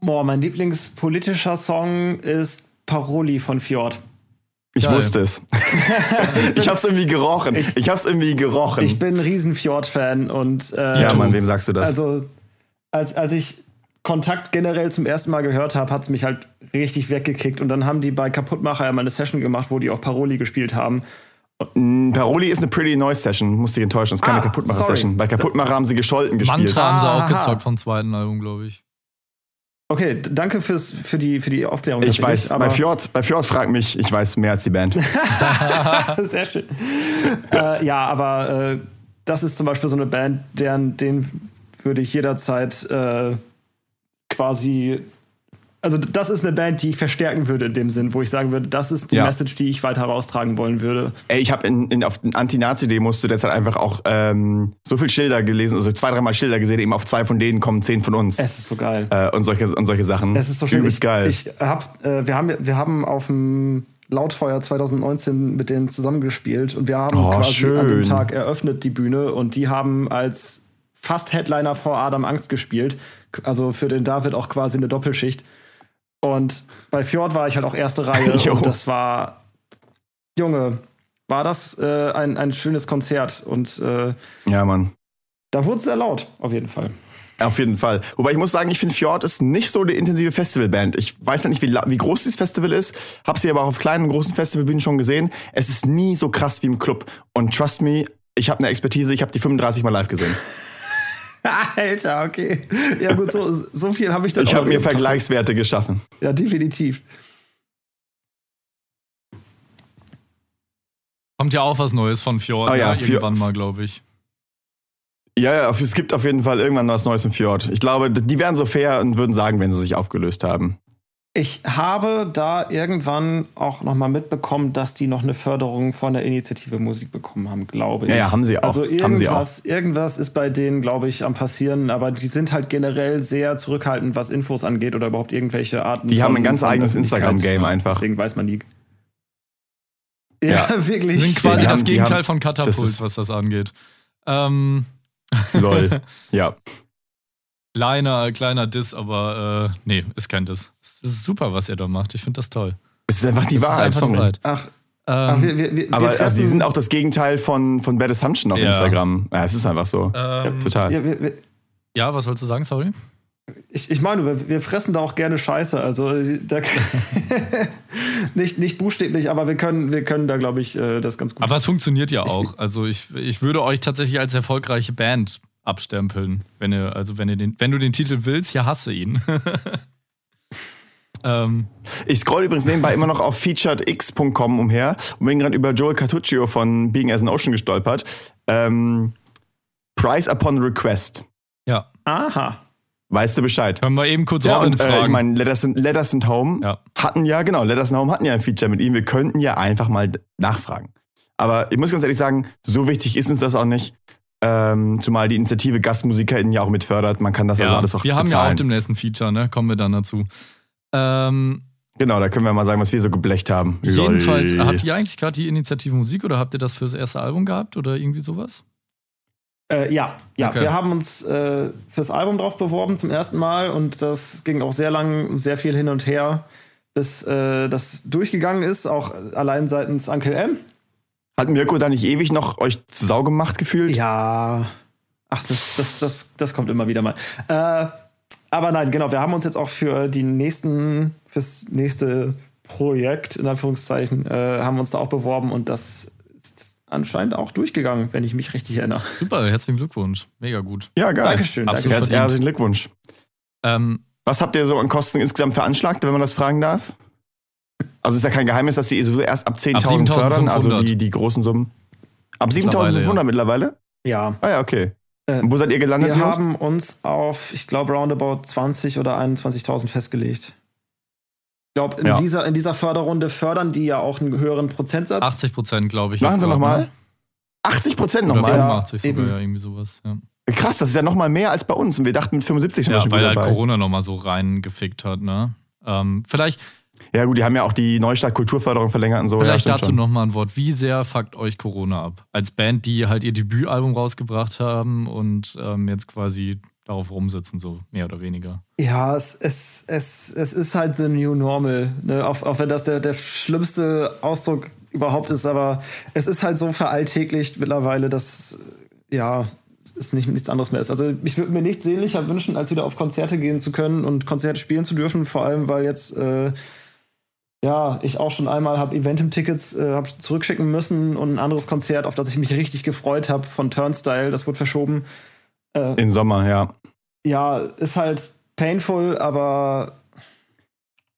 Speaker 3: Boah, mein Lieblingspolitischer Song ist Paroli von Fjord.
Speaker 2: Ich
Speaker 4: Geil.
Speaker 2: wusste es. ich hab's irgendwie gerochen. Ich, ich hab's irgendwie gerochen.
Speaker 3: Ich bin ein riesen Fjord-Fan und äh,
Speaker 2: ja, Mann, wem sagst du das?
Speaker 3: also als, als ich Kontakt generell zum ersten Mal gehört habe, hat es mich halt richtig weggekickt. Und dann haben die bei Kaputtmacher ja mal eine Session gemacht, wo die auch Paroli gespielt haben.
Speaker 2: Paroli ist eine Pretty Noise Session, musste ich enttäuschen. Das ist keine
Speaker 3: Ah,
Speaker 2: Kaputtmacher-Session. Bei Kaputtmacher haben sie gescholten gespielt.
Speaker 4: Mantra haben sie auch
Speaker 3: Aha.
Speaker 4: gezockt vom zweiten Album, glaube ich.
Speaker 3: Okay, danke fürs, für, die, für die Aufklärung.
Speaker 2: Ich weiß, bei Fjord, bei Fjord fragt mich, ich weiß mehr als die Band.
Speaker 3: Sehr schön. äh, ja, aber äh, das ist zum Beispiel so eine Band, deren, den würde ich jederzeit äh, quasi. Also, das ist eine Band, die ich verstärken würde in dem Sinn, wo ich sagen würde, das ist die
Speaker 2: Ja.
Speaker 3: Message, die ich weiter raustragen wollen würde.
Speaker 2: Ey, ich habe in, in, auf den Anti-Nazi-Demos zu der Zeit einfach auch ähm, so viel Schilder gelesen, also zwei, dreimal Schilder gesehen, eben auf zwei von denen kommen zehn von uns.
Speaker 3: Es ist so geil.
Speaker 2: Äh, und, solche, und solche Sachen.
Speaker 3: Es ist so schön.
Speaker 2: Übelst
Speaker 3: Ich,
Speaker 2: geil.
Speaker 3: Ich hab, äh, wir, haben, wir haben auf dem Lautfeuer 2019 mit denen zusammengespielt und wir haben
Speaker 2: Oh,
Speaker 3: quasi an dem
Speaker 2: schön.
Speaker 3: Tag eröffnet die Bühne und die haben als fast Headliner vor Adam Angst gespielt. Also für den David auch quasi eine Doppelschicht. Und bei Fjord war ich halt auch erste Reihe und das war, Junge, war das äh, ein, ein schönes Konzert und äh,
Speaker 2: ja, Mann.
Speaker 3: da wurde es sehr laut, auf jeden Fall.
Speaker 2: Auf jeden Fall. Wobei ich muss sagen, ich finde Fjord ist nicht so eine intensive Festivalband. Ich weiß ja nicht, wie, wie groß dieses Festival ist, habe sie aber auch auf kleinen und großen Festivalbühnen schon gesehen. Es ist nie so krass wie im Club. Und trust me, ich habe eine Expertise, ich habe die 35 Mal live gesehen.
Speaker 3: Alter, okay. Ja gut, so, so viel habe ich dann
Speaker 2: Ich habe mir. Vergleichswerte geschaffen.
Speaker 3: Ja, definitiv.
Speaker 4: Kommt ja auch was Neues von Fjord,
Speaker 2: Oh ja,
Speaker 4: ja,
Speaker 2: Fjord-
Speaker 4: irgendwann mal, glaube ich.
Speaker 2: Ja, ja, es gibt auf jeden Fall irgendwann was Neues im Fjord. Ich glaube, die wären so fair und würden sagen, wenn sie sich aufgelöst haben.
Speaker 3: Ich habe da irgendwann auch noch mal mitbekommen, dass die noch eine Förderung von der Initiative Musik bekommen haben, glaube ich.
Speaker 2: Ja, ja, haben sie auch.
Speaker 3: Also
Speaker 2: Haben sie auch.
Speaker 3: irgendwas, irgendwas ist bei denen, glaube ich, am passieren, aber die sind halt generell sehr zurückhaltend, was Infos angeht oder überhaupt irgendwelche Arten.
Speaker 2: Die haben ein ganz eigenes. Instagram-Game einfach.
Speaker 3: Deswegen weiß man nie. Ja, wirklich.
Speaker 4: sind quasi
Speaker 2: die
Speaker 4: das
Speaker 2: haben-
Speaker 4: Gegenteil
Speaker 2: haben-
Speaker 4: von Katapult,
Speaker 2: das
Speaker 4: was das angeht. Ähm,
Speaker 2: Lol. ja.
Speaker 4: Kleiner, kleiner Diss, aber äh, nee, ist kein Diss. Es ist super, was ihr da macht. Ich finde das toll.
Speaker 2: Es ist einfach die
Speaker 4: ist
Speaker 2: Wahrheit.
Speaker 4: einfach die. Wahrheit.
Speaker 3: Ach,
Speaker 4: Ähm,
Speaker 3: ach wir, wir, wir,
Speaker 2: Aber also, die sind auch das Gegenteil von, von Bad Assumption auf
Speaker 4: Ja.
Speaker 2: Instagram. Ja, es ist einfach so.
Speaker 4: ähm,
Speaker 2: Total.
Speaker 3: wir, wir, wir,
Speaker 4: ja, was wolltest du sagen? Sorry.
Speaker 3: Ich, ich meine, wir, wir fressen da auch gerne Scheiße. Also da, nicht, nicht buchstäblich, aber wir können, wir können da, glaube ich, äh, das ganz gut.
Speaker 4: Aber es funktioniert ja auch. Also ich, ich würde euch tatsächlich als erfolgreiche Band abstempeln, wenn ihr, also wenn ihr den, wenn du den Titel willst, ja hasse ihn. ähm,
Speaker 2: Ich scroll übrigens nebenbei immer noch auf featuredx.com umher und bin gerade über Joel Cartuccio von Being as an Ocean gestolpert. Ähm, Price upon Request.
Speaker 4: ja,
Speaker 3: Aha.
Speaker 2: Weißt du Bescheid?
Speaker 4: können wir eben kurz
Speaker 2: Ja,
Speaker 4: Robin
Speaker 2: und äh,
Speaker 4: fragen.
Speaker 2: ich meine, Letters and, Letters and Home
Speaker 4: Ja.
Speaker 2: hatten ja, genau, Letters and Home hatten ja ein Feature mit ihm. Wir könnten ja einfach mal nachfragen. Aber ich muss ganz ehrlich sagen, so wichtig ist uns das auch nicht. Ähm, zumal die Initiative GastmusikerInnen ja auch mitfördert. Man kann das also
Speaker 4: ja,
Speaker 2: alles auch
Speaker 4: wir haben ja
Speaker 2: bezahlen.
Speaker 4: auch demnächst ein Feature, ne? Kommen wir dann dazu. Ähm,
Speaker 2: Genau, da können wir mal sagen, was wir so geblecht haben.
Speaker 4: jedenfalls,
Speaker 2: Lol.
Speaker 4: habt ihr eigentlich gerade die Initiative Musik oder habt ihr das fürs erste Album gehabt oder irgendwie sowas?
Speaker 3: Äh, ja, ja.
Speaker 4: Okay.
Speaker 3: Wir haben uns äh, fürs Album drauf beworben zum ersten Mal und das ging auch sehr lang, sehr viel hin und her, bis äh, das durchgegangen ist, auch allein seitens Uncle M.
Speaker 2: Hat Mirko da nicht ewig noch euch zu Sau gemacht gefühlt?
Speaker 3: Ja. Ach, das, das, das, das kommt immer wieder mal. Äh, aber nein, genau, wir haben uns jetzt auch für die nächsten, fürs nächste Projekt, in Anführungszeichen, äh, haben uns da auch beworben und das ist anscheinend auch durchgegangen, wenn ich mich richtig erinnere.
Speaker 4: Super, herzlichen Glückwunsch. Mega gut.
Speaker 2: Ja, geil.
Speaker 3: Dankeschön,
Speaker 4: Absolut
Speaker 3: danke.
Speaker 2: Herz, herzlichen Glückwunsch.
Speaker 4: Ähm,
Speaker 2: Was habt ihr so an Kosten insgesamt veranschlagt, wenn man das fragen darf? Also ist ja kein Geheimnis, dass die so erst ab 10.000
Speaker 4: Ab
Speaker 2: fördern, also
Speaker 4: 7.500.
Speaker 2: die, die großen Summen. Ab 7.500
Speaker 4: Mittlerweile,
Speaker 2: mittlerweile?
Speaker 3: Ja.
Speaker 2: Ah ja, okay.
Speaker 3: Äh,
Speaker 2: wo seid ihr gelandet?
Speaker 3: Wir haben uns auf, ich glaube, roundabout 20 oder 21.000 festgelegt. Ich glaube, in,
Speaker 2: Ja.
Speaker 3: dieser, in dieser Förderrunde fördern die ja auch einen höheren Prozentsatz.
Speaker 4: 80 Prozent, glaube ich.
Speaker 2: Machen sie nochmal?
Speaker 4: ne?
Speaker 2: 80 Prozent
Speaker 4: Oder
Speaker 2: nochmal?
Speaker 4: 85 sogar,
Speaker 3: eben.
Speaker 4: ja, irgendwie sowas. Ja,
Speaker 2: Krass, das ist ja nochmal mehr als bei uns. Und wir dachten mit 75 sind wir
Speaker 4: ja
Speaker 2: schon
Speaker 4: weil halt
Speaker 2: dabei.
Speaker 4: Corona nochmal so reingefickt hat, ne? Ähm, vielleicht
Speaker 2: Ja gut, die haben ja auch die Neustadt Kulturförderung verlängert und so.
Speaker 4: vielleicht
Speaker 2: ja,
Speaker 4: dazu nochmal ein Wort. Wie sehr fuckt euch Corona ab? Als Band, die halt ihr Debütalbum rausgebracht haben und ähm, jetzt quasi darauf rumsitzen, so mehr oder weniger.
Speaker 3: Ja, es, es, es, es ist halt the new normal. Ne? Auch, auch wenn das der, der schlimmste Ausdruck überhaupt ist, aber es ist halt so veralltäglicht mittlerweile, dass ja, es nicht, nichts anderes mehr ist. Also ich würde mir nichts sehnlicher wünschen, als wieder auf Konzerte gehen zu können und Konzerte spielen zu dürfen, vor allem weil jetzt äh, ja, ich auch schon einmal habe Eventim-Tickets äh, hab zurückschicken müssen und ein anderes Konzert, auf das ich mich richtig gefreut habe, von Turnstyle, das wurde verschoben. Äh,
Speaker 2: In Sommer, ja.
Speaker 3: ja, ist halt painful, aber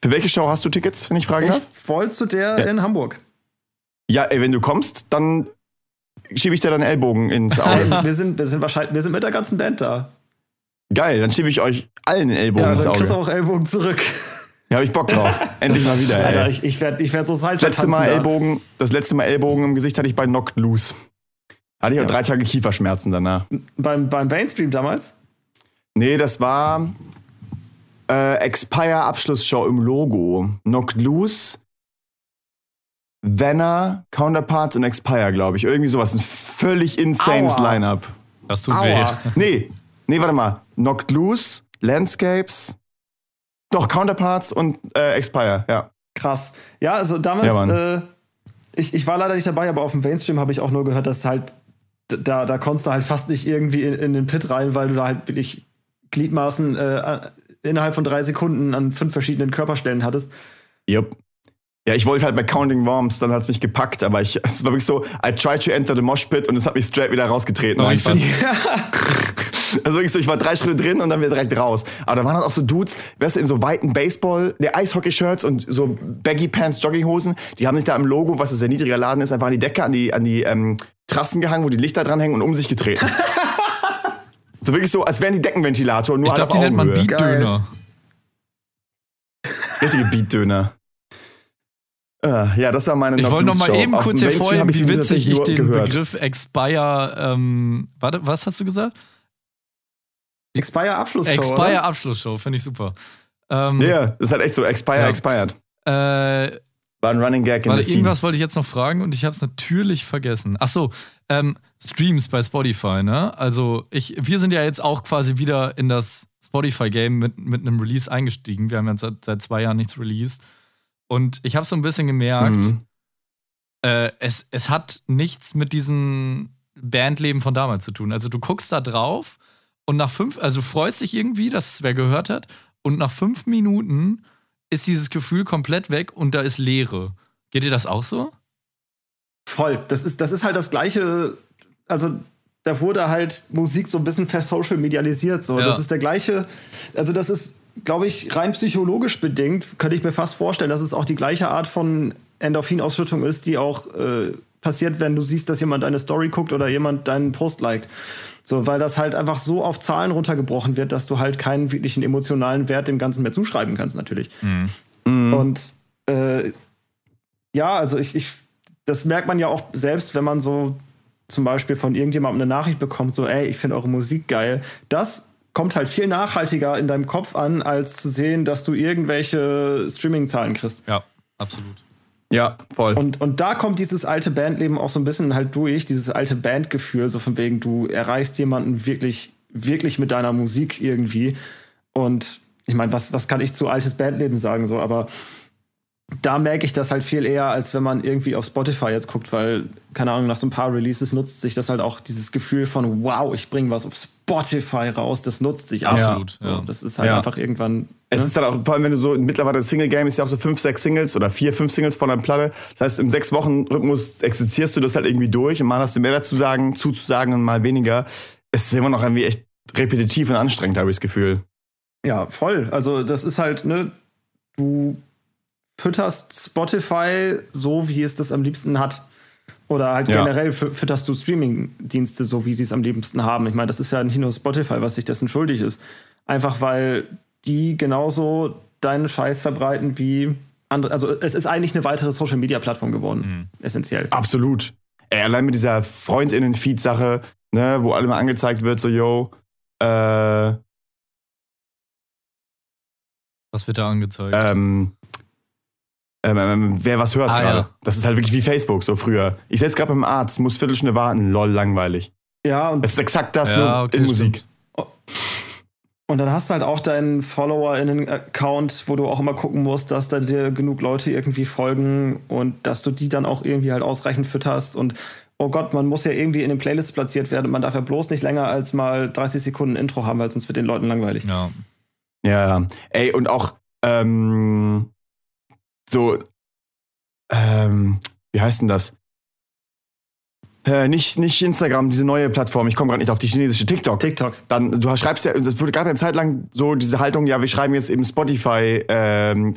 Speaker 2: Für welche Show hast du Tickets, wenn ich fragen darf?
Speaker 3: ich wollte zu der
Speaker 2: Ja.
Speaker 3: in Hamburg.
Speaker 2: Ja, ey, wenn du kommst, dann schiebe ich dir deinen Ellbogen ins Auge.
Speaker 3: Nein, wir sind, wir sind wahrscheinlich, wir sind mit der ganzen Band da.
Speaker 2: Geil, dann schiebe ich euch allen Ellbogen
Speaker 3: Ja,
Speaker 2: ins
Speaker 3: dann kriegst du
Speaker 2: Auge.
Speaker 3: auch Ellbogen zurück.
Speaker 2: Ja, hab ich Bock drauf. Endlich mal wieder, ey.
Speaker 3: Alter, ich, ich werde ich werd so Salsa
Speaker 2: das letzte Mal
Speaker 3: da.
Speaker 2: Ellbogen, das letzte Mal Ellbogen im Gesicht hatte ich bei Knocked Loose. Hatte ich auch
Speaker 3: Ja.
Speaker 2: drei Tage Kieferschmerzen danach.
Speaker 3: Beim, beim Mainstream damals.
Speaker 2: Nee, das war äh, Expire Abschlussshow im Logo. Knocked Loose, Venner, Counterparts und Expire, glaube ich. Irgendwie sowas. Ein völlig insanes. Line-Up.
Speaker 4: Das tut
Speaker 3: Aua.
Speaker 4: weh.
Speaker 2: Nee, nee, warte mal. Knocked Loose, Landscapes, doch, Counterparts und äh, Expire, ja.
Speaker 3: Krass. Ja, also damals,
Speaker 2: Ja,
Speaker 3: äh, ich, ich war leider nicht dabei, aber auf dem Mainstream habe ich auch nur gehört, dass halt, da, da konntest du halt fast nicht irgendwie in, in den Pit rein, weil du da halt wirklich Gliedmaßen äh, innerhalb von drei Sekunden an fünf verschiedenen Körperstellen hattest.
Speaker 2: Yep. Ja, ich wollte halt bei Counting Worms, dann hat es mich gepackt, aber ich, es war wirklich so, I tried to enter the mosh pit und es hat mich straight wieder rausgetreten.
Speaker 4: Aber ich
Speaker 2: einfach.
Speaker 4: find-
Speaker 2: Also wirklich so, ich war drei Schritte drin und dann wieder direkt raus. Aber da waren halt auch so Dudes, weißt du, in so weiten Baseball, der Eishockey-Shirts und so Baggy Pants, Jogginghosen, die haben sich da im Logo, was ein sehr niedriger Laden ist, einfach an die Decke, an die, an die ähm, Trassen gehangen, wo die Lichter dranhängen und um sich getreten. so wirklich so, als wären die Deckenventilator, nur
Speaker 4: Ich
Speaker 2: halt
Speaker 4: glaube,
Speaker 2: auf
Speaker 4: die nennt man. Beatdöner.
Speaker 2: Richtige Beatdöner. Äh, ja, das war meine
Speaker 4: Ich wollte noch mal eben
Speaker 2: Auf
Speaker 4: kurz hervorheben, wie witzig ich den
Speaker 2: gehört.
Speaker 4: Begriff Expire, ähm, warte, was hast du gesagt?
Speaker 3: Expire Abschlussshow.
Speaker 4: Expire? Abschlussshow, finde ich super. Ähm,
Speaker 2: Ja, das ist halt echt so, Expire,
Speaker 4: Ja.
Speaker 2: expired.
Speaker 4: äh,
Speaker 2: War ein Running Gag in
Speaker 4: Warte, irgendwas wollte ich jetzt noch fragen und ich habe es natürlich vergessen. Ach so, ähm, Streams bei Spotify, ne? Also ich, wir sind ja jetzt auch quasi wieder in das Spotify-Game mit, mit einem Release eingestiegen. Wir haben jetzt seit, seit zwei Jahren nichts released. Und ich habe so ein bisschen gemerkt,
Speaker 2: Mhm.
Speaker 4: äh, es, es hat nichts mit diesem Bandleben von damals zu tun. Also du guckst da drauf und nach fünf, also du freust dich irgendwie, dass es wer gehört hat, und nach fünf Minuten ist dieses Gefühl komplett weg und da ist Leere. Geht dir das auch so?
Speaker 3: Voll. Das ist, das ist halt das gleiche. Also, da wurde halt Musik so ein bisschen versocial medialisiert. So.
Speaker 4: Ja.
Speaker 3: Das ist der gleiche. Also, das ist, glaube ich, rein psychologisch bedingt, könnte ich mir fast vorstellen, dass es auch die gleiche Art von Endorphinausschüttung ist, die auch äh, passiert, wenn du siehst, dass jemand deine Story guckt oder jemand deinen Post liked. So, weil das halt einfach so auf Zahlen runtergebrochen wird, dass du halt keinen wirklichen emotionalen Wert dem Ganzen mehr zuschreiben kannst, natürlich. Und äh, ja, also ich, ich, das merkt man ja auch selbst, wenn man so zum Beispiel von irgendjemandem eine Nachricht bekommt, so, ey, ich finde eure Musik geil. Das kommt halt viel nachhaltiger in deinem Kopf an, als zu sehen, dass du irgendwelche Streaming-Zahlen kriegst.
Speaker 4: Ja, absolut.
Speaker 2: Ja, voll.
Speaker 3: Und, und da kommt dieses alte Bandleben auch so ein bisschen halt durch, dieses alte Bandgefühl, so von wegen, du erreichst jemanden wirklich, wirklich mit deiner Musik irgendwie. Und ich meine, was, was kann ich zu altes Bandleben sagen, so, aber da merke ich das halt viel eher, als wenn man irgendwie auf Spotify jetzt guckt, weil, keine Ahnung, nach so ein paar Releases nutzt sich das halt auch dieses Gefühl von, wow, ich bringe was auf Spotify raus, das nutzt sich.
Speaker 4: Absolut,
Speaker 3: So,
Speaker 4: ja.
Speaker 3: Das ist halt
Speaker 2: Ja.
Speaker 3: einfach irgendwann.
Speaker 2: Es
Speaker 3: ne?
Speaker 2: ist dann auch, vor allem wenn du so, mittlerweile das Single-Game ist ja auch so fünf, sechs Singles oder vier, fünf Singles von einer Platte. Das heißt, im sechs Wochen Rhythmus exerzierst du das halt irgendwie durch und mal hast du mehr dazu sagen, zuzusagen und mal weniger. Es ist immer noch irgendwie echt repetitiv und anstrengend, habe ich das Gefühl.
Speaker 3: Ja, voll. Also das ist halt, ne, du fütterst Spotify so, wie es das am liebsten hat. Oder halt
Speaker 2: Ja.
Speaker 3: generell fü- fütterst du Streaming-Dienste so, wie sie es am liebsten haben. Ich meine, das ist ja nicht nur Spotify, was sich dessen schuldig ist. Einfach weil die genauso deinen Scheiß verbreiten wie andere. Also es ist eigentlich eine weitere Social-Media-Plattform geworden. Essentiell.
Speaker 2: Absolut. Ey, allein mit dieser Freundinnen-Feed-Sache, ne, wo alle mal angezeigt wird, so, yo, äh,
Speaker 4: Was wird da angezeigt?
Speaker 2: ähm, ähm, ähm, wer was hört
Speaker 4: Ah,
Speaker 2: gerade.
Speaker 4: ja.
Speaker 2: Das ist halt wirklich wie Facebook, so früher. Ich sitze gerade beim Arzt, muss Viertelstunde warten, lol, langweilig.
Speaker 3: Ja, und
Speaker 2: Es ist exakt das,
Speaker 4: Ja,
Speaker 2: nur
Speaker 4: okay,
Speaker 2: in Musik.
Speaker 3: Und dann hast du halt auch deinen FollowerInnen-Account, wo du auch immer gucken musst, dass da dir genug Leute irgendwie folgen und dass du die dann auch irgendwie halt ausreichend fütterst. Und oh Gott, man muss ja irgendwie in den Playlists platziert werden. Man darf ja bloß nicht länger als mal 30 Sekunden Intro haben, weil sonst wird den Leuten langweilig.
Speaker 4: ja.
Speaker 2: Ja, ey, und auch ähm, so, ähm, wie heißt denn das? Äh, nicht, nicht Instagram, diese neue Plattform, ich komme gerade nicht auf die chinesische TikTok.
Speaker 3: TikTok.
Speaker 2: Dann, du schreibst ja, es wurde gerade eine Zeit lang so diese Haltung, ja, wir schreiben jetzt eben Spotify ähm,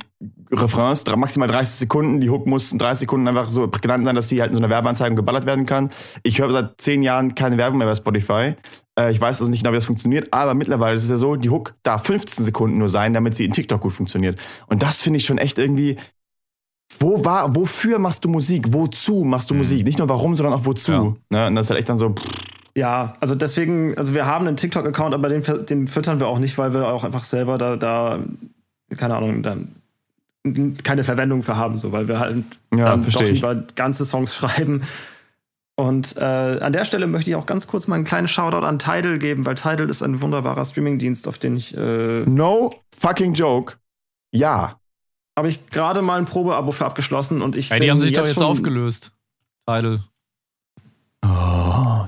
Speaker 2: maximal 30 Sekunden, die Hook muss in 30 Sekunden einfach so genannt sein, dass die halt in so einer Werbeanzeige geballert werden kann. Ich höre seit 10 Jahren keine Werbung mehr bei Spotify. Äh, ich weiß also nicht genau, wie das funktioniert, aber mittlerweile ist es ja so, die Hook darf 15 Sekunden nur sein, damit sie in TikTok gut funktioniert. Und das finde ich schon echt irgendwie. Wo war, wofür machst du Musik? Wozu machst du Musik? Nicht nur warum, sondern auch wozu. Ne? Und das ist halt echt dann so, pff,
Speaker 3: Ja, also deswegen, also wir haben einen TikTok-Account, aber den, den füttern wir auch nicht, weil wir auch einfach selber da, da keine Ahnung, dann keine Verwendung für haben, so, weil wir halt
Speaker 2: Ja,
Speaker 3: dann doch
Speaker 2: versteh ich.
Speaker 3: lieber ganze Songs schreiben. Und äh, an der Stelle möchte ich auch ganz kurz mal einen kleinen Shoutout an Tidal geben, weil Tidal ist ein wunderbarer Streamingdienst, auf den ich äh,
Speaker 2: no fucking joke. Ja.
Speaker 3: Habe ich gerade mal ein Probeabo für abgeschlossen und ich
Speaker 4: Ey, die
Speaker 3: bin
Speaker 4: haben sich doch jetzt
Speaker 3: schon-
Speaker 4: aufgelöst. Tidal.
Speaker 2: Oh.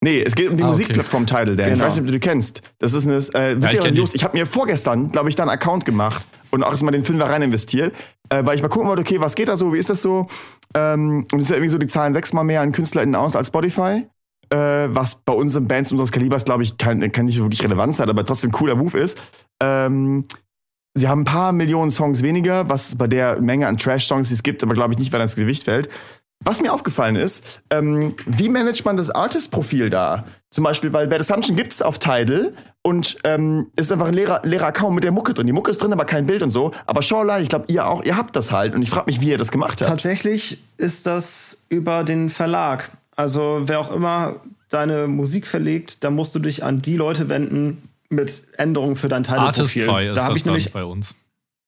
Speaker 2: Nee, es geht um die
Speaker 4: Ah, okay.
Speaker 2: Musikplattform Tidal, Dan. Ich
Speaker 3: Genau.
Speaker 2: weiß nicht, ob du die kennst. Das ist eine, äh, witzigerweise,
Speaker 4: die.
Speaker 2: Just, ich habe mir vorgestern, glaube ich, da einen Account gemacht und auch erstmal den Fünfer rein investiert, äh, weil ich mal gucken wollte, okay, was geht da so, wie ist das so? Ähm, und es ist ja irgendwie so, die zahlen sechsmal mehr an KünstlerInnen aus als Spotify. Äh, was bei uns in Bands unseres Kalibers, glaube ich, kann, kann nicht so wirklich relevant sein, aber trotzdem cooler Move ist. Ähm, sie haben ein paar Millionen Songs weniger, was bei der Menge an Trash-Songs, die es gibt, aber glaube ich nicht, weil das Gewicht fällt. Was mir aufgefallen ist, ähm, wie managt man das Artist-Profil da? Zum Beispiel, weil Bad Assumption gibt es auf Tidal und ähm, ist einfach ein leerer, leerer Account mit der Mucke drin. Die Mucke ist drin, aber kein Bild und so. Aber Shoreline, ich glaube, ihr auch, ihr habt das halt. Und ich frage mich, wie ihr das gemacht habt.
Speaker 3: Tatsächlich ist das über den Verlag. Also wer auch immer deine Musik verlegt, da musst du dich an die Leute wenden mit Änderungen für dein Title-Profil.
Speaker 4: Artistify ist
Speaker 3: Da habe
Speaker 4: das
Speaker 3: ich
Speaker 4: dann
Speaker 3: nämlich
Speaker 4: bei uns.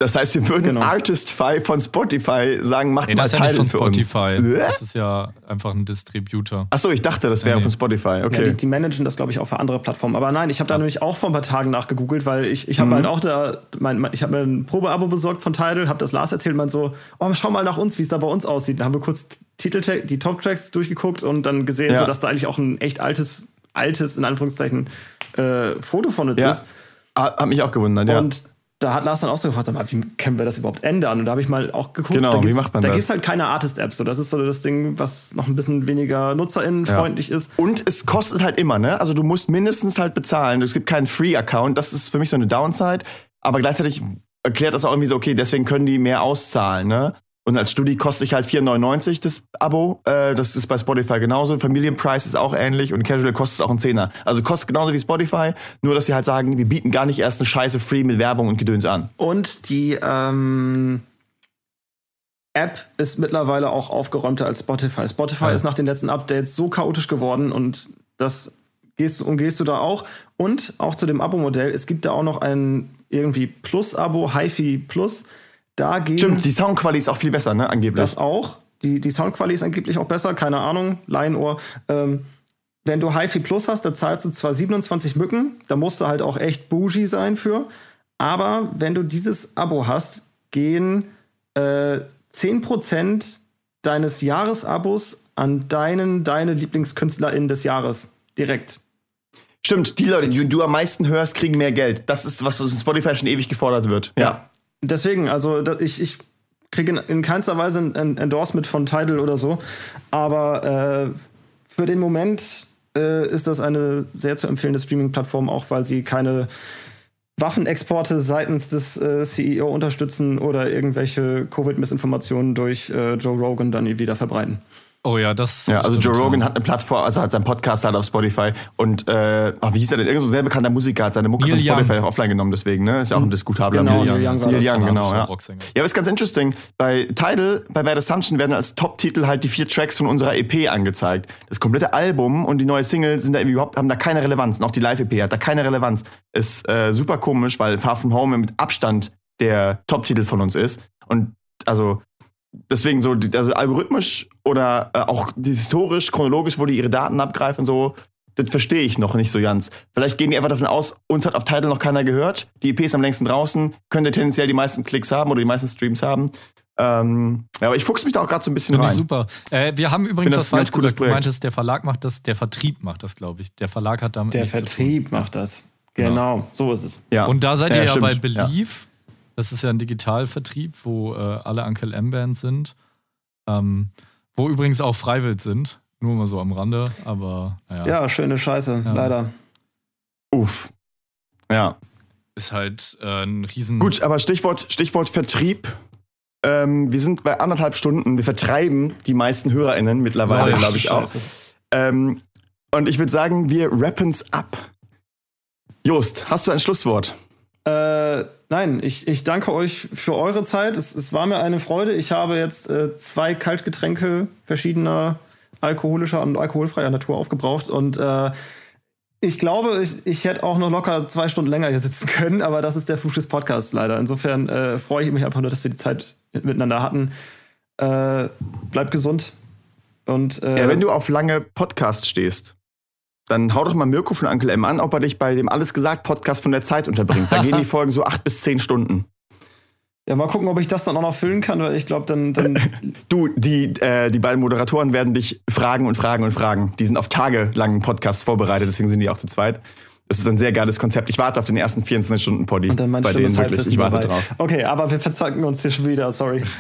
Speaker 2: Das heißt, wir würden
Speaker 3: Genau.
Speaker 2: Artistify von Spotify sagen, macht
Speaker 4: Nee,
Speaker 2: mal
Speaker 4: das ist ja von
Speaker 2: für uns.
Speaker 4: Spotify.
Speaker 2: Äh?
Speaker 4: Das ist ja einfach ein Distributor.
Speaker 2: Achso, ich dachte, das wäre
Speaker 4: Nee.
Speaker 2: von Spotify.
Speaker 3: Ja,
Speaker 2: Okay.
Speaker 3: die, die managen das, glaube ich, auch für andere Plattformen. Aber nein, ich habe da nämlich auch vor ein paar Tagen nachgegoogelt, weil ich, ich
Speaker 2: Mhm.
Speaker 3: habe halt auch da, mein, mein, ich habe mir ein Probeabo besorgt von Tidal, habe das Lars erzählt, meint so, oh, schau mal nach uns, wie es da bei uns aussieht. Dann haben wir kurz Titeltag, die Top-Tracks durchgeguckt und dann gesehen,
Speaker 2: Ja.
Speaker 3: so, dass da eigentlich auch ein echt altes, altes, in Anführungszeichen, äh, Foto von uns
Speaker 2: ja.
Speaker 3: ist.
Speaker 2: Ah, Hat mich auch gewundert, ja.
Speaker 3: Und da hat Lars dann auch so gefragt, mal, wie können wir das überhaupt ändern? Und da habe ich mal auch geguckt,
Speaker 2: Genau,
Speaker 3: da
Speaker 2: wie
Speaker 3: gibt's,
Speaker 2: macht man
Speaker 3: da
Speaker 2: das?
Speaker 3: gibt's halt keine Artist-App. So, das ist so das Ding, was noch ein bisschen weniger nutzerinnenfreundlich ist.
Speaker 2: Und es kostet halt immer, ne? Also du musst mindestens halt bezahlen. Es gibt keinen Free-Account. Das ist für mich so eine Downside. Aber gleichzeitig erklärt das auch irgendwie so, okay, deswegen können die mehr auszahlen, ne? Und als Studi kostet sich halt 4,99 das Abo. Äh, das ist bei Spotify genauso. Familienpreis ist auch ähnlich und Casual kostet es auch einen Zehner. Also kostet genauso wie Spotify, nur dass sie halt sagen, wir bieten gar nicht erst eine Scheiße free mit Werbung und Gedöns an.
Speaker 3: Und die ähm, App ist mittlerweile auch aufgeräumter als Spotify. Spotify
Speaker 4: Ja.
Speaker 3: ist nach den letzten Updates so chaotisch geworden und das gehst, umgehst du da auch. Und auch zu dem Abo-Modell, es gibt da auch noch ein irgendwie Plus-Abo, HiFi Plus. Da gehen
Speaker 2: Stimmt, die Soundqualität ist auch viel besser, ne? Angeblich.
Speaker 3: das auch. Die, die Soundqualität ist angeblich auch besser, keine Ahnung, Laienohr. Ähm, wenn du HiFi Plus hast, da zahlst du zwar 27 Mücken, da musst du halt auch echt bougie sein für. Aber wenn du dieses Abo hast, gehen äh, 10% deines Jahresabos an deinen, deine LieblingskünstlerInnen des Jahres. Direkt.
Speaker 2: Stimmt, die Leute, die du am meisten hörst, kriegen mehr Geld. Das ist, was in Spotify schon ewig gefordert wird. Ja.
Speaker 3: Deswegen, also ich, ich kriege in, in keinster Weise ein, ein Endorsement von Tidal oder so. Aber äh, für den Moment äh, ist das eine sehr zu empfehlende Streaming-Plattform, auch weil sie keine Waffenexporte seitens des äh, CEO unterstützen oder irgendwelche Covid-Missinformationen durch äh, Joe Rogan dann wieder verbreiten.
Speaker 4: Oh ja, das.
Speaker 2: Ja, also Joe Rogan hat eine Plattform, also hat seinen Podcast halt auf Spotify und äh, ach, wie hieß er denn? Irgend so ein sehr bekannter Musiker hat seine Mucke
Speaker 4: Neil
Speaker 2: von Spotify
Speaker 4: Young.
Speaker 2: auch offline genommen, deswegen, ne? Ist ja auch ein diskutabler
Speaker 3: Genau,
Speaker 2: Neil
Speaker 3: Neil Young war
Speaker 2: Neil. Young, genau, ja.
Speaker 4: Rocksänger.
Speaker 2: Ja, aber ist ganz interesting. Bei Tidal, bei Bad Assumption werden als Top-Titel halt die vier Tracks von unserer EP angezeigt. Das komplette Album und die neue Single sind da überhaupt, haben da keine Relevanz. Und auch die Live-EP hat da keine Relevanz. Ist äh, super komisch, weil Far From Home mit Abstand der Top-Titel von uns ist. Und also deswegen so, also algorithmisch oder äh, auch die historisch, chronologisch, wo die ihre Daten abgreifen, so, das verstehe ich noch nicht so ganz. Vielleicht gehen die einfach davon aus, uns hat auf Title noch keiner gehört, die EP ist am längsten draußen, könnte tendenziell die meisten Klicks haben oder die meisten Streams haben. Ähm, ja, aber ich fuchs mich da auch gerade so ein bisschen
Speaker 4: Finde
Speaker 2: rein.
Speaker 4: ich super. Äh, wir haben übrigens
Speaker 2: das
Speaker 4: das falsch gesagt. Du
Speaker 2: Projekt.
Speaker 4: meintest, der Verlag macht das, der Vertrieb macht das, glaube ich. Der Verlag hat damit
Speaker 3: Der
Speaker 4: nichts
Speaker 3: Vertrieb macht das. Genau, so ist es.
Speaker 2: Ja.
Speaker 4: Und da seid ihr ja,
Speaker 2: stimmt.
Speaker 4: bei Believe. Das ist ja ein Digitalvertrieb, wo äh, alle Uncle M-Bands sind. Ähm, wo übrigens auch Freiwild sind. Nur mal so am Rande, aber naja.
Speaker 3: Ja, schöne Scheiße,
Speaker 4: Ja.
Speaker 3: leider.
Speaker 2: Uff. Ja.
Speaker 4: Ist halt äh, ein riesen.
Speaker 2: Gut, aber Stichwort, Stichwort Vertrieb. Ähm, wir sind bei anderthalb Stunden. Wir vertreiben die meisten HörerInnen mittlerweile,
Speaker 4: Ach,
Speaker 2: glaube ich auch.
Speaker 3: Scheiße.
Speaker 2: Ähm, und ich würde sagen, wir rappen's ab. Jost, hast du ein Schlusswort?
Speaker 3: Äh, nein, ich, ich danke euch für eure Zeit. Es, es war mir eine Freude. Ich habe jetzt äh, zwei Kaltgetränke verschiedener alkoholischer und alkoholfreier Natur aufgebraucht und äh, ich glaube, ich, ich hätte auch noch locker zwei Stunden länger hier sitzen können, aber das ist der Fluch des Podcasts leider. Insofern äh, freue ich mich einfach nur, dass wir die Zeit miteinander hatten. Äh, bleibt gesund. Und äh,
Speaker 2: Ja, wenn du auf lange Podcasts stehst, dann hau doch mal Mirko von Uncle M an, ob er dich bei dem Alles gesagt Podcast von der Zeit unterbringt. Da gehen die Folgen so acht bis zehn Stunden.
Speaker 3: ja, mal gucken, ob ich das dann auch noch füllen kann, weil ich glaube, dann, dann
Speaker 2: Du, die, äh, die beiden Moderatoren werden dich fragen und fragen und fragen. Die sind auf tagelangen Podcasts vorbereitet, deswegen sind die auch zu zweit. Das ist ein sehr geiles Konzept. Ich warte auf den ersten 24 Stunden Poddy.
Speaker 3: Und dann mein
Speaker 2: bei denen wirklich. Ich warte
Speaker 3: dabei.
Speaker 2: drauf.
Speaker 3: Okay, aber wir verzanken uns hier schon wieder, sorry.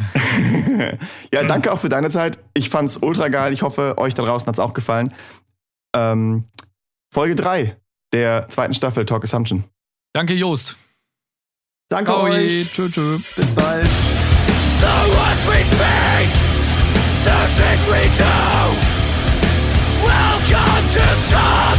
Speaker 2: Ja, danke auch für deine Zeit. Ich fand's ultra geil. Ich hoffe, euch da draußen hat's auch gefallen. Ähm, Folge 3 der zweiten Staffel Talk Assumption.
Speaker 4: Danke, Joost.
Speaker 3: Danke
Speaker 4: oh
Speaker 3: euch.
Speaker 4: Tschö, tschö.
Speaker 3: Bis bald.
Speaker 1: The words we speak, the shit we do. Welcome to talk.